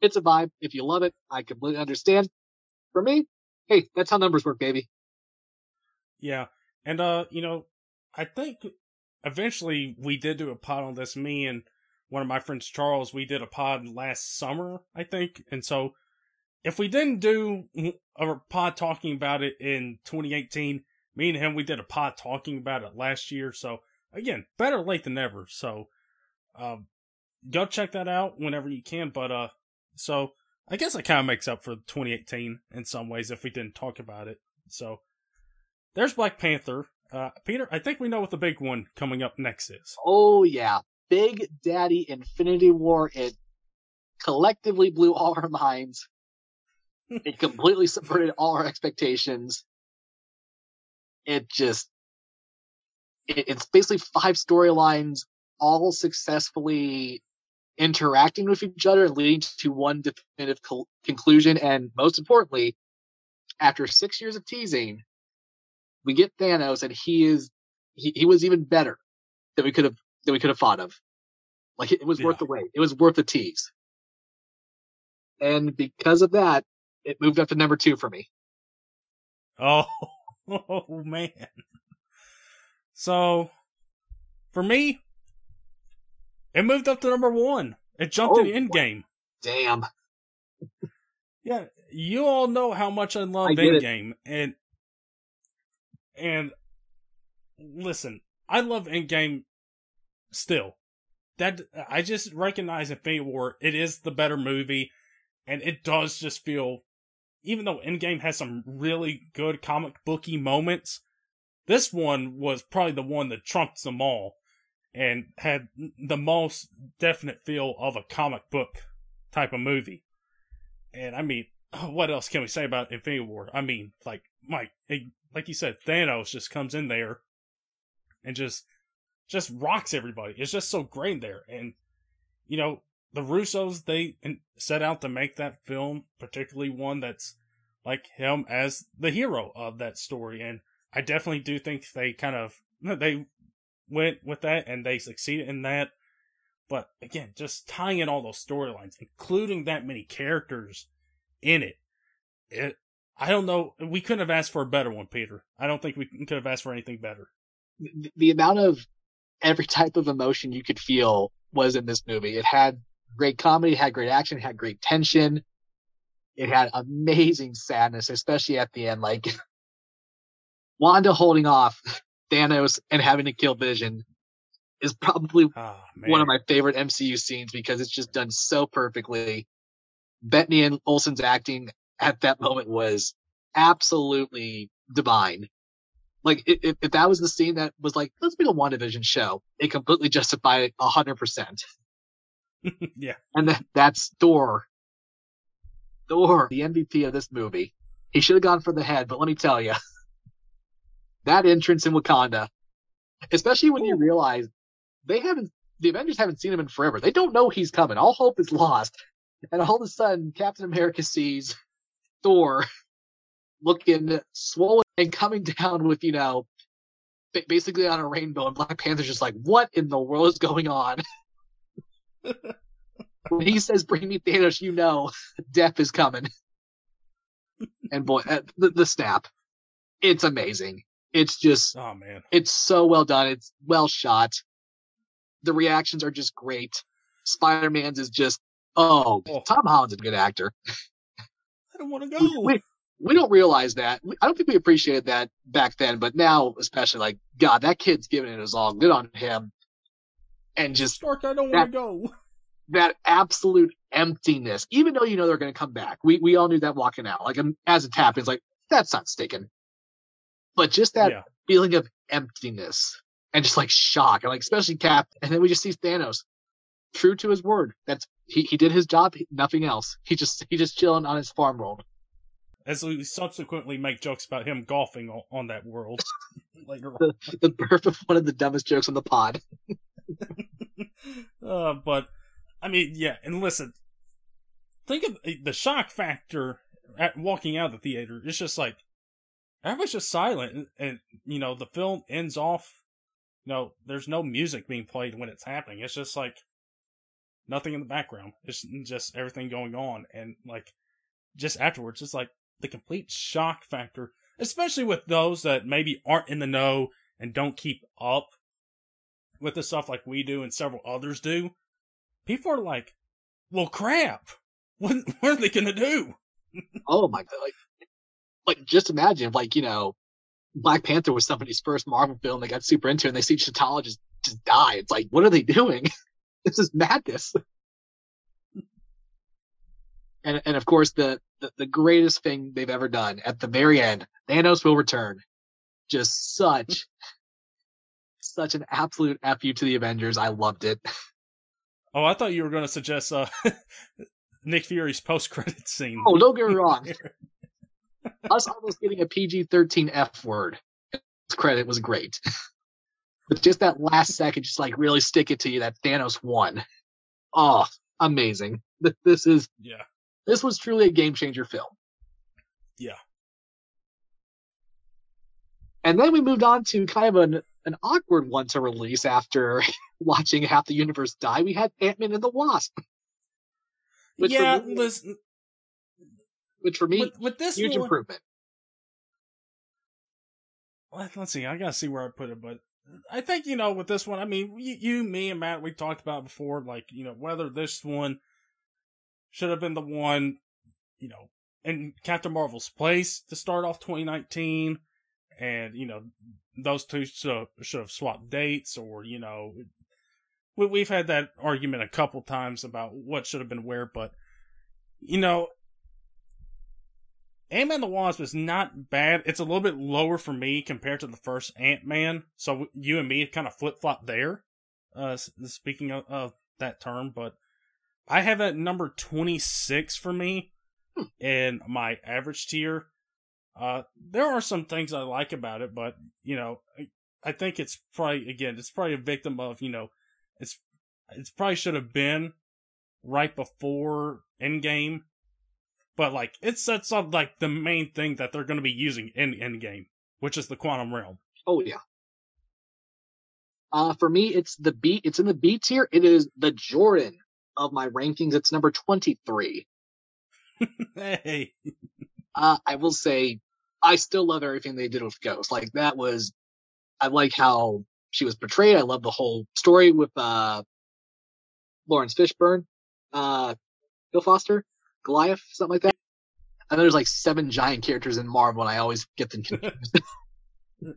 It's a vibe. If you love it, I completely understand. For me, hey, that's how numbers work, baby. yeah, and uh, you know, I think eventually we did do a pod on this. Me and one of my friends, Charles, we did a pod last summer, I think, and so if we didn't do a pod talking about it in 2018, me and him, we did a pod talking about it last year. So again, better late than never. So, um, go check that out whenever you can. But, uh, so I guess it kind of makes up for 2018 in some ways if we didn't talk about it. So there's Black Panther. Uh, Peter, I think we know what the big one coming up next is. Oh yeah, Big Daddy Infinity War. It collectively blew all our minds. it completely subverted all our expectations. It just, it, it's basically five storylines all successfully interacting with each other and leading to one definitive col- conclusion. And most importantly, after six years of teasing, we get Thanos and he is, he, he was even better than we could have, than we could have thought of. Like it was worth the wait. It was worth the tease. And because of that, it moved up to number two for me. Oh, oh man. So, for me, it moved up to number one. It jumped Oh, in Endgame. Damn. Yeah, you all know how much I love I get it. Endgame, and and listen, I love Endgame still. That I just recognize Infinity War. It is the better movie, and it does just feel, even though Endgame has some really good comic booky moments, this one was probably the one that trumped them all, and had the most definite feel of a comic book type of movie. And I mean, what else can we say about Infinity War? I mean, like Mike, like you said, Thanos just comes in there and just just rocks everybody. It's just so great there, and you know the Russos they set out to make that film, particularly one that's like him as the hero of that story, and I definitely do think they kind of they went with that and they succeeded in that. But again, just tying in all those storylines, including that many characters in it, it I don't know. We couldn't have asked for a better one, Peter. I don't think we could have asked for anything better. The, the amount of every type of emotion you could feel was in this movie. It had great comedy, it had great action, had great tension. It had amazing sadness, especially at the end. Like Wanda holding off Thanos and having to kill Vision is probably ah, man. one of my favorite MCU scenes because it's just done so perfectly. Bettany and Olsen's acting at that moment was absolutely divine. Like if, if that was the scene that was like, let's make a WandaVision show, it completely justified it a hundred percent. yeah. And that that's Thor. Thor, the MVP of this movie. He should have gone for the head, but let me tell you, that entrance in Wakanda, especially when you realize they haven't, the Avengers haven't seen him in forever. They don't know he's coming. All hope is lost. And all of a sudden, Captain America sees Thor looking swollen and coming down with, you know, basically on a rainbow. And Black Panther's just like, what in the world is going on? when he says, bring me Thanos, you know, death is coming. and boy, the, the snap, it's amazing. It's just, Oh man. it's so well done. It's well shot. The reactions are just great. Spider Man's is just, oh, Oh. Tom Holland's a good actor. I don't want to We, go. we, we don't realize that. I don't think we appreciated that back then, but now, especially, like, God, that kid's giving it his all. Good on him. And just Stark, I don't want to go. that absolute emptiness, even though you know they're going to come back. We we all knew that walking out. Like um, as it happens, like that's not sticking. But just that Yeah. feeling of emptiness and just like shock, and like especially Cap, and then we just see Thanos, true to his word. That's he he did his job, nothing else. He just he just chilling on his farm world. As we subsequently make jokes about him golfing on, on that world later on. The, the birth of one of the dumbest jokes on the pod. uh, but I mean, yeah, and listen, think of the shock factor at walking out of the theater. It's just like everybody's just silent, and, and you know the film ends off. You know, there's no music being played when it's happening. It's just like nothing in the background. It's just everything going on, and like just afterwards, it's like the complete shock factor, especially with those that maybe aren't in the know and don't keep up with the stuff like we do and several others do, people are like, well, crap. What, what are they going to do? Oh my god! Like, like just imagine, like you know, Black Panther was somebody's first Marvel film they got super into, and they see T'Challa just just die. It's like, what are they doing? this is madness. and and of course, the, the the greatest thing they've ever done at the very end, Thanos will return. Just such. Such an absolute F you to the Avengers. I loved it. Oh, I thought you were going to suggest uh, Nick Fury's post credit scene. Oh, don't get me wrong. Us almost getting a PG 13 F word credit was great. But just that last second, just like really stick it to you that Thanos won. Oh, amazing. This is, yeah. this was truly a game changer film. Yeah. And then we moved on to kind of an, an awkward one to release after watching half the universe die. We had Ant-Man and the Wasp. Which for yeah, me- listen, Which for me, with, with this huge one, improvement. let's see, I gotta see where I put it, but I think, you know, with this one, I mean, you, you, me, and Matt, we talked about before, like, you know, whether this one should have been the one, you know, in Captain Marvel's place to start off 2019, and, you know, those two should should have swapped dates, or, you know, we, we've had that argument a couple times about what should have been where, but, you know, Ant Man the Wasp is not bad. It's a little bit lower for me compared to the first Ant Man. So you and me kind of flip flop there. Uh, speaking of, of that term, but I have at number 26 for me in my average tier. Uh, there are some things I like about it, but you know, I, I think it's probably again, it's probably a victim of you know, it's it's probably should have been right before Endgame but like it sets up like the main thing that they're going to be using in Endgame, which is the quantum realm. Oh yeah. Uh, for me, it's the B. It's in the B tier. It is the Jordan of my rankings. It's number twenty-three. hey, Uh, I will say, I still love everything they did with Ghost. Like that was, I like how she was portrayed. I love the whole story with uh, Laurence Fishburne, uh, Bill Foster, Goliath, something like that. And there's like seven giant characters in Marvel, and I always get them confused.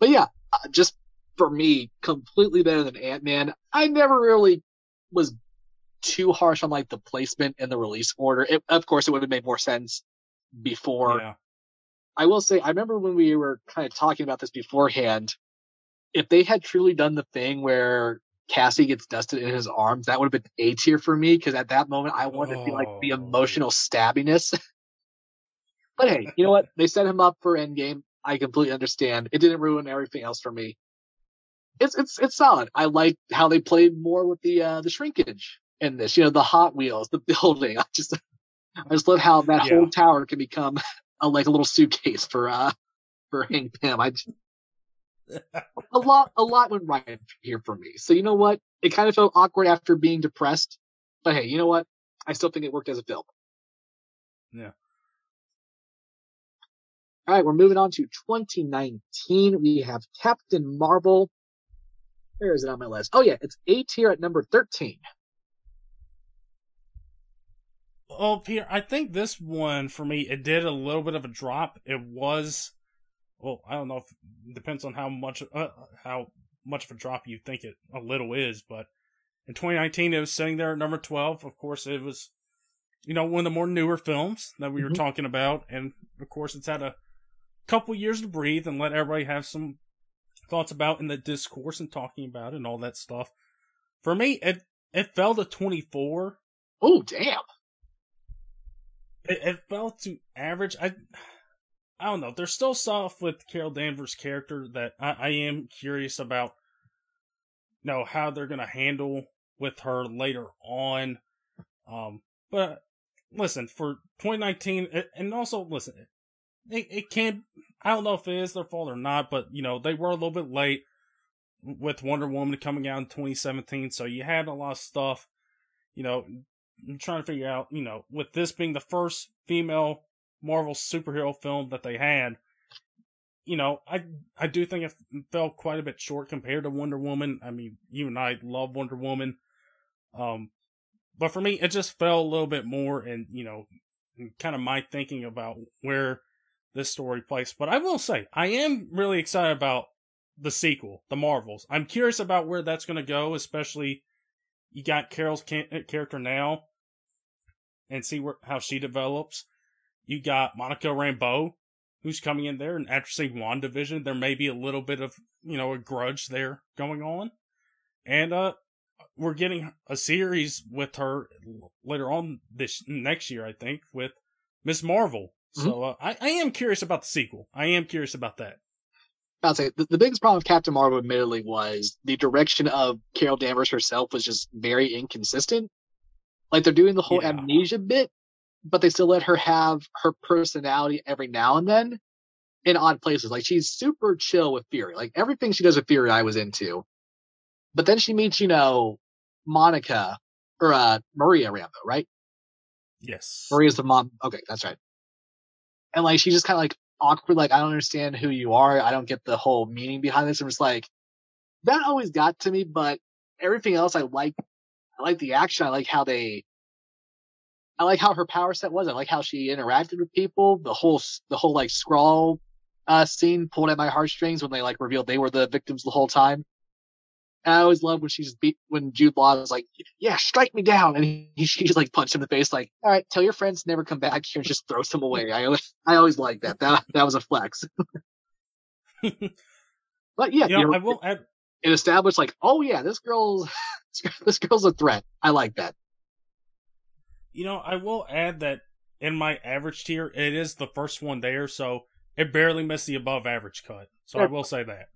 but yeah, uh, just for me, completely better than Ant Man. I never really was too harsh on like the placement and the release order. It, of course, it would have made more sense before. yeah, I will say, I remember when we were kind of talking about this beforehand. If they had truly done the thing where Cassie gets dusted in his arms, that would have been A tier for me because at that moment I wanted to feel like the Oh. emotional stabbiness. but hey, you know what? They set him up for Endgame. I completely understand. It didn't ruin everything else for me. It's it's it's solid. I like how they played more with the uh the shrinkage in this. You know, the Hot Wheels, the building. I just I just love how that Yeah. whole tower can become a, like a little suitcase for uh for Hank Pym. I just, a lot a lot went right here for me. So you know what? It kind of felt awkward after being depressed, but hey, you know what? I still think it worked as a film. Yeah. All right, we're moving on to 2019. We have Captain Marvel. Where is it on my list? Oh yeah, it's A tier at number 13. Oh, Peter, I think this one for me it did a little bit of a drop. It was, well, I don't know if it depends on how much uh, how much of a drop you think it a little is, but In 2019, it was sitting there at number 12. Of course, it was, you know, one of the more newer films that we were Mhm. talking about. And of course, it's had a couple years to breathe and let everybody have some thoughts about in the discourse and talking about it and all that stuff. For me, it, it fell to 24 Oh damn! it, it fell to average. I I don't know. There's still stuff with Carol Danvers' character that I, I am curious about. You know how they're gonna handle with her later on. Um, but listen for 2019, it, and also listen, it it can't. I don't know if it is their fault or not, but you know they were a little bit late with Wonder Woman coming out in 2017, so you had a lot of stuff. You know, I'm trying to figure out, you know, with this being the first female Marvel superhero film that they had, you know, I I do think it fell quite a bit short compared to Wonder Woman. I mean, you and I love Wonder Woman, um, but for me, it just fell a little bit more, and you know, kind of my thinking about where this story plays. But I will say, I am really excited about the sequel, the Marvels. I'm curious about where that's going to go, especially you got Carol's ca- character now and see where how she develops. You got Monica Rambeau, who's coming in there, and after seeing WandaVision, there may be a little bit of you know a grudge there going on, and uh, we're getting a series with her later on this next year, I think, with Miss Marvel. So uh, I, I am curious about the sequel. I am curious about that. I'll say the, the biggest problem with Captain Marvel, admittedly, was the direction of Carol Danvers herself was just very inconsistent. Like they're doing the whole Yeah. amnesia bit, but they still let her have her personality every now and then in odd places. Like she's super chill with Fury. Like everything she does with Fury, I was into. But then she meets, you know, Monica or uh, Maria Rambeau, right? Yes. Maria's the mom. Okay, that's right. And like she's just kind of like awkward, like I don't understand who you are. I don't get the whole meaning behind this. I'm just like that always got to me, but everything else I like. I like the action. I like how they. I like how her power set was. I like how she interacted with people. The whole the whole like Skrull uh, scene pulled at my heartstrings when they like revealed they were the victims the whole time. And I always love when she's beat when Jude Law was like, "Yeah, strike me down," and he, he she just like punched him in the face, like, "All right, tell your friends never come back here," and just throws him away. I always I always like that. That that was a flex. But yeah, you know, I will add. it established like, oh yeah, this girl's this girl's a threat. I like that. You know, I will add that in my average tier, it is the first one there, so it barely missed the above average cut. So I will say that.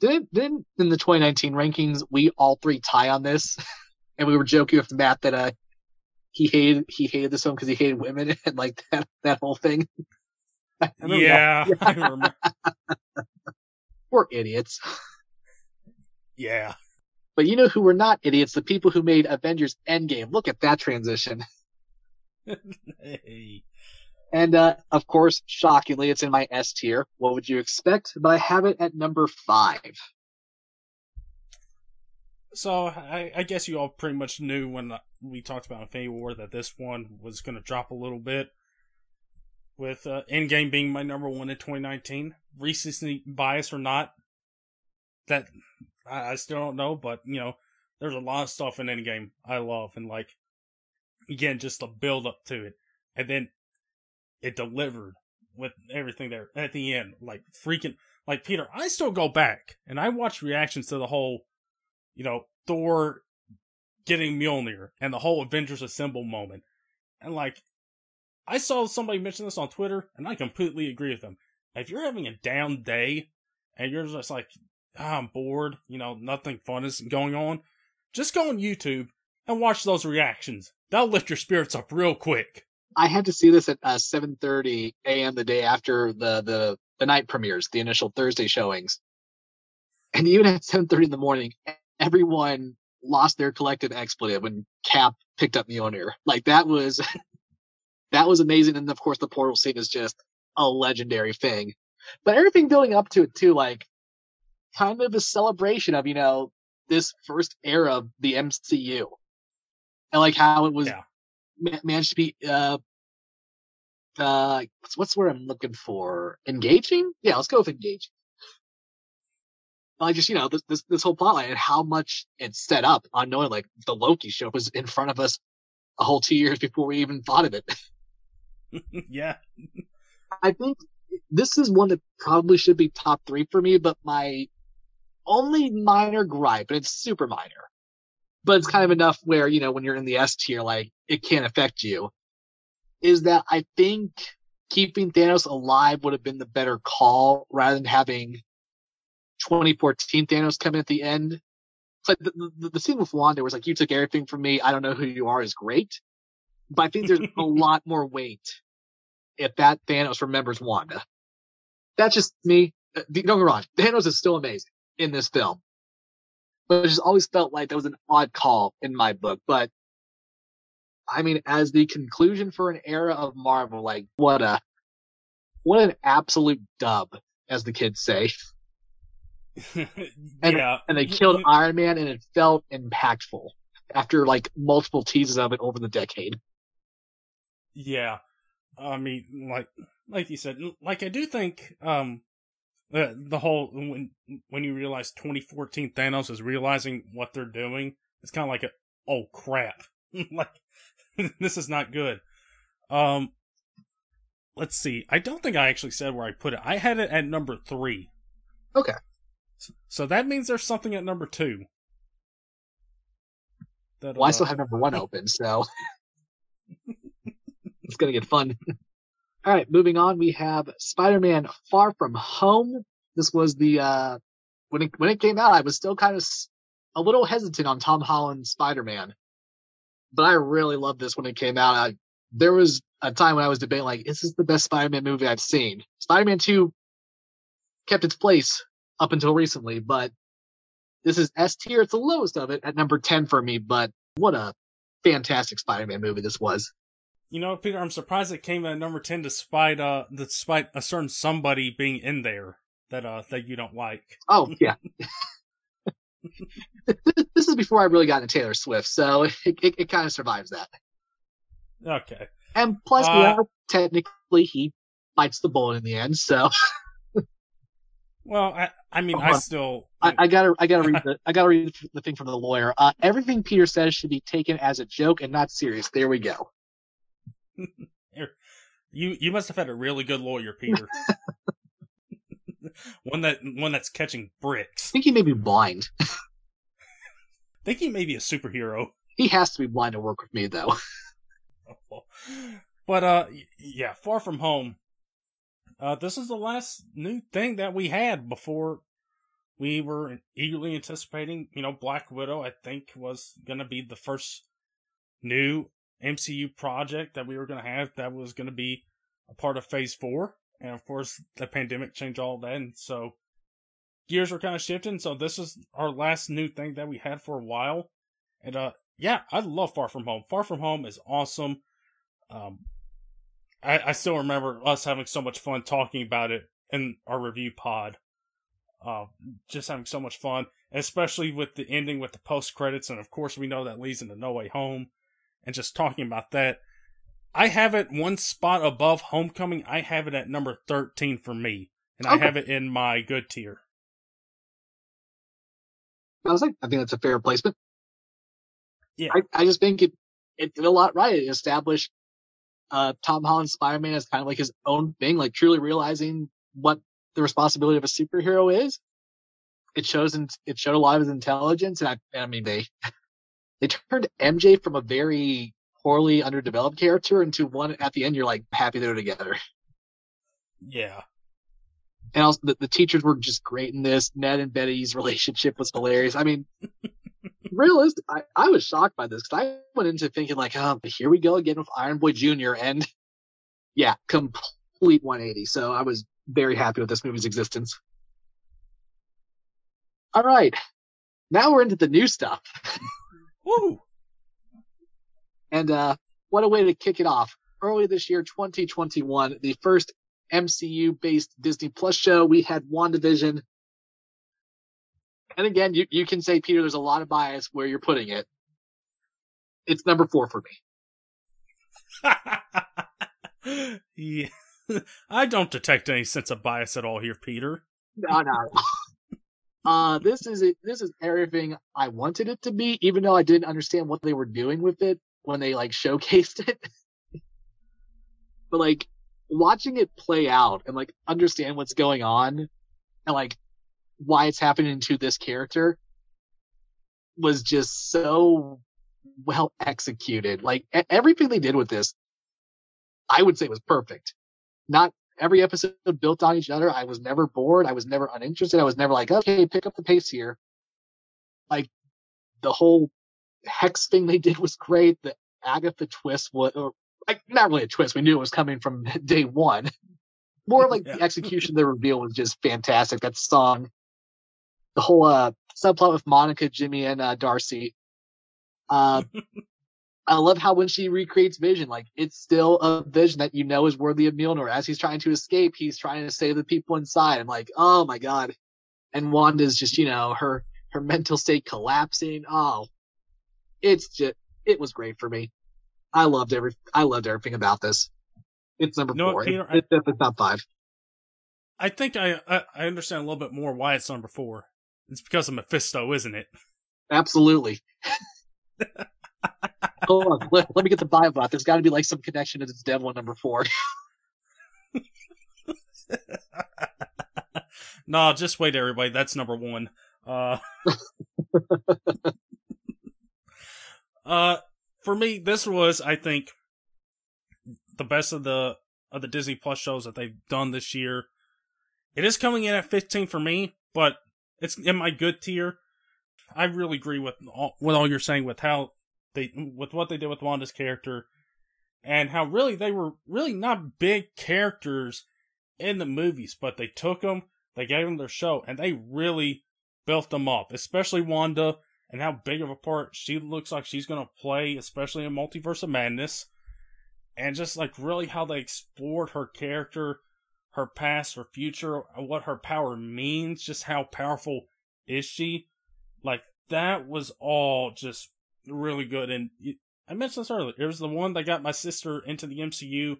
Didn't didn't in the 2019 rankings we all three tie on this, and we were joking with Matt that uh he hated he hated this one because he hated women and like that that whole thing. Yeah, I remember. we're idiots. Yeah. But you know who were not idiots? The people who made Avengers Endgame. Look at that transition. Hey. And uh, of course, shockingly, it's in my S tier. What would you expect? But I have it at number five. So I, I guess you all pretty much knew when we talked about Infinity War that this one was going to drop a little bit. With uh, Endgame being my number one in 2019, recency bias or not, that I, I still don't know. But you know, there's a lot of stuff in Endgame I love, and like again, just the build up to it, and then it delivered with everything there at the end. Like freaking, like Peter, I still go back and I watch reactions to the whole you know, Thor getting Mjolnir and the whole Avengers Assemble moment. And like, I saw somebody mention this on Twitter, and I completely agree with them. If you're having a down day and you're just like, I'm bored, you know, nothing fun is going on, just go on YouTube and watch those reactions. That'll lift your spirits up real quick. I had to see this at uh, 7:30 a.m. the day after the the the night premieres, the initial Thursday showings. And even at 7:30 in the morning, everyone lost their collective expletive when Cap picked up Mjolnir. Like that was that was amazing. And of course, the portal scene is just a legendary thing. But everything building up to it too, like kind of a celebration of you know this first era of the MCU, and like how it was Yeah. ma- managed to be uh uh what's, what's the word I'm looking for? Engaging? Yeah, let's go with engaging. like just you know this this, this whole plotline and how much it's set up on knowing like the Loki show was in front of us a whole two years before we even thought of it. yeah. I think this is one that probably should be top three for me, but my only minor gripe, and it's super minor, but it's kind of enough where, you know, when you're in the S tier, like it can't affect you, is that I think keeping Thanos alive would have been the better call rather than having 2014 Thanos come in at the end. It's like the, the, the scene with Wanda was like, you took everything from me. I don't know who you are is great. But I think there's a lot more weight if that Thanos remembers Wanda. That's just me. Uh, don't get me wrong. Thanos is still amazing in this film. But it just always felt like that was an odd call in my book. But I mean, as the conclusion for an era of Marvel, like what a, what an absolute dub, as the kids say. and, yeah. and they killed Iron Man and it felt impactful after like multiple teases of it over the decade. Yeah. I mean, like, like you said, like I do think, um, the the whole when when you realize 2014 Thanos is realizing what they're doing, it's kind of like a oh crap, like this is not good. Um, let's see. I don't think I actually said where I put it. I had it at number three. Okay. So that means there's something at number two. That, well, uh, I still have number one open, so it's gonna get fun. All right, moving on, we have Spider-Man: Far From Home. This was the uh, when it when it came out, I was still kind of a little hesitant on Tom Holland's Spider-Man, but I really loved this when it came out. I, there was a time when I was debating like, is this the best Spider-Man movie I've seen? Spider-Man Two kept its place up until recently, but this is S tier. It's the lowest of it at number ten for me. But what a fantastic Spider-Man movie this was. You know, Peter, I'm surprised it came at number ten despite uh despite a certain somebody being in there that uh that you don't like. Oh yeah. this is before I really got into Taylor Swift, so it it, it kind of survives that. Okay. And plus, uh, are technically he bites the bullet in the end, so. well, I I mean, I still I, I, gotta I gotta read the I gotta read the thing from the lawyer. Uh, everything Peter says should be taken as a joke and not serious. There we go. You you must have had a really good lawyer, Peter. one that one that's catching bricks. I think he may be blind. I think he may be a superhero. He has to be blind to work with me, though. but uh, yeah, Far From Home. Uh, this is the last new thing that we had before we were eagerly anticipating. You know, Black Widow. I think was gonna be the first new MCU project that we were going to have that was going to be a part of phase four. And of course, the pandemic changed all that. And so gears were kind of shifting. So this is our last new thing that we had for a while. And, uh, yeah, I love Far From Home. Far From Home is awesome. Um, I, I still remember us having so much fun talking about it in our review pod. Uh, just having so much fun, especially with the ending with the post credits. And of course, we know that leads into No Way Home and just talking about that. I have it one spot above Homecoming. I have it at number 13 for me, and okay. I have it in my good tier. I was like, I think that's a fair placement. Yeah. I, I just think it, it did a lot right. It established uh, Tom Holland's Spider Man as kind of like his own thing, like truly realizing what the responsibility of a superhero is. It shows, and it showed a lot of his intelligence, and I, I mean, they they turned MJ from a very poorly underdeveloped character into one at the end you're like happy they're together. Yeah. And also the, the teachers were just great in this. Ned and Betty's relationship was hilarious. I mean, realistic. I, I was shocked by this because I went into thinking like, oh, here we go again with Iron Boy Jr. And yeah, complete 180. So I was very happy with this movie's existence. All right. Now we're into the new stuff. Woo! And uh, what a way to kick it off. Early this year, 2021, the first MCU based Disney Plus show, we had WandaVision. And again, you, you can say, Peter, there's a lot of bias where you're putting it. It's number four for me. yeah. I don't detect any sense of bias at all here, Peter. No, no. Uh, this is it. This is everything I wanted it to be, even though I didn't understand what they were doing with it when they like showcased it. but like watching it play out and like understand what's going on and like why it's happening to this character was just so well executed. Like everything they did with this, I would say was perfect. Not every episode built on each other. I was never bored. I was never uninterested. I was never like, okay, pick up the pace here. Like the whole hex thing they did was great. The Agatha twist was, or like not really a twist. We knew it was coming from day one. More like yeah. the execution of the reveal was just fantastic. That song, the whole uh, subplot with Monica, Jimmy, and uh, Darcy. Uh, I love how when she recreates Vision, like it's still a vision that you know is worthy of Mjolnir. As he's trying to escape, he's trying to save the people inside. I'm like, oh my god. And Wanda's just, you know, her her mental state collapsing. Oh, it's just it was great for me. I loved every I loved everything about this. It's number four. Peter, it's, I, it's top five. I think I, I I understand a little bit more why it's number four. It's because of Mephisto, isn't it? Absolutely. Hold on, let, let, me get the Biobot. There's got to be like some connection to this Dev one number four. no, just wait, everybody. That's number one. Uh, uh, for me, this was, I think, the best of the of the Disney Plus shows that they've done this year. It is coming in at 15 for me, but it's in my good tier. I really agree with all, with all you're saying with how they with what they did with Wanda's character and how really they were really not big characters in the movies, but they took them, they gave them their show, and they really built them up, especially Wanda and how big of a part she looks like she's going to play, especially in Multiverse of Madness. And just like really how they explored her character, her past, her future, what her power means, just how powerful is she. Like that was all just really good. And I mentioned this earlier. It was the one that got my sister into the MCU,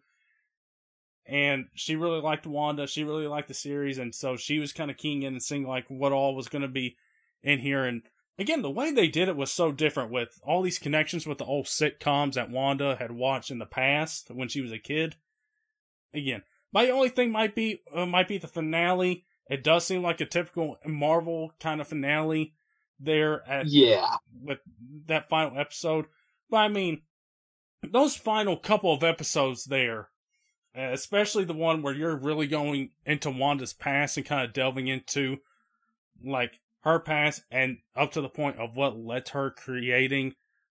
and she really liked Wanda. She really liked the series, and so she was kind of keying in and seeing like what all was going to be in here. And again, the way they did it was so different with all these connections with the old sitcoms that Wanda had watched in the past when she was a kid. Again, my only thing might be uh, might be the finale. It does seem like a typical Marvel kind of finale there at yeah with that final episode. But I mean, those final couple of episodes there, uh, especially the one where you're really going into Wanda's past and kind of delving into like her past and up to the point of what led to her creating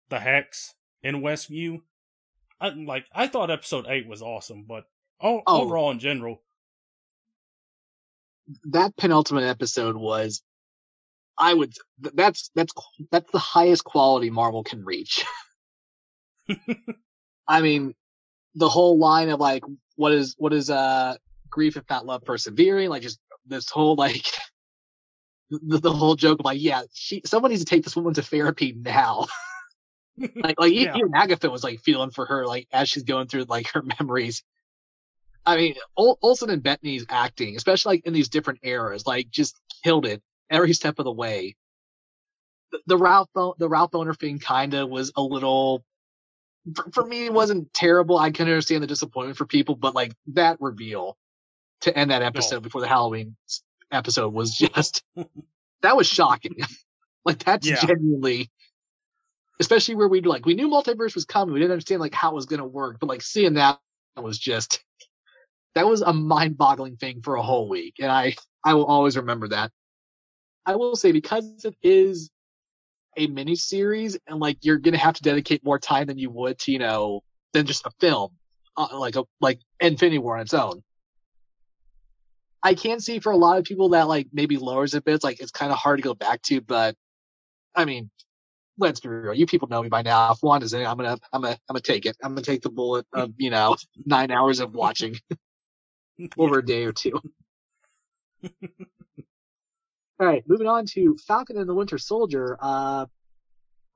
the hex in Westview. I, like I thought episode eight was awesome, but oh. overall in general, that penultimate episode was I would that's that's that's the highest quality Marvel can reach. I mean, the whole line of like what is what is uh grief if not love persevering, like just this whole like the, the whole joke of like, yeah, she someone needs to take this woman to therapy now. like like yeah. even Agatha was like feeling for her like as she's going through like her memories. I mean, Ol- Olsen and Bettany's acting, especially like in these different eras, like just killed it every step of the way. The, the Ralph the Ralph Bohner thing kind of was a little for, for, me it wasn't terrible. I can understand the disappointment for people, but like that reveal to end that episode no. before the Halloween episode was just that was shocking. like that's yeah. genuinely especially where we like we knew multiverse was coming. We didn't understand like how it was gonna work, but like seeing that was just that was a mind-boggling thing for a whole week, and I I will always remember that. I will say because it is a mini series and like you're gonna have to dedicate more time than you would to you know than just a film uh, like a like Infinity War on its own. I can see for a lot of people that like maybe lowers a bit. It's like it's kind of hard to go back to, but I mean, let's be real. You people know me by now. If one is in, I'm gonna I'm gonna I'm gonna take it. I'm gonna take the bullet of you know nine hours of watching over a day or two. All right, moving on to Falcon and the Winter Soldier. Uh,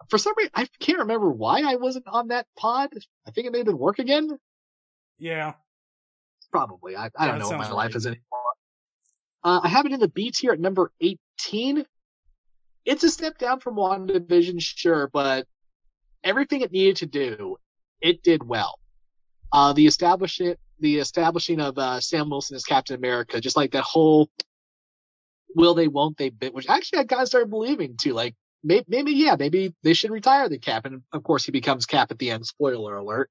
for some reason, I can't remember why I wasn't on that pod. I think it may have been work again. Yeah. Probably. I, I yeah, don't know what my right. life is anymore. Uh, I have it in the B tier at number 18. It's a step down from WandaVision, sure, but everything it needed to do, it did well. Uh, the establishing the establishing of uh, Sam Wilson as Captain America, just like that whole will they, won't they bit, which actually I kind of started believing too. Like maybe, maybe, yeah, maybe they should retire the Cap, and of course he becomes Cap at the end. Spoiler alert.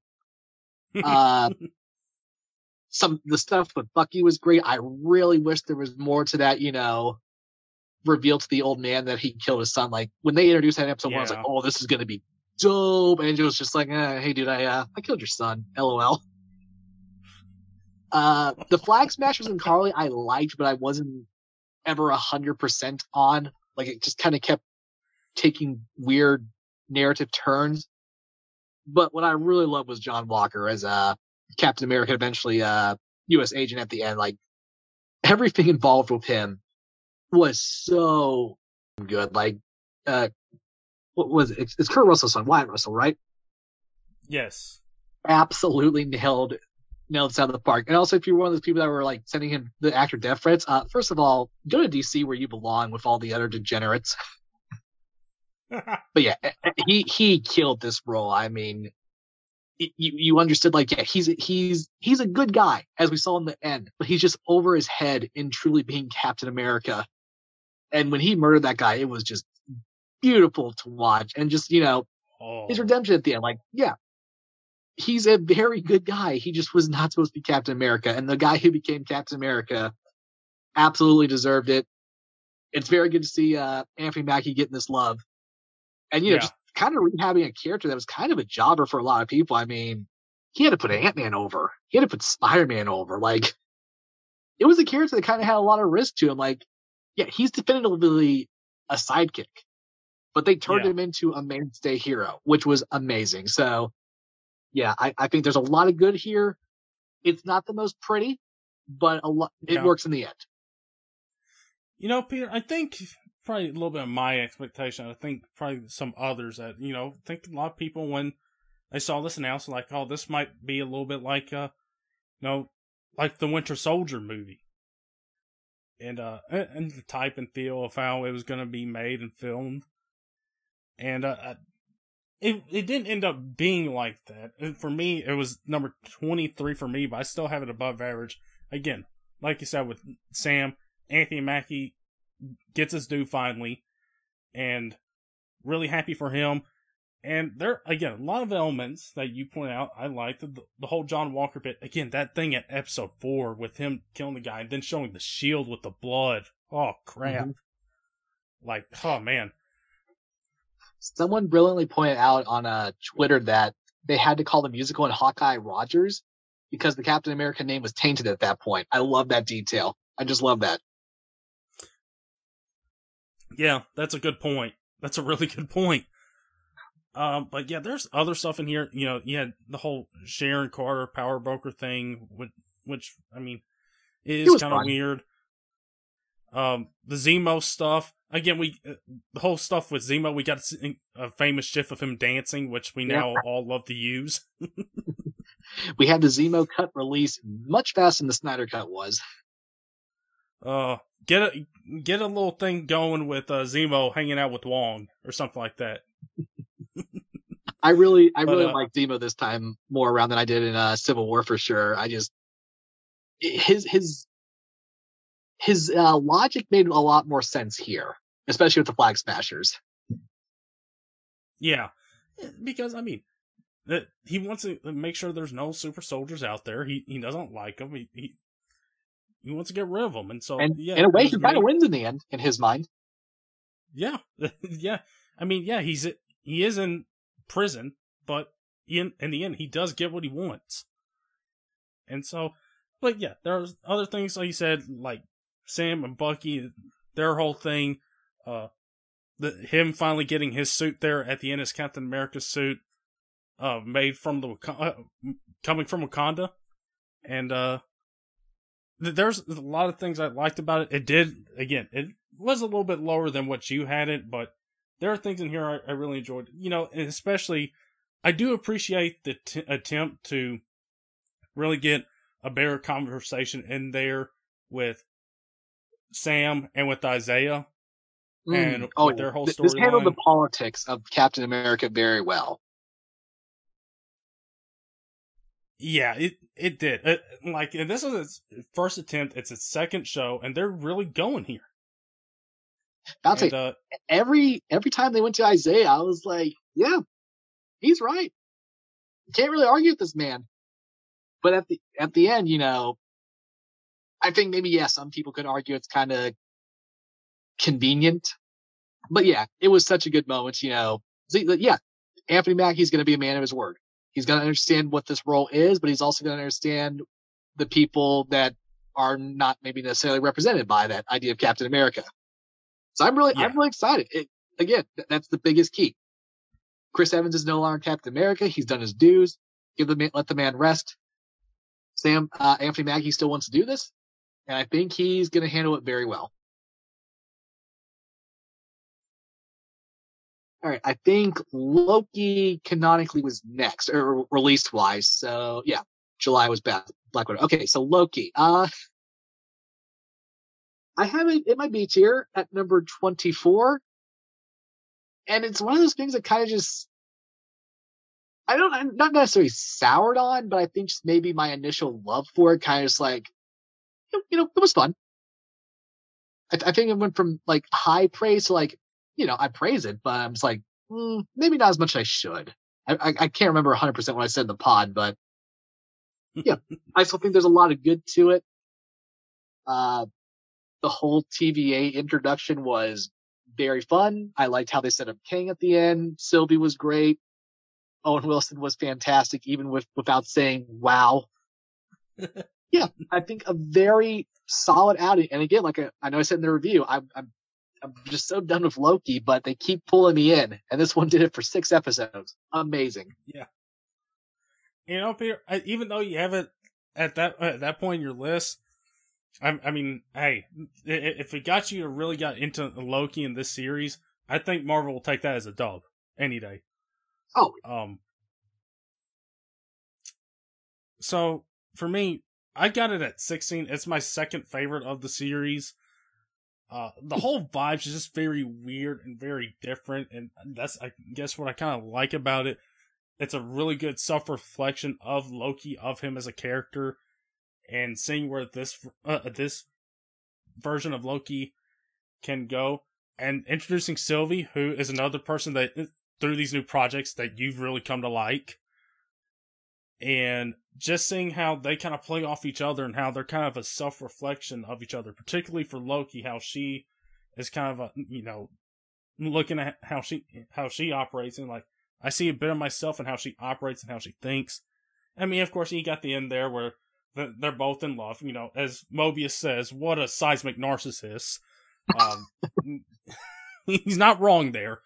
Uh, some the stuff with Bucky was great. I really wish there was more to that. You know, reveal to the old man that he killed his son. Like when they introduced that in episode one, I was like, oh, this is gonna be dope. And it was just like, eh, hey, dude, I uh, I killed your son. LOL. Uh, the Flag Smashers and Karli I liked, but I wasn't ever a hundred percent on. Like it just kind of kept taking weird narrative turns. But what I really loved was John Walker as uh Captain America, eventually uh U.S. agent at the end. Like everything involved with him was so good. Like uh, what was it? It's, it's Kurt Russell's son, Wyatt Russell, right? yes. absolutely nailed nailed this out of the park. And also, if you're one of those people that were like sending him the actor death threats, uh, first of all, go to DC where you belong with all the other degenerates. But yeah, eh, he he killed this role. I mean, you you understood like yeah, he's he's he's a good guy as we saw in the end, but he's just over his head in truly being Captain America. And when he murdered that guy, it was just beautiful to watch, and just you know oh. his redemption at the end. Like, yeah, he's a very good guy. He just was not supposed to be Captain America. And the guy who became Captain America absolutely deserved it. It's very good to see uh, Anthony Mackie getting this love. And, you know, Yeah. just kind of rehabbing a character that was kind of a jobber for a lot of people. I mean, he had to put Ant Man over, he had to put Spider Man over. Like, it was a character that kind of had a lot of risk to him. Like, yeah, he's definitively a sidekick but they turned Yeah. him into a mainstay hero, which was amazing. So, yeah, I, I think there's a lot of good here. It's not the most pretty, but a lot it Yeah. works in the end. You know, Peter, I think probably a little bit of my expectation. I think probably some others that, you know, I think a lot of people when they saw this announcement, like, oh, this might be a little bit like uh you know, like the Winter Soldier movie. And uh and the type and feel of how it was gonna be made and filmed. And uh I- it it didn't end up being like that. For me, it was number twenty three for me, but I still have it above average. Again, like you said with Sam, Anthony Mackie gets his due finally, and really happy for him. And there again, a lot of elements that you point out I like the, the whole John Walker bit. Again, that thing at episode four with him killing the guy and then showing the shield with the blood. Oh crap! Mhm. Like oh man, Someone brilliantly pointed out on uh, Twitter that they had to call the musical in Hawkeye Rogers because the Captain America name was tainted at that point. I love that detail. I just love that. Yeah, that's a good point. That's a really good point. Um, but yeah, there's other stuff in here. You know, you had the whole Sharon Carter power broker thing, which, which I mean, is kind of weird. Um, the Zemo stuff again. We uh, the whole stuff with Zemo. We got a famous gif of him dancing, which we Yeah. now all love to use. We had the Zemo cut release much faster than the Snyder cut was. Uh, get a get a little thing going with uh, Zemo hanging out with Wong or something like that. I really, I But, really uh, like Zemo this time more around than I did in uh, Civil War for sure. I just his his his uh, logic made a lot more sense here, especially with the Flag Smashers. Yeah, because I mean, that he wants to make sure there's no super soldiers out there. He he doesn't like them. He he, he wants to get rid of them, and so And yeah, in a way, he kind of wins in the end, in his mind. Yeah, yeah. I mean, yeah, he's he is in prison, but in in the end, he does get what he wants. And so, but yeah, there's other things like you said, like Sam and Bucky, their whole thing, uh, the him finally getting his suit there at the end, his Captain America suit, uh, made from the uh, coming from Wakanda, and uh, th- there's a lot of things I liked about it. It did again, it was a little bit lower than what you had it, but there are things in here I, I really enjoyed. You know, especially I do appreciate the t- attempt to really get a better conversation in there with Sam and with Isaiah Mm. and oh, with their whole story. this handled the politics of Captain America very well. Yeah, it it did. It, like and this is its first attempt. It's its second show, and they're really going here. I'll say uh, every every time they went to Isaiah, I was like, yeah, he's right. You can't really argue with this man. But at the at the end, you know, I think maybe yeah, some people could argue it's kind of convenient. But yeah, it was such a good moment, you know. Yeah, Anthony Mackie's going to be a man of his word. He's going to understand what this role is, but he's also going to understand the people that are not maybe necessarily represented by that idea of Captain America. So I'm really, Yeah. I'm really excited. It, again, th- that's the biggest key. Chris Evans is no longer Captain America. He's done his dues. Give the man, let the man rest. Sam, uh, Anthony Mackie still wants to do this, and I think he's going to handle it very well. All right, I think Loki canonically was next, or released wise. So yeah, July was Black Widow. Okay, so Loki. Uh, I have it in my B tier at number twenty-four, and it's one of those things that kind of just. I don't, I'm not necessarily soured on, but I think just maybe my initial love for it kind of just like, you know, it was fun. I, I think it went from like high praise to like, you know, I praise it, but I'm just like, mm, maybe not as much as I should. I, I, I can't remember 100% what I said in the pod, but yeah, I still think there's a lot of good to it. Uh, the whole TVA introduction was very fun. I liked how they set up King at the end. Sylvie was great. Owen Wilson was fantastic, even with without saying wow. yeah, I think a very solid outing. And again, like I, I know I said in the review, I'm, I'm I'm just so done with Loki, but they keep pulling me in, and this one did it for six episodes. Amazing. Yeah. You know, Peter, I, even though you haven't at that at that point in your list, I, I mean, hey, i- i- if it got you to really got into Loki in this series, I think Marvel will take that as a dub any day. Oh, Um. So for me, I got it at 16. It's my second favorite of the series. Uh, the whole vibe is just very weird and very different, and that's I guess what I kind of like about it. It's a really good self reflection of Loki, of him as a character, and seeing where this uh, this version of Loki can go, and introducing Sylvie, who is another person that through these new projects that you've really come to like. And just seeing how they kind of play off each other and how they're kind of a self reflection of each other, particularly for Loki, how she is kind of a, you know, looking at how she, how she operates and like, I see a bit of myself in how she operates and how she thinks. I mean, of course, you got the end there where they're both in love, you know, as Mobius says, what a seismic narcissist. Um, he's not wrong there.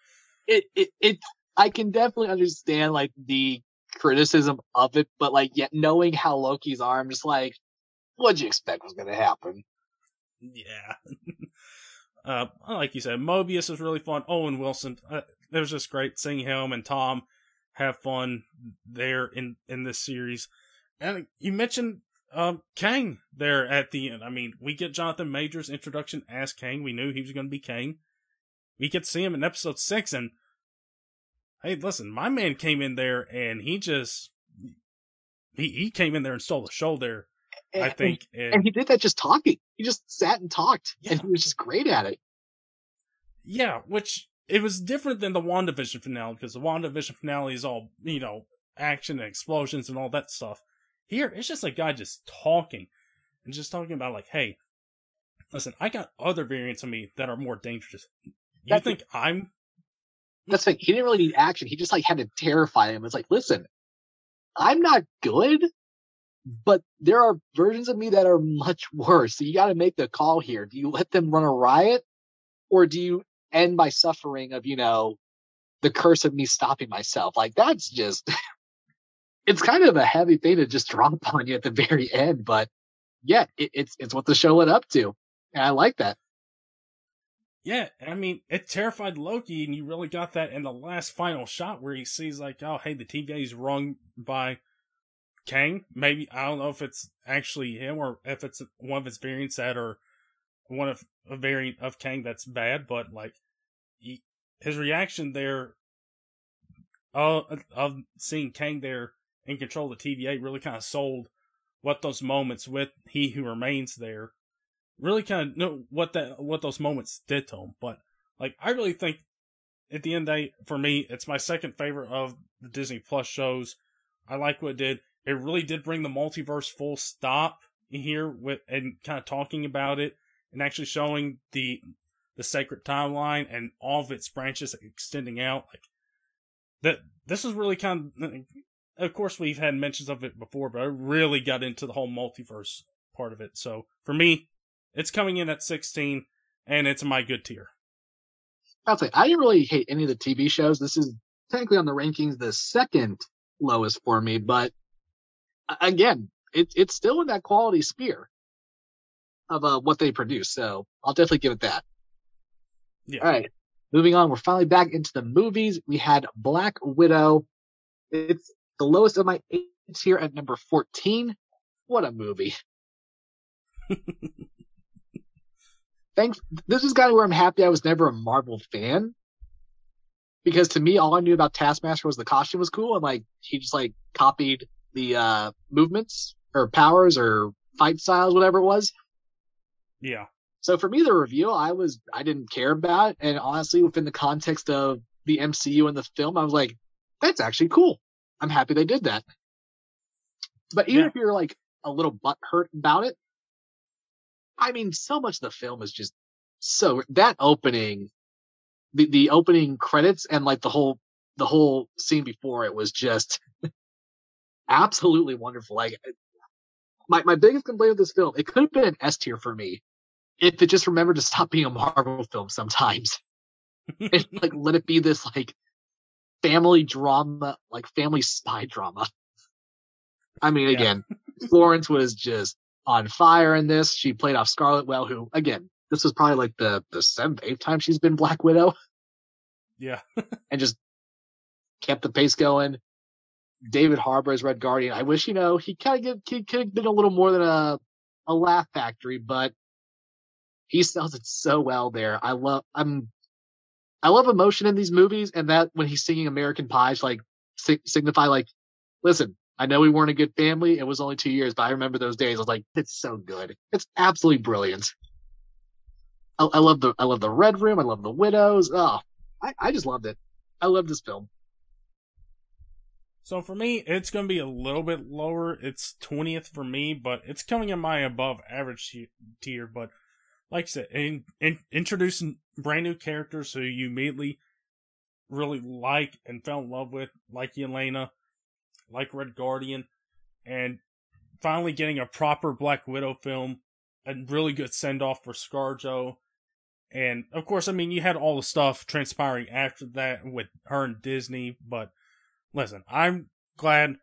it, it, it, I can definitely understand like the criticism of it, but like yet knowing how Loki's are, I'm just like, what'd you expect was to happen? Yeah. uh, like you said, Mobius was really fun. Owen Wilson, uh, it was just great seeing him and Tom have fun there in in this series. And you mentioned um, Kang there at the end. I mean, we get Jonathan Majors' introduction as Kang. We knew he was going to be Kang. We get to see him in episode six, and hey, listen, my man came in there and he just he he came in there and stole the show there. I think, and, and he did that just talking. He just sat and talked, and he was just great at it. Yeah, which it was different than the WandaVision finale because the WandaVision finale is all, you know, action and explosions and all that stuff. Here, it's just a guy just talking and just talking about, like, hey, listen, I got other variants of me that are more dangerous. You That's- think I'm. That's the. He didn't really need action. He just like had to terrify him. It's like, listen, I'm not good, but there are versions of me that are much worse. So you got to make the call here. Do you let them run a riot, or do you end by suffering of you know the curse of me stopping myself? Like that's just. it's kind of a heavy thing to just drop on you at the very end, but yeah, it, it's it's what the show led up to, and I like that. Yeah, I mean, it terrified Loki, and you really got that in the last final shot where he sees, like, oh, hey, the TVA is run by Kang. Maybe, I don't know if it's actually him or if it's one of his variants that are one of a variant of Kang that's bad, but like he, his reaction there uh, of seeing Kang there in control of the TVA really kind of sold what those moments with He Who Remains there really kind of know what that what those moments did to him. But like I really think at the end of the day, for me, it's my second favorite of the Disney Plus shows. I like what it did. It really did bring the multiverse full stop here with and kind of talking about it and actually showing the the sacred timeline and all of its branches extending out. Like that, this is really kind of. Of course, we've had mentions of it before, but I really got into the whole multiverse part of it. So for me, it's coming in at 16, and it's my good tier. I'll say I didn't really hate any of the TV shows. This is technically on the rankings the second lowest for me, but again, it, it's still in that quality sphere of uh, what they produce. So I'll definitely give it that. Yeah. All right. Moving on, we're finally back into the movies. We had Black Widow. It's the lowest of my eight here at number 14. What a movie. Thanks. This is kind of where I'm happy I was never a Marvel fan. Because to me, all I knew about Taskmaster was the costume was cool and like he just like copied the uh movements or powers or fight styles, whatever it was. Yeah. So for me, the review, I was, I didn't care about. It. And honestly, within the context of the MCU and the film, I was like, that's actually cool. I'm happy they did that. But even yeah. if you're like a little butthurt about it, I mean, so much of the film is just so that opening, the the opening credits and like the whole the whole scene before it was just absolutely wonderful. Like uh, my my biggest complaint with this film, it could have been an S tier for me if it just remembered to stop being a Marvel film sometimes. and like let it be this like family drama, like family spy drama. I mean, yeah. again, Florence was just on fire in this. She played off Scarlett well, who again, this was probably like the the seventh, eighth time she's been Black Widow. Yeah. and just kept the pace going. David Harbour as Red Guardian. I wish, you know, he kind of he could have been a little more than a a laugh factory, but he sells it so well there. I love I'm I love emotion in these movies, and that when he's singing American Pie, like si- signify like, listen, I know we weren't a good family. It was only two years, but I remember those days. I was like, it's so good. It's absolutely brilliant. I, I love the I love the Red Room. I love the Widows. Oh, I, I just loved it. I love this film. So for me, it's going to be a little bit lower. It's 20th for me, but it's coming in my above average tier. But like I said, in, in, introducing brand new characters who you immediately really like and fell in love with, like Yelena, like Red Guardian, and finally getting a proper Black Widow film, a really good send off for ScarJo. And of course, I mean, you had all the stuff transpiring after that with her and Disney, but listen, I'm glad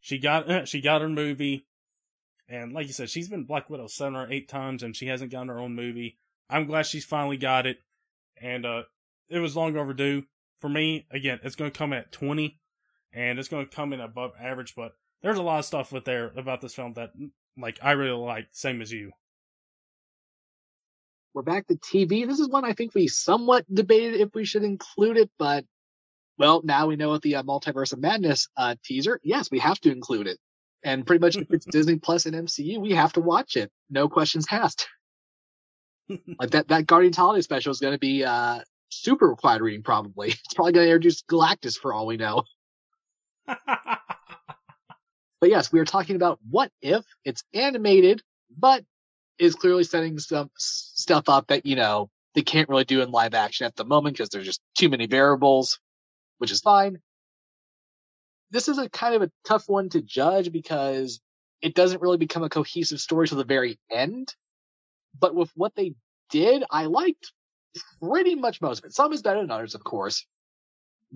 she got she got her movie. And like you said, she's been Black Widow seven or eight times, and she hasn't gotten her own movie. I'm glad she's finally got it, and uh, it was long overdue for me. Again, it's going to come at 20, and it's going to come in above average. But there's a lot of stuff with there about this film that, like, I really like, same as you. We're back to TV. This is one I think we somewhat debated if we should include it, but well, now we know what the uh, Multiverse of Madness uh, teaser. Yes, we have to include it. And pretty much if it's Disney Plus and MCU, we have to watch it. No questions asked. like that, that Guardians Holiday special is going to be, uh, super required reading probably. It's probably going to introduce Galactus for all we know. but yes, we are talking about what if it's animated, but is clearly setting some stuff up that, you know, they can't really do in live action at the moment because there's just too many variables, which is fine this is a kind of a tough one to judge because it doesn't really become a cohesive story to the very end. But with what they did, I liked pretty much most of it. Some is better than others, of course.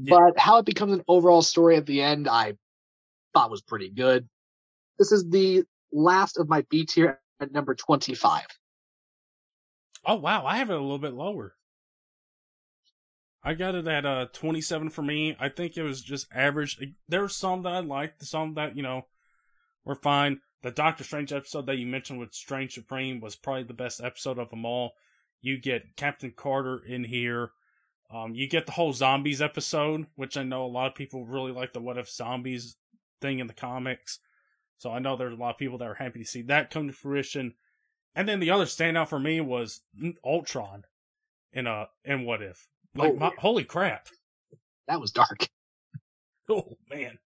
Yeah. But how it becomes an overall story at the end, I thought was pretty good. This is the last of my B tier at number 25. Oh, wow. I have it a little bit lower. I got it at uh 27 for me. I think it was just average. There were some that I liked, some that, you know, were fine. the Doctor Strange episode that you mentioned with Strange Supreme was probably the best episode of them all. You get Captain Carter in here. Um, you get the whole zombies episode, which I know a lot of people really like the what if zombies thing in the comics. So I know there's a lot of people that are happy to see that come to fruition. And then the other standout for me was Ultron in a in What If. Like, oh, my, holy crap, that was dark. Oh man,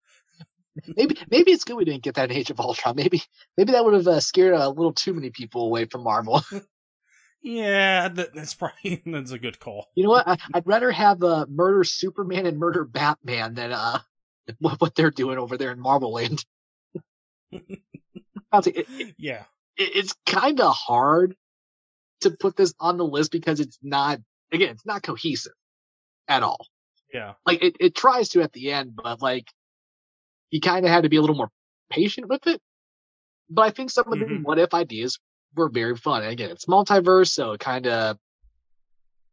maybe maybe it's good we didn't get that in Age of Ultron. Maybe maybe that would have uh, scared a little too many people away from Marvel. yeah, that, that's probably that's a good call. You know what? I, would rather have uh, murder Superman and murder Batman than uh what, they're doing over there in Marvel Land. it, it, yeah, it, it's kind of hard to put this on the list because it's not again, it's not cohesive at all. Yeah. Like it, it tries to at the end, but like you kind of had to be a little more patient with it. But I think some of the mm-hmm. what if ideas were very fun. And again, it's multiverse, so it kind of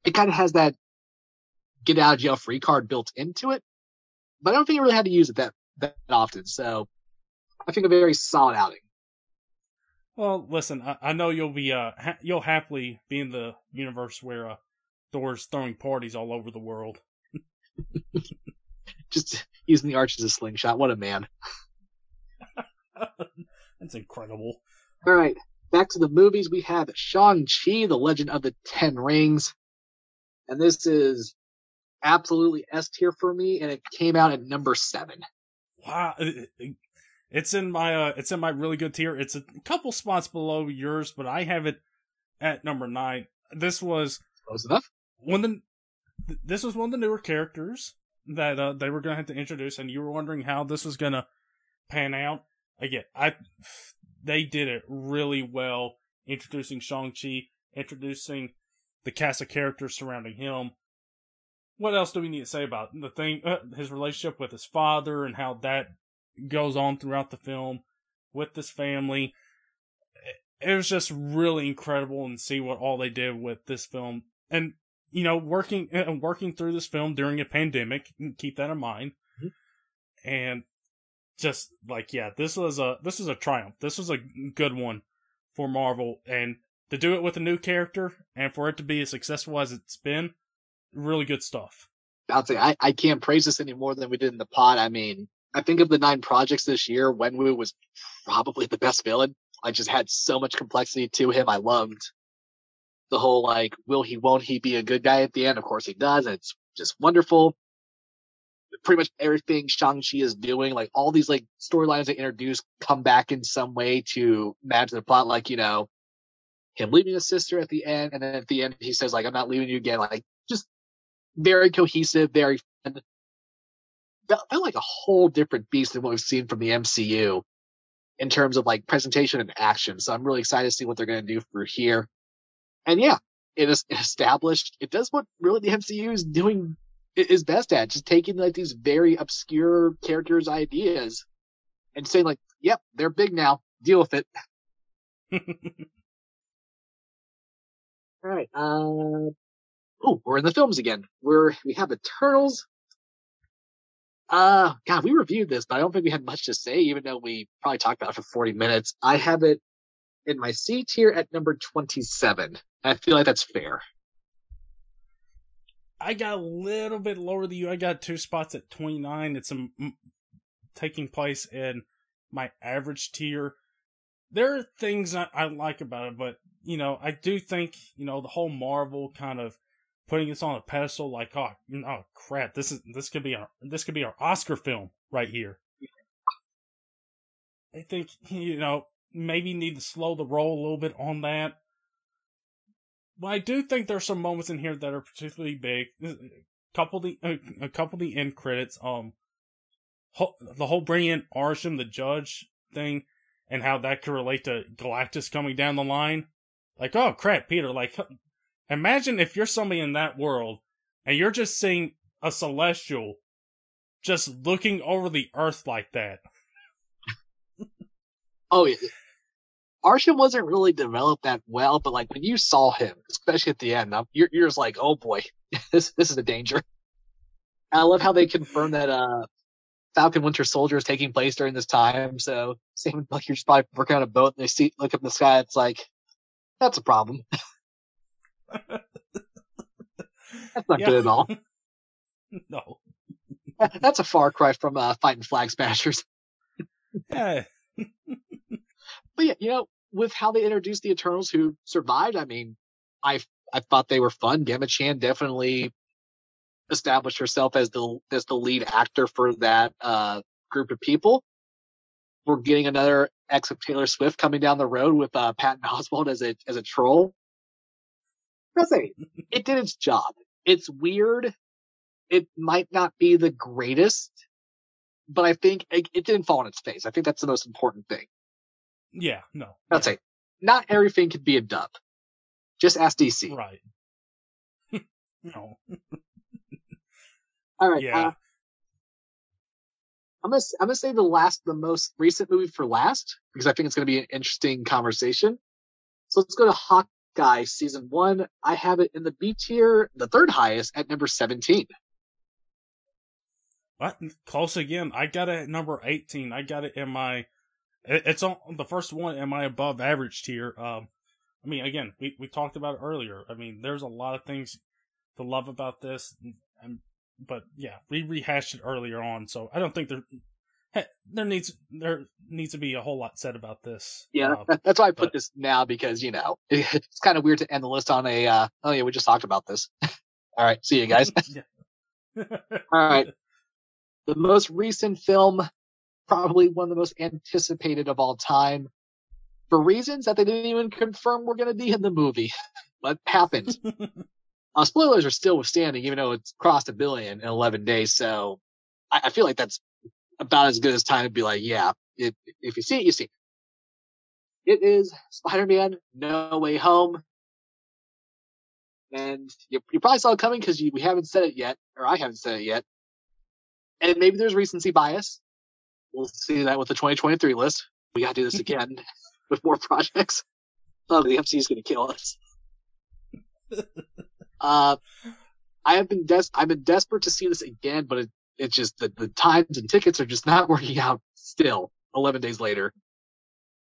it kind of has that get out of jail free card built into it. But I don't think you really had to use it that that often. So I think a very solid outing. Well, listen, I, I know you'll be uh ha- you'll happily be in the universe where uh, Thor's throwing parties all over the world. Just using the arch as a slingshot. What a man. That's incredible. All right, back to the movies. We have Shang-Chi, The Legend of the Ten Rings. And this is absolutely S tier for me, and it came out at number seven. Wow. It's in my uh, it's in my really good tier. It's a couple spots below yours, but I have it at number nine. This was close enough. One the this was one of the newer characters that uh, they were going to have to introduce, and you were wondering how this was going to pan out. Again, I they did it really well, introducing Shang Chi, introducing the cast of characters surrounding him. What else do we need to say about the thing? Uh, his relationship with his father and how that goes on throughout the film with this family. It was just really incredible and see what all they did with this film. And, you know, working, and uh, working through this film during a pandemic, keep that in mind. Mm-hmm. And just like, yeah, this was a, this was a triumph. This was a good one for Marvel. And to do it with a new character and for it to be as successful as it's been, really good stuff. I'll say I, I can't praise this any more than we did in the pod. I mean, I think of the nine projects this year, Wenwu was probably the best villain. I just had so much complexity to him. I loved the whole like, will he, won't he be a good guy at the end? Of course he does. It's just wonderful. Pretty much everything Shang-Chi is doing, like all these like storylines they introduce come back in some way to match the plot. Like, you know, him leaving his sister at the end. And then at the end, he says like, I'm not leaving you again. Like just very cohesive, very fun felt like a whole different beast than what we've seen from the MCU in terms of like presentation and action. So I'm really excited to see what they're to do for here. And yeah, it is established. It does what really the MCU is doing is best at, just taking like these very obscure characters' ideas and saying like, "Yep, they're big now. Deal with it." All right. Uh, oh, we're in the films again. We're we have Eternals, uh, God, we reviewed this, but I don't think we had much to say, even though we probably talked about it for 40 minutes. I have it in my C tier at number 27. I feel like that's fair. I got a little bit lower than you. I got two spots at 29. It's taking place in my average tier. There are things I, I like about it, but, you know, I do think, you know, the whole Marvel kind of putting this on a pedestal like oh, oh crap this is this could be our this could be our oscar film right here i think you know maybe need to slow the roll a little bit on that but i do think there's some moments in here that are particularly big couple of the a couple the end credits um the whole bringing in Arishem the judge thing and how that could relate to Galactus coming down the line. Like, oh crap, Peter, like Imagine if you're somebody in that world and you're just seeing a celestial just looking over the earth like that. oh yeah. Arishem wasn't really developed that well, but like when you saw him, especially at the end, you're, you're just like, oh boy, this this is a danger. And I love how they confirm that uh Falcon Winter Soldier is taking place during this time. So same like you're just probably working on a boat and they see look up in the sky. It's like that's a problem. that's not Yeah. good at all. no. That's a far cry from uh, fighting flag smashers. Yeah. But yeah, you know, with how they introduced the Eternals who survived, I mean, I I thought they were fun. Gemma Chan definitely established herself as the as the lead actor for that uh, group of people. We're getting another ex of Taylor Swift coming down the road with uh, Patton Oswalt as a as a troll. I'll it did its job. It's weird. It might not be the greatest, but I think it, it didn't fall on its face. I think that's the most important thing. Yeah. No. I'd say not everything could be a dub. Just ask DC. Right. no. All right. Yeah. uh, I'm gonna I'm gonna say the last, the most recent movie for last because I think it's gonna be an interesting conversation. So let's go to Hawkeye season one. I have it in the B tier, the third highest at number 17. What? Close again. I got it at number 18. I got it in my. It- It's on the first one in my above average tier. Um, I mean, again, we, we talked about it earlier. I mean, there's a lot of things to love about this, and but yeah, we rehashed it earlier on, so I don't think there there needs there needs to be a whole lot said about this. Yeah, Uh, that's why I put but- this now because you know it's kind of weird to end the list on a. Uh, oh yeah, we just talked about this. All right, see you guys. All right. the most recent film, probably one of the most anticipated of all time, for reasons that they didn't even confirm were going to be in the movie. But happened. uh, spoilers are still withstanding, even though it's crossed a billion in 11 days. So I, I feel like that's about as good as time to be like, yeah, if, if you see it, you see it. It is Spider-Man No Way Home. And you, you probably saw it coming because we haven't said it yet, or I haven't said it yet. And maybe there's recency bias. We'll see that with the 2023 list. We gotta do this again with more projects. Oh, the MC is gonna kill us. uh, I have been des- I've been desperate to see this again, but it, it's just the, the times and tickets are just not working out still 11 days later.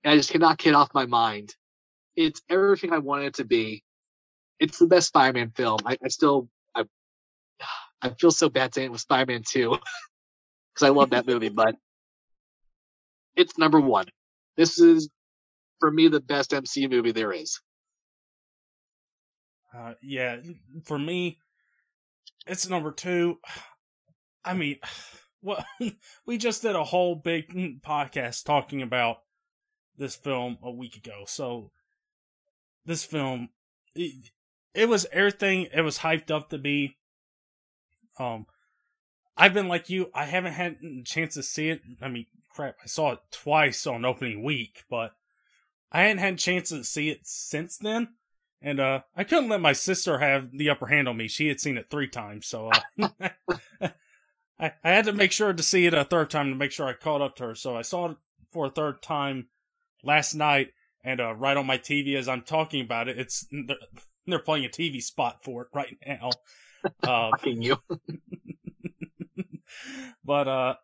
And I just cannot get off my mind. It's everything I wanted it to be. It's the best Spider-Man film. I, I still, I, I feel so bad saying it was Spider-Man 2 because I love that movie, but it's number one. This is, for me, the best MCU movie there is. Uh, yeah, for me, it's number two. I mean, well, we just did a whole big mm, podcast talking about this film a week ago. So, this film, it, it was everything it was hyped up to be. Um, I've been like you, I haven't had a chance to see it. I mean, crap, I saw it twice on opening week, but I hadn't had a chance to see it since then. And uh, I couldn't let my sister have the upper hand on me. She had seen it three times, so uh, I I had to make sure to see it a third time to make sure I caught up to her. So I saw it for a third time last night, and uh, right on my TV as I'm talking about it, it's they're, they're playing a TV spot for it right now. Uh, Fucking you. but uh,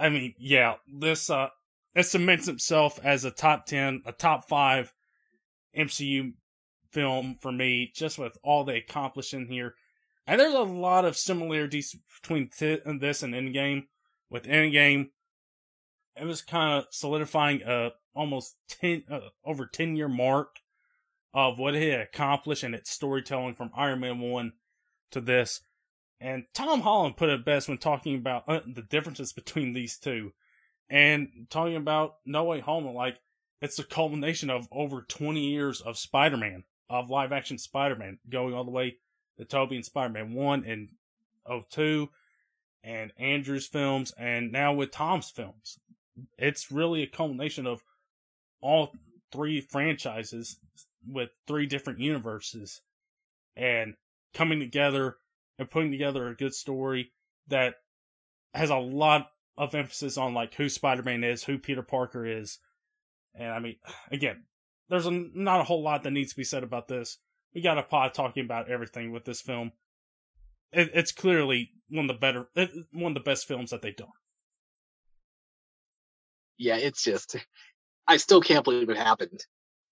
I mean, yeah, this uh, it cements itself as a top ten, a top five MCU film for me, just with all they accomplished in here. And there's a lot of similarities between th- this and Endgame. With Endgame, it was kind of solidifying a almost ten uh, over ten year mark of what it had accomplished and its storytelling from Iron Man one to this. And Tom Holland put it best when talking about uh, the differences between these two, and talking about No Way Home. Like it's the culmination of over 20 years of Spider-Man, of live action Spider-Man, going all the way to Tobey and Spider-Man 1 and 02, and Andrew's films, and now with Tom's films. It's really a culmination of all three franchises with three different universes and coming together and putting together a good story that has a lot of emphasis on like who Spider-Man is, who Peter Parker is. And I mean, again, there's a, not a whole lot that needs to be said about this. We got a pod talking about everything with this film. It, it's clearly one of the better, it, one of the best films that they've done. yeah, it's just, I still can't believe it happened.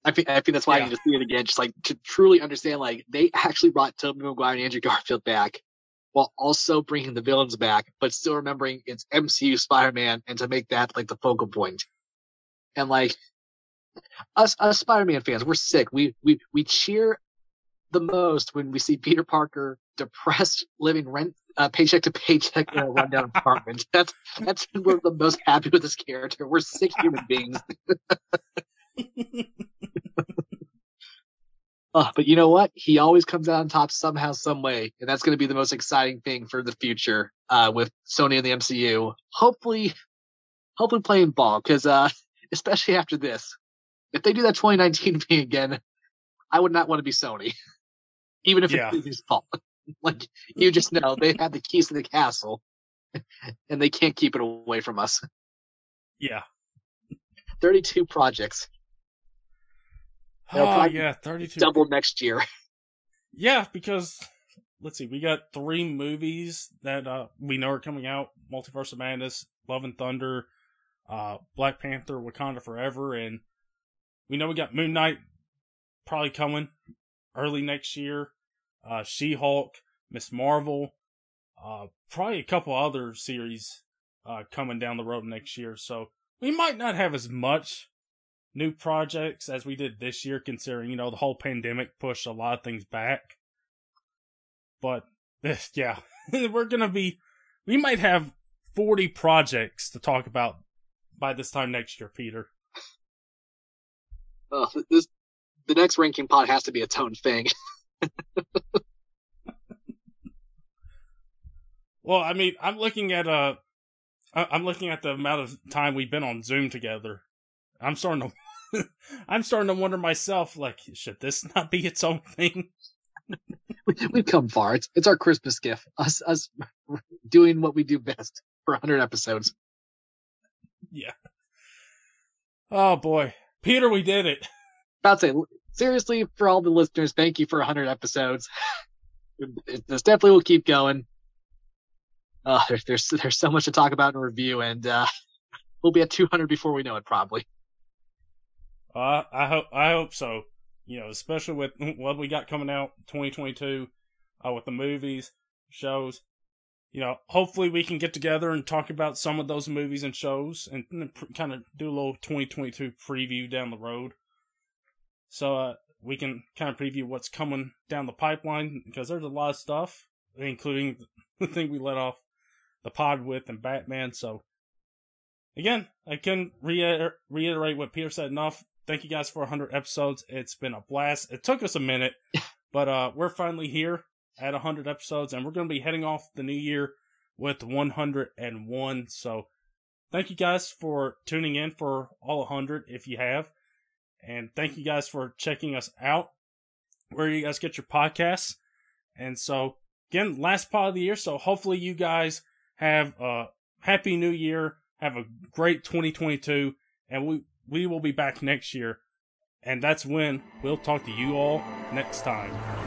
I think, I think that's why yeah. I need to see it again, just like to truly understand, like, they actually brought Tobey Maguire and Andrew Garfield back while also bringing the villains back, but still remembering it's MCU Spider-Man and to make that like the focal point. And like us, us Spider-Man fans, we're sick. We, we, we cheer the most when we see Peter Parker depressed, living rent uh, paycheck to paycheck in a rundown apartment. That's that's when we're the most happy with this character. We're sick human beings. oh, but you know what? He always comes out on top somehow, some way, and that's going to be the most exciting thing for the future uh, with Sony and the MCU. Hopefully, hopefully playing ball because uh, especially after this, if they do that 2019 thing again, I would not want to be Sony, even if yeah. it's his fault. like you just know they have the keys to the castle, and they can't keep it away from us. Yeah, 32 projects. Oh yeah, 32. Double next year. Yeah, because let's see, we got three movies that uh, we know are coming out: Multiverse of Madness, Love and Thunder, uh, Black Panther, Wakanda Forever, and we know we got Moon Knight probably coming early next year. Uh, She Hulk, Miss Marvel, uh, probably a couple other series uh, coming down the road next year. So we might not have as much new projects as we did this year, considering, you know, the whole pandemic pushed a lot of things back. But, yeah, we're going to be, we might have 40 projects to talk about by this time next year, Peter. Uh, this the next ranking pod has to be its own thing. well, I mean, I'm looking at uh I'm looking at the amount of time we've been on Zoom together. I'm starting to I'm starting to wonder myself, like, should this not be its own thing? We've come far. It's it's our Christmas gift. Us us doing what we do best for 100 episodes. Yeah. Oh boy, Peter, we did it. About to say, seriously, for all the listeners, thank you for 100 episodes. this definitely will keep going. Uh, there's, there's there's so much to talk about and review, and uh, we'll be at 200 before we know it, probably. Uh, I hope I hope so. You know, especially with what we got coming out 2022, uh, with the movies, shows. You know, hopefully we can get together and talk about some of those movies and shows, and, and kind of do a little 2022 preview down the road. So uh, we can kind of preview what's coming down the pipeline because there's a lot of stuff, including the thing we let off the pod with and Batman. So again, I can reiter- reiterate what Peter said enough. Thank you guys for 100 episodes. It's been a blast. It took us a minute, but uh, we're finally here at 100 episodes, and we're going to be heading off the new year with 101. So thank you guys for tuning in for all 100 if you have. And thank you guys for checking us out where you guys get your podcasts. And so, again, last part of the year. So hopefully you guys have a happy new year. Have a great 2022. And we, we will be back next year. And that's when we'll talk to you all next time.